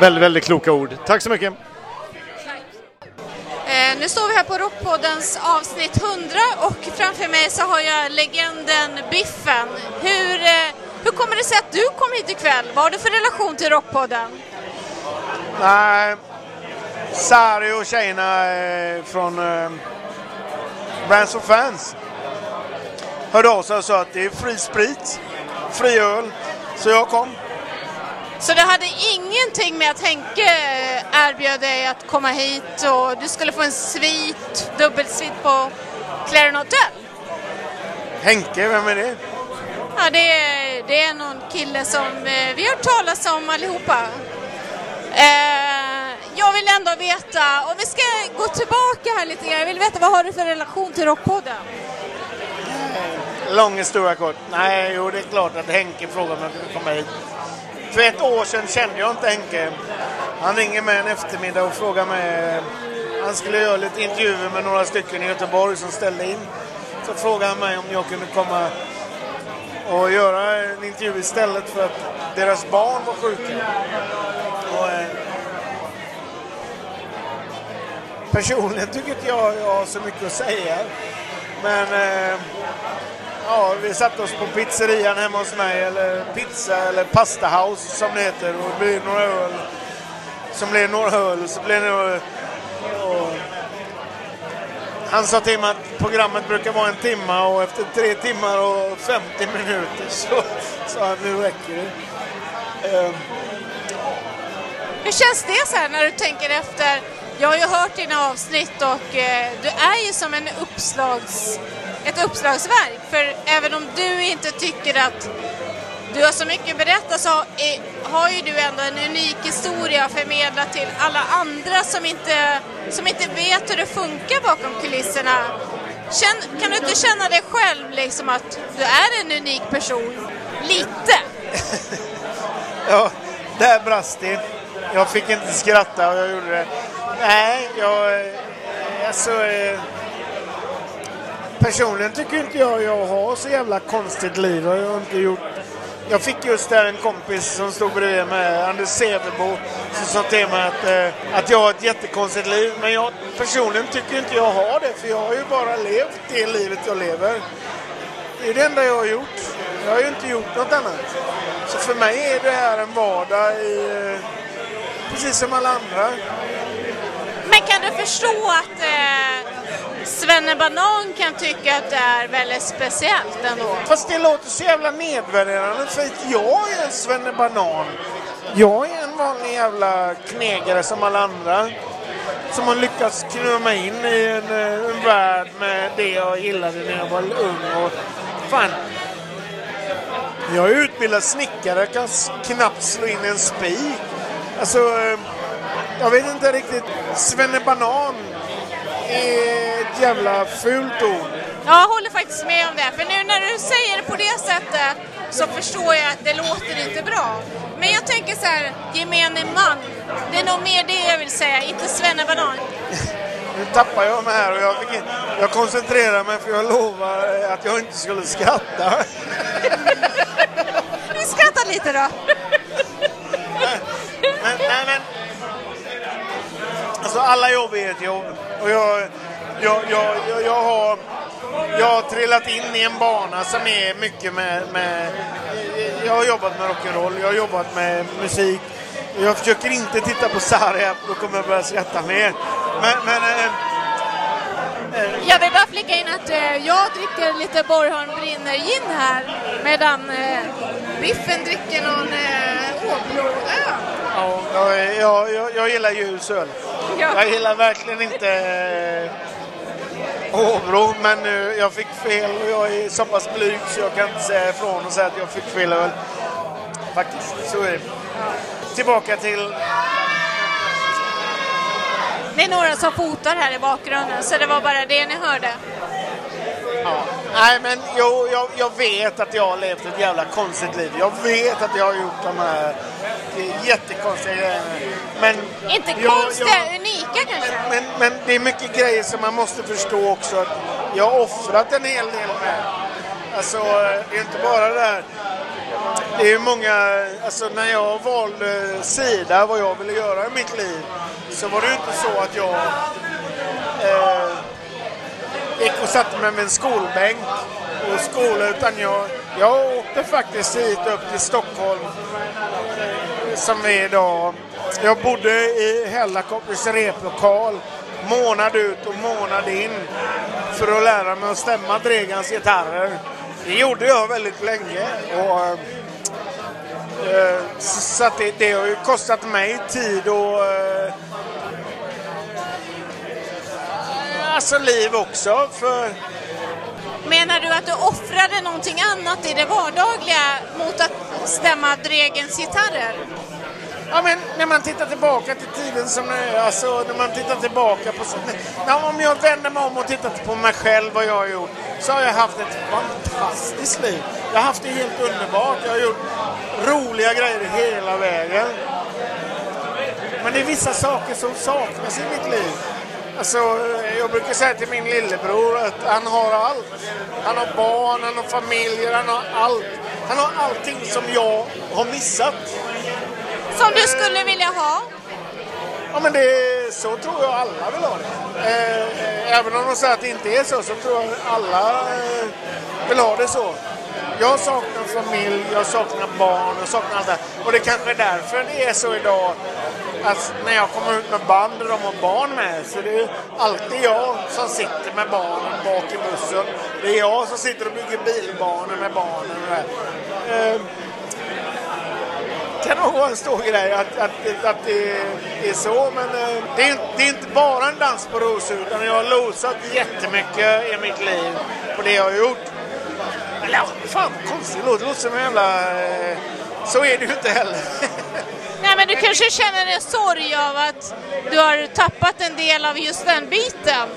Väldigt, väldigt kloka ord. Tack så mycket. Eh, nu står vi här på Rockpoddens avsnitt 100 och framför mig så har jag legenden Biffen. Hur, eh, hur kommer det sig att du kom hit ikväll? Vad har du för relation till Rockpodden? Nej, Sari och tjejerna eh, från eh, Brands of Fans hörde av sig och sa att det är fri sprit, fri öl. Så jag kom. Så det hade ingenting med att Henke erbjöd dig att komma hit och du skulle få en svit, dubbelsvit på Clarion Hotel? Henke, vem är det? Ja, det är, det är någon kille som eh, vi har hört talas om allihopa. Eh, jag vill ändå veta, om vi ska gå tillbaka här lite grann, jag vill veta vad har du för relation till Rockpodden? Eh, lång historia kort. Nej, jo det är klart att Henke frågade om jag kunde komma hit. För ett år sedan kände jag inte Henke. Han ringer mig en eftermiddag och frågar mig... Eh, han skulle göra lite intervjuer med några stycken i Göteborg som ställde in. Så frågade han mig om jag kunde komma och göra en intervju istället för att deras barn var sjuka. Och, eh, personligen tycker inte jag jag har så mycket att säga. Men eh, ja, vi satte oss på pizzerian hemma hos mig, eller pizza eller pasta house som det heter. Och det blir några öl. Som blir några öl, så blir det och, och, Han sa till mig att programmet brukar vara en timme och efter tre timmar och 50 minuter så sa han nu räcker det. Eh. Hur känns det så här när du tänker efter? Jag har ju hört dina avsnitt och eh, du är ju som en uppslags, ett uppslagsverk. För även om du inte tycker att du har så mycket att berätta så är, har ju du ändå en unik historia att förmedla till alla andra som inte, som inte vet hur det funkar bakom kulisserna. Känn, kan du inte känna dig själv liksom att du är en unik person? Lite? Ja, där brast det. Jag fick inte skratta och jag gjorde det. Nej, jag... Eh, alltså... Eh, personligen tycker inte jag jag har så jävla konstigt liv. Jag har inte gjort... Jag fick just där en kompis som stod bredvid mig, Anders Sevebo, som sa till mig att, eh, att jag har ett jättekonstigt liv. Men jag personligen tycker inte jag har det, för jag har ju bara levt det livet jag lever. Det är det enda jag har gjort. Jag har ju inte gjort något annat. Så för mig är det här en vardag i, precis som alla andra. Men kan du förstå att eh, Svenne Banan kan tycka att det är väldigt speciellt ändå? Fast det låter så jävla nedvärderande för att jag är en svennebanan. Jag är en vanlig jävla knegare som alla andra. Som har lyckats knumma in i en, eh, en värld med det jag gillade när jag var ung. Och fan, jag är utbildad snickare, jag kan knappt slå in en spik. Alltså, eh, jag vet inte riktigt. Svennebanan är ett jävla fult ord. Jag håller faktiskt med om det, för nu när du säger det på det sättet så förstår jag att det låter inte bra. Men jag tänker så här, gemene man. Det är nog mer det jag vill säga, inte Svenne Banan. Nu tappar jag mig här och jag, fick jag koncentrerar mig för jag lovar att jag inte skulle skratta. Vi skrattar lite då. Men, nej, men, alltså alla jobb är ett jobb. Och jag, jag, jag, jag, jag, har, jag har trillat in i en bana som är mycket med, med jag har jobbat med rock'n'roll, jag har jobbat med musik. Jag försöker inte titta på Sarja, då kommer jag börja skratta mer. Men, men äh, Jag vill bara flika in att äh, jag dricker lite Borgholm brinner gin här medan Biffen dricker någon eh, Ja, jag, jag, jag, jag gillar ljus öl. Ja. Jag gillar verkligen inte eh, Åbro, men nu, jag fick fel och jag är så pass blyg så jag kan inte säga ifrån och säga att jag fick fel öl. Faktiskt, så är det. Tillbaka till... Det är några som fotar här i bakgrunden så det var bara det ni hörde. Ja. Nej, men jo, jag, jag vet att jag har levt ett jävla konstigt liv. Jag vet att jag har gjort de här jättekonstiga grejerna. Men Inte jag- konstiga, jag- unika kanske? Men, men det är mycket grejer som man måste förstå också att jag har offrat en hel del med. Alltså, det är inte bara det här. Det är ju många, alltså när jag valde sida, vad jag ville göra i mitt liv, så var det ju inte så att jag eh, gick och satte mig med en skolbänk och skola, utan jag, jag åkte faktiskt hit upp till Stockholm som som är idag. Jag bodde i Hellacopters replokal månad ut och månad in för att lära mig att stämma Dregans gitarrer. Det gjorde jag väldigt länge. Och, eh, så att det, det har ju kostat mig tid och eh, alltså liv också. För Menar du att du offrade någonting annat i det vardagliga mot att stämma Dregens gitarrer? Ja, men när man tittar tillbaka till tiden som nu alltså när man tittar tillbaka på... Ja, om jag vänder mig om och tittar på mig själv, vad jag har gjort, så har jag haft ett fantastiskt liv. Jag har haft det helt underbart. Jag har gjort roliga grejer hela vägen. Men det är vissa saker som saknas i mitt liv. Alltså, jag brukar säga till min lillebror att han har allt. Han har barn, han har familjer, han har allt. Han har allting som jag har missat. Som du skulle vilja ha? Ja, men det, så tror jag alla vill ha det. Eh, även om de säger att det inte är så, så tror jag alla eh, vill ha det så. Jag saknar familj, jag saknar barn, jag saknar allt det här. Och det kanske är därför det är så idag att när jag kommer ut med band och de har barn med så det är alltid jag som sitter med barnen bak i bussen. Det är jag som sitter och bygger bilbanor med barnen. Och det. Eh, kan nog vara en stor grej att, att, att det är så, men eh, det är, det är inte bara en dans på rosor utan jag har losat jättemycket i mitt liv på det jag har gjort. Eller fan vad konstigt det låter. Det låter som en jävla... eh, Så är det ju inte heller. Nej, men du kanske känner en sorg av att du har tappat en del av just den biten?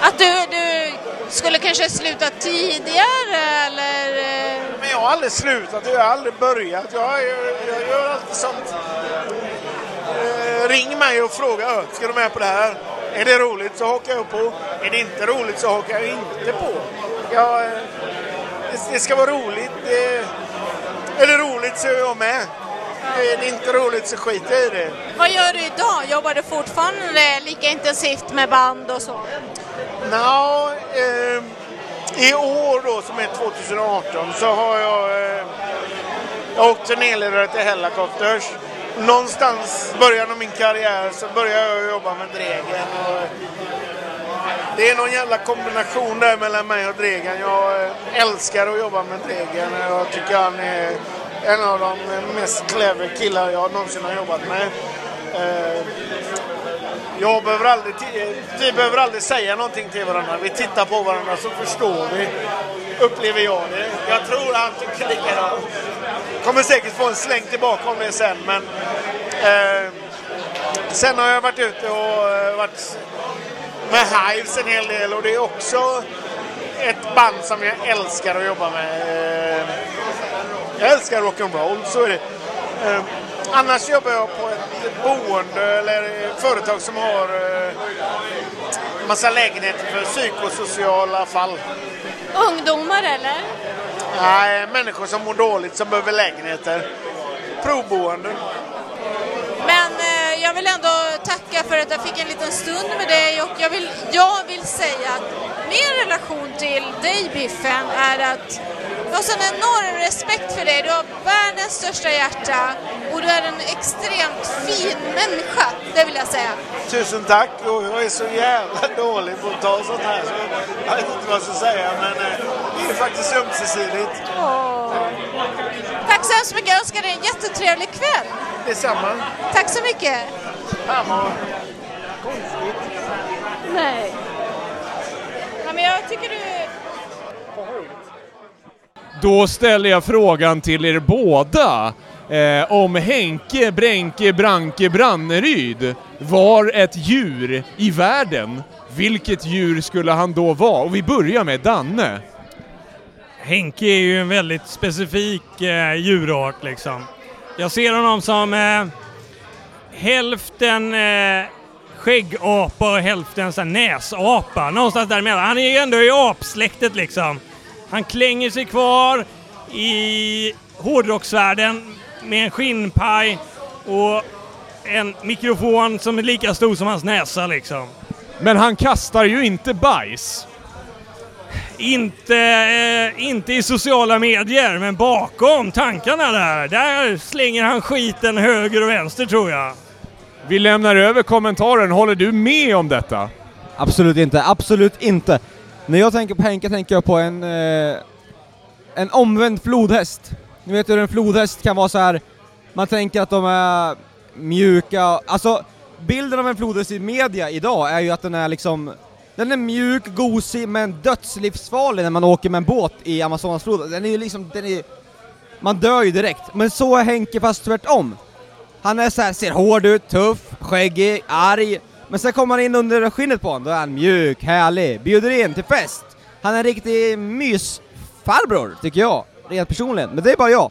Att du, du skulle kanske sluta tidigare eller? eh, Men jag har aldrig slutat, jag har aldrig börjat. Jag, jag, jag gör alltid sånt. Eh, ring mig och fråga, "Ö, ska du med på det här? Är det roligt så hakar jag på. Är det inte roligt så hakar jag inte på. Jag, eh, det, ska vara roligt. Är det roligt så är jag med. Är det inte roligt så skiter jag i det. Vad gör du idag? Jobbar du fortfarande lika intensivt med band och så? Nå, eh, i år då som är 2018 så har jag, eh, jag åkt turnéledare till Hellacopters. Någonstans i början av min karriär så började jag jobba med Dregen. Och det är någon jävla kombination där mellan mig och Dregen. Jag eh, älskar att jobba med Dregen. Jag tycker han är en av de mest clever killar jag någonsin har jobbat med. Eh, jag behöver aldrig, vi behöver aldrig säga någonting till varandra. Vi tittar på varandra så förstår vi. Upplever jag det. Jag tror han tycker likadant. Kommer säkert få en släng tillbaka om det sen men eh, Sen har jag varit ute och eh, varit med Hives en hel del och det är också ett band som jag älskar att jobba med. Eh, Jag älskar rock'n'roll, så är det. Eh, Annars jobbar jag på ett boende eller ett företag som har eh, massa lägenheter för psykosociala fall. Ungdomar eller? Nej, människor som mår dåligt som behöver lägenheter. Provboende. Men jag vill ändå tacka för att jag fick en liten stund med dig och jag vill, jag vill säga att min relation till dig Biffen är att jag har sån enorm respekt för dig. Du har världens största hjärta och du är en extremt fin människa, det vill jag säga. Tusen tack och jag är så jävla dålig på att ta sånt här så jag vet inte vad jag ska säga men eh, det är faktiskt ömsesidigt. Tack så hemskt mycket, jag önskar dig en jättetrevlig kväll. Detsamma. Tack så mycket. Fan vad Nej. Ja, men jag tycker du... Då ställer jag frågan till er båda. Eh, om Henke Bränke Branke Branneryd var ett djur i världen, vilket djur skulle han då vara? Och vi börjar med Danne. Henke är ju en väldigt specifik eh, djurart liksom. Jag ser honom som eh, hälften eh, skäggapa och hälften så här, näsapa. Någonstans däremellan. Han är ju ändå i apsläktet liksom. Han klänger sig kvar i hårdrocksvärlden med en skinnpaj och en mikrofon som är lika stor som hans näsa liksom. Men han kastar ju inte bajs. Inte, eh, inte i sociala medier, men bakom tankarna där, där slänger han skiten höger och vänster tror jag. Vi lämnar över kommentaren. Håller du med om detta? Absolut inte, absolut inte. När jag tänker på Henke tänker jag på en, eh, en omvänd flodhäst. Ni vet hur en flodhäst kan vara så här. man tänker att de är mjuka, alltså bilden av en flodhäst i media idag är ju att den är liksom, den är mjuk, gosig, men dödslivsfarlig när man åker med en båt i Amazonasfloden. Den är ju liksom, den är man dör ju direkt. Men så är Henke fast tvärtom. Han är så här, ser hård ut, tuff, skäggig, arg. Men sen kommer han in under skinnet på honom, då är han mjuk, härlig, bjuder in till fest. Han är en riktig mysfarbror, tycker jag, rent personligen. Men det är bara jag.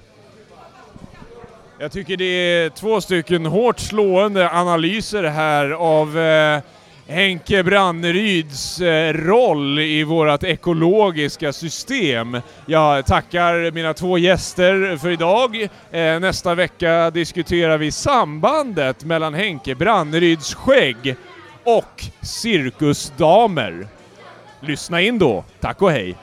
Jag tycker det är två stycken hårt slående analyser här av eh, Henke Branneryds eh, roll i vårt ekologiska system. Jag tackar mina två gäster för idag. Eh, nästa vecka diskuterar vi sambandet mellan Henke Branneryds skägg och cirkusdamer. Lyssna in då. Tack och hej!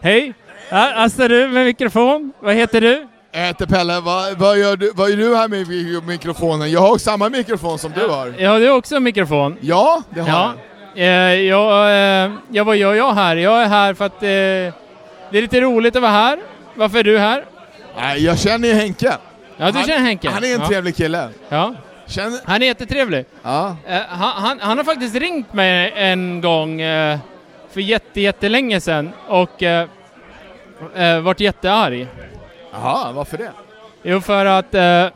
Hej! Ja, står du med mikrofon. Vad heter du? Heter Pelle, vad, vad, gör du, vad gör du här med mi- mikrofonen? Jag har samma mikrofon som du har. Jag har du också en mikrofon? Ja, det har ja. Eh, jag. Eh, ja, vad gör jag här? Jag är här för att eh, det är lite roligt att vara här. Varför är du här? Nej, jag känner ju Henke. Ja, du han, känner Henke? Han är en Ja. trevlig kille. Ja. Känner... Han är jättetrevlig. Ja. Eh, han, han, han har faktiskt ringt mig en gång eh, för jätte, jättelänge sedan och eh, eh, varit jättearg. Jaha, varför det? Jo, för att, eh,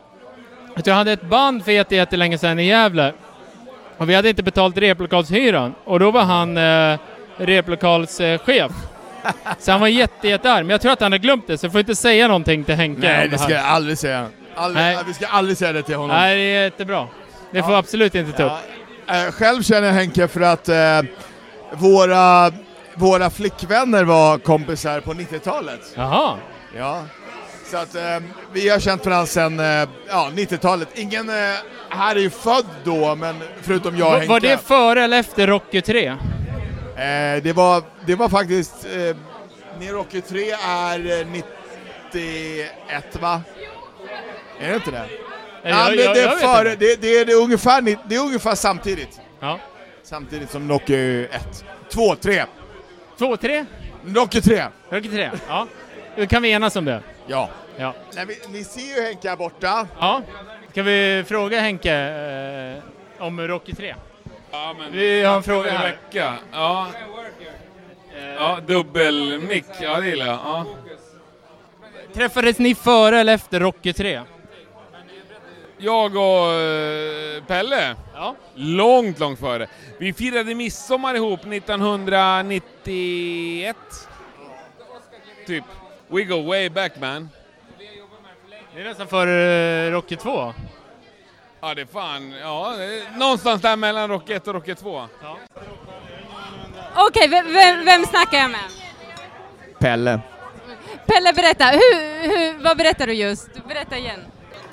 att jag hade ett band för jätte, jättelänge sedan i Gävle. Och vi hade inte betalt replokalshyran. Och då var han eh, replokalschef. så han var jätte, jättearg. Men jag tror att han har glömt det, så jag får inte säga någonting till Henke Nej, om det här. ska jag aldrig säga. Aldrig, Nej. Vi ska aldrig säga det till honom. Nej, det är jättebra. Det får absolut inte ta upp. Eh, själv känner jag Henke för att eh, våra, våra flickvänner var kompisar på 90-talet. Jaha. Ja. Så att eh, vi har känt varandra sedan eh, ja, 90-talet. Ingen eh, här är ju född då, men förutom jag och Var, Henke. var det före eller efter Rocky 3? Eh, det, var, det var faktiskt... Eh, Rocky 3 är eh, 91 va? Är det inte det? jag- Ja, men det, är före, det, det, är, det, är ungefär, det är ungefär samtidigt. Ja. Samtidigt som Rocky 1. 2, 3. 2, 3? Rocky 3. Rocky 3, ja. Då kan vi enas om det. Ja. Ja. Nej, vi, ni ser ju Henke här borta. Ja. Ska vi fråga Henke eh, om Rocky 3? Ja, men Vi har en fråga en här. vecka. Ja. Ja, dubbelmick. Ja, det gillar jag. Ja. Träffades ni före eller efter Rocky 3? Jag och eh, Pelle? Ja. Långt, långt före. Vi firade midsommar ihop 1991. Typ. We go way back man. Det är nästan före Rocky 2. Ja, det är fan... Ja, är någonstans där mellan Rock 1 och Rock 2. Okej, vem, vem, vem snackar jag med? Pelle. Pelle, berätta. Hur, hur, vad berättar du just? Berätta igen.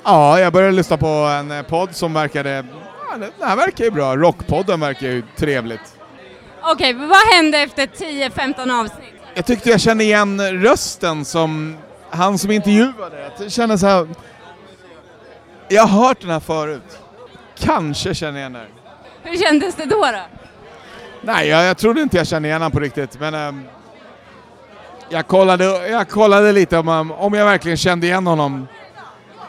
Ja, jag började lyssna på en eh, podd som verkade... Ja, det- den här verkar ju bra. Rockpodden verkar ju trevligt. Okej, vad hände efter 10-15 avsnitt? Jag tyckte jag kände igen rösten som han som intervjuade. Jag kände så här. Jag har hört den här förut. Kanske känner jag igen den. Hur kändes det då? då? Nej, jag, jag trodde inte jag kände igen honom på riktigt, men ehm, jag, kollade, jag kollade lite om, om jag verkligen kände igen honom.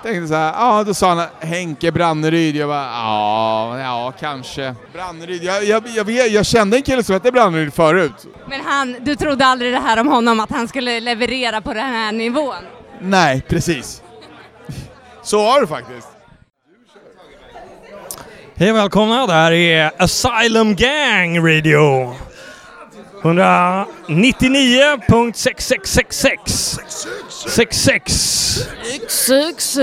Tänkte så här, ja, då sa han Henke Branneryd. Jag bara, ja, ja, kanske. Branneryd, jag, jag, jag, jag kände en kille som hette Branneryd förut. Men han, du trodde aldrig det här om honom, att han skulle leverera på den här nivån? Nej, precis. Så var det faktiskt. Hej och välkomna, det här är Asylum Gang Radio. 199.6666. 66. X,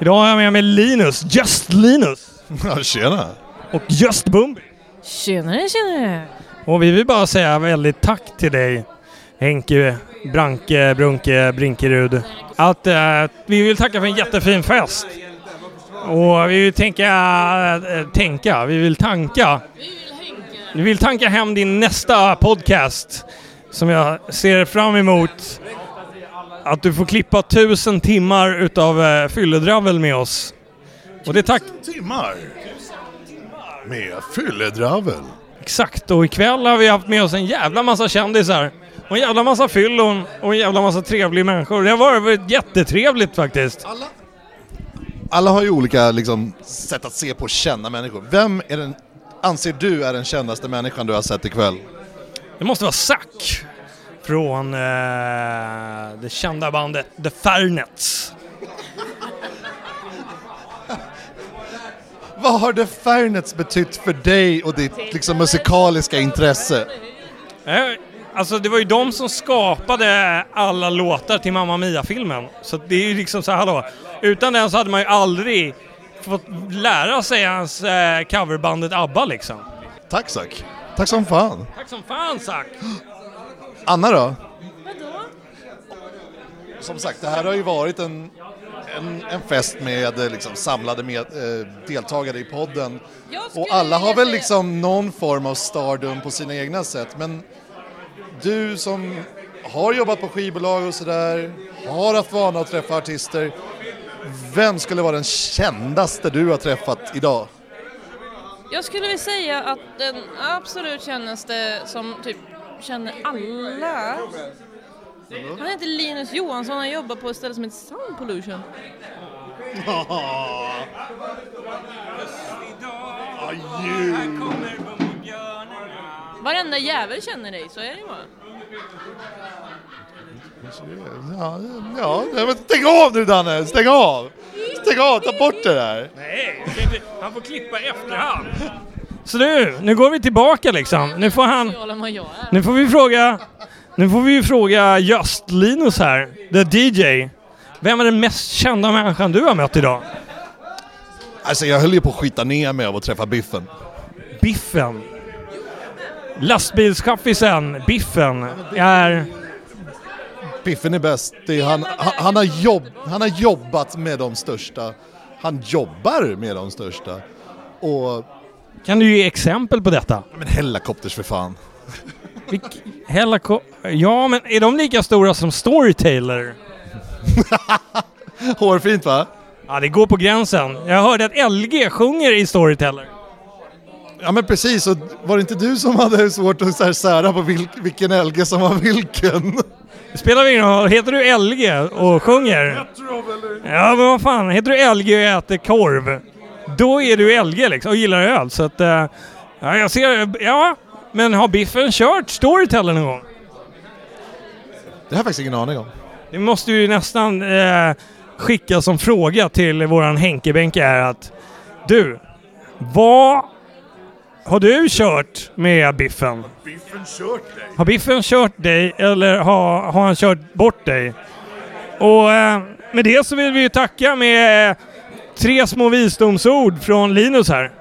Idag har jag med mig Linus, Just Linus. Ja, tjena. Och Just Bumbi. Tjenare, tjenare. Och vi vill bara säga väldigt tack till dig Henke, Branke, Brunke, Brinkerud. Att eh, vi vill tacka för en jättefin fest. Och vi vill tänka, eh, tänka, vi vill tanka. Vi vill tanka hem din nästa podcast som jag ser fram emot. Att du får klippa tusen timmar utav eh, fylledravel med oss. Och det tack... Timmar? Med fylledravel? Exakt, och ikväll har vi haft med oss en jävla massa kändisar. Och en jävla massa fyllon och en jävla massa trevliga människor. Det har varit jättetrevligt faktiskt. Alla har ju olika liksom, sätt att se på och känna människor. Vem är den, anser du är den kändaste människan du har sett ikväll? Det måste vara Zack från eh, det kända bandet The Fairnets. Vad har The Fairnets betytt för dig och ditt liksom, musikaliska intresse? Eh, Alltså det var ju de som skapade alla låtar till Mamma Mia-filmen. Så det är ju liksom så här, hallå. Utan den så hade man ju aldrig fått lära sig hans eh, coverbandet ABBA liksom. Tack Zack. Tack som fan. Tack som fan Zack! Anna då? Som sagt, det här har ju varit en, en, en fest med eh, liksom, samlade med, eh, deltagare i podden. Och alla har väl liksom någon form av stardom på sina egna sätt. Men du som har jobbat på skivbolag och sådär, har haft vana att träffa artister. Vem skulle vara den kändaste du har träffat idag? Jag skulle vilja säga att den absolut kändaste som typ känner alla han heter Linus Johansson, han jobbar på ett ställe som heter Sound Pollution. Varenda jävel känner dig, så är det ju bara. Ja, ja, ja, men stäng av nu Danne, stäng av! Stäng av, ta bort det där! Nej, han får klippa i efterhand. Så du, nu går vi tillbaka liksom. Nu får han... Nu får vi fråga... Nu får vi ju fråga just Linus här, the DJ. Vem är den mest kända människan du har mött idag? Alltså jag höll ju på att skita ner mig av att träffa Biffen. Biffen. Lastbilschaffisen Biffen är... Biffen är bäst. Det är han, han, han, har jobb, han har jobbat med de största. Han jobbar med de största. Och... Kan du ge exempel på detta? Men Hellacopters för fan. Hellako... Ja, men är de lika stora som Storyteller? Hårfint va? Ja, det går på gränsen. Jag hörde att LG sjunger i Storyteller. Ja men precis, och var det inte du som hade svårt att så här sära på vilk, vilken LG som var vilken? Det spelar väl ingen roll. Heter du LG och sjunger? Ja, men vad fan. Heter du LG och äter korv, då är du LG liksom och gillar öl. Så att... eh, Ja, jag ser... Ja, men har Biffen kört Storyteller någon gång? Det har jag faktiskt ingen aning om. Det måste ju nästan eh, skicka som fråga till våran Henke-Benke är att du, vad har du kört med Biffen? Biffen kört dig? Har Biffen kört dig eller har, har han kört bort dig? Och eh, med det så vill vi ju tacka med tre små visdomsord från Linus här.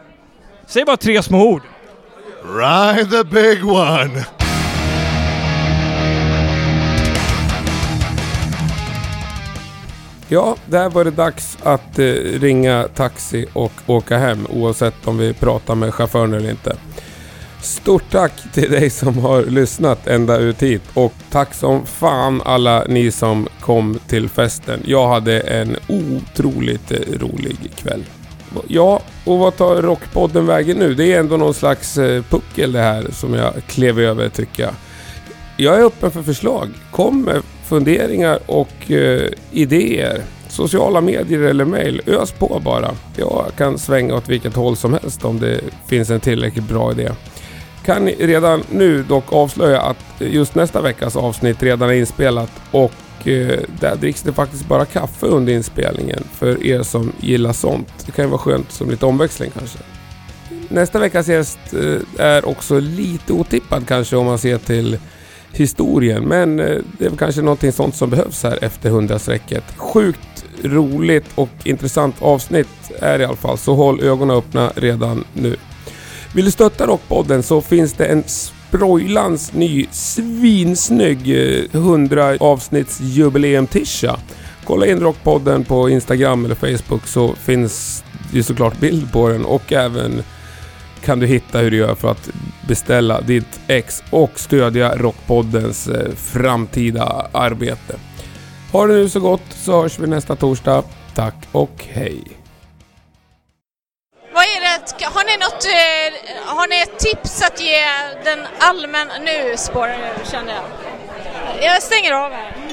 Säg bara tre små ord. Ride the big one! Ja, där var det dags att eh, ringa taxi och åka hem oavsett om vi pratar med chauffören eller inte. Stort tack till dig som har lyssnat ända ut hit och tack som fan alla ni som kom till festen. Jag hade en otroligt rolig kväll. Ja, och vad tar Rockpodden vägen nu? Det är ändå någon slags eh, puckel det här som jag klev över tycker jag. Jag är öppen för förslag. Kom med funderingar och eh, idéer. Sociala medier eller mail. Ös på bara. Jag kan svänga åt vilket håll som helst om det finns en tillräckligt bra idé. Kan redan nu dock avslöja att eh, just nästa veckas avsnitt redan är inspelat och eh, där dricks det faktiskt bara kaffe under inspelningen för er som gillar sånt. Det kan ju vara skönt som lite omväxling kanske. Nästa veckas gäst eh, är också lite otippad kanske om man ser till historien. Men det är väl kanske någonting sånt som behövs här efter hundrastrecket. Sjukt roligt och intressant avsnitt är i alla fall, så håll ögonen öppna redan nu. Vill du stötta Rockpodden så finns det en sprojlans ny svinsnygg eh, 100 avsnitts jubileum-tisha. Kolla in Rockpodden på Instagram eller Facebook så finns det såklart bild på den och även kan du hitta hur du gör för att beställa ditt ex och stödja Rockpoddens eh, framtida arbete. Ha det nu så gott så hörs vi nästa torsdag. Tack och hej! Har ni något, eh, har ni ett tips att ge den allmän, nu spårar jag ur jag. Jag stänger av här.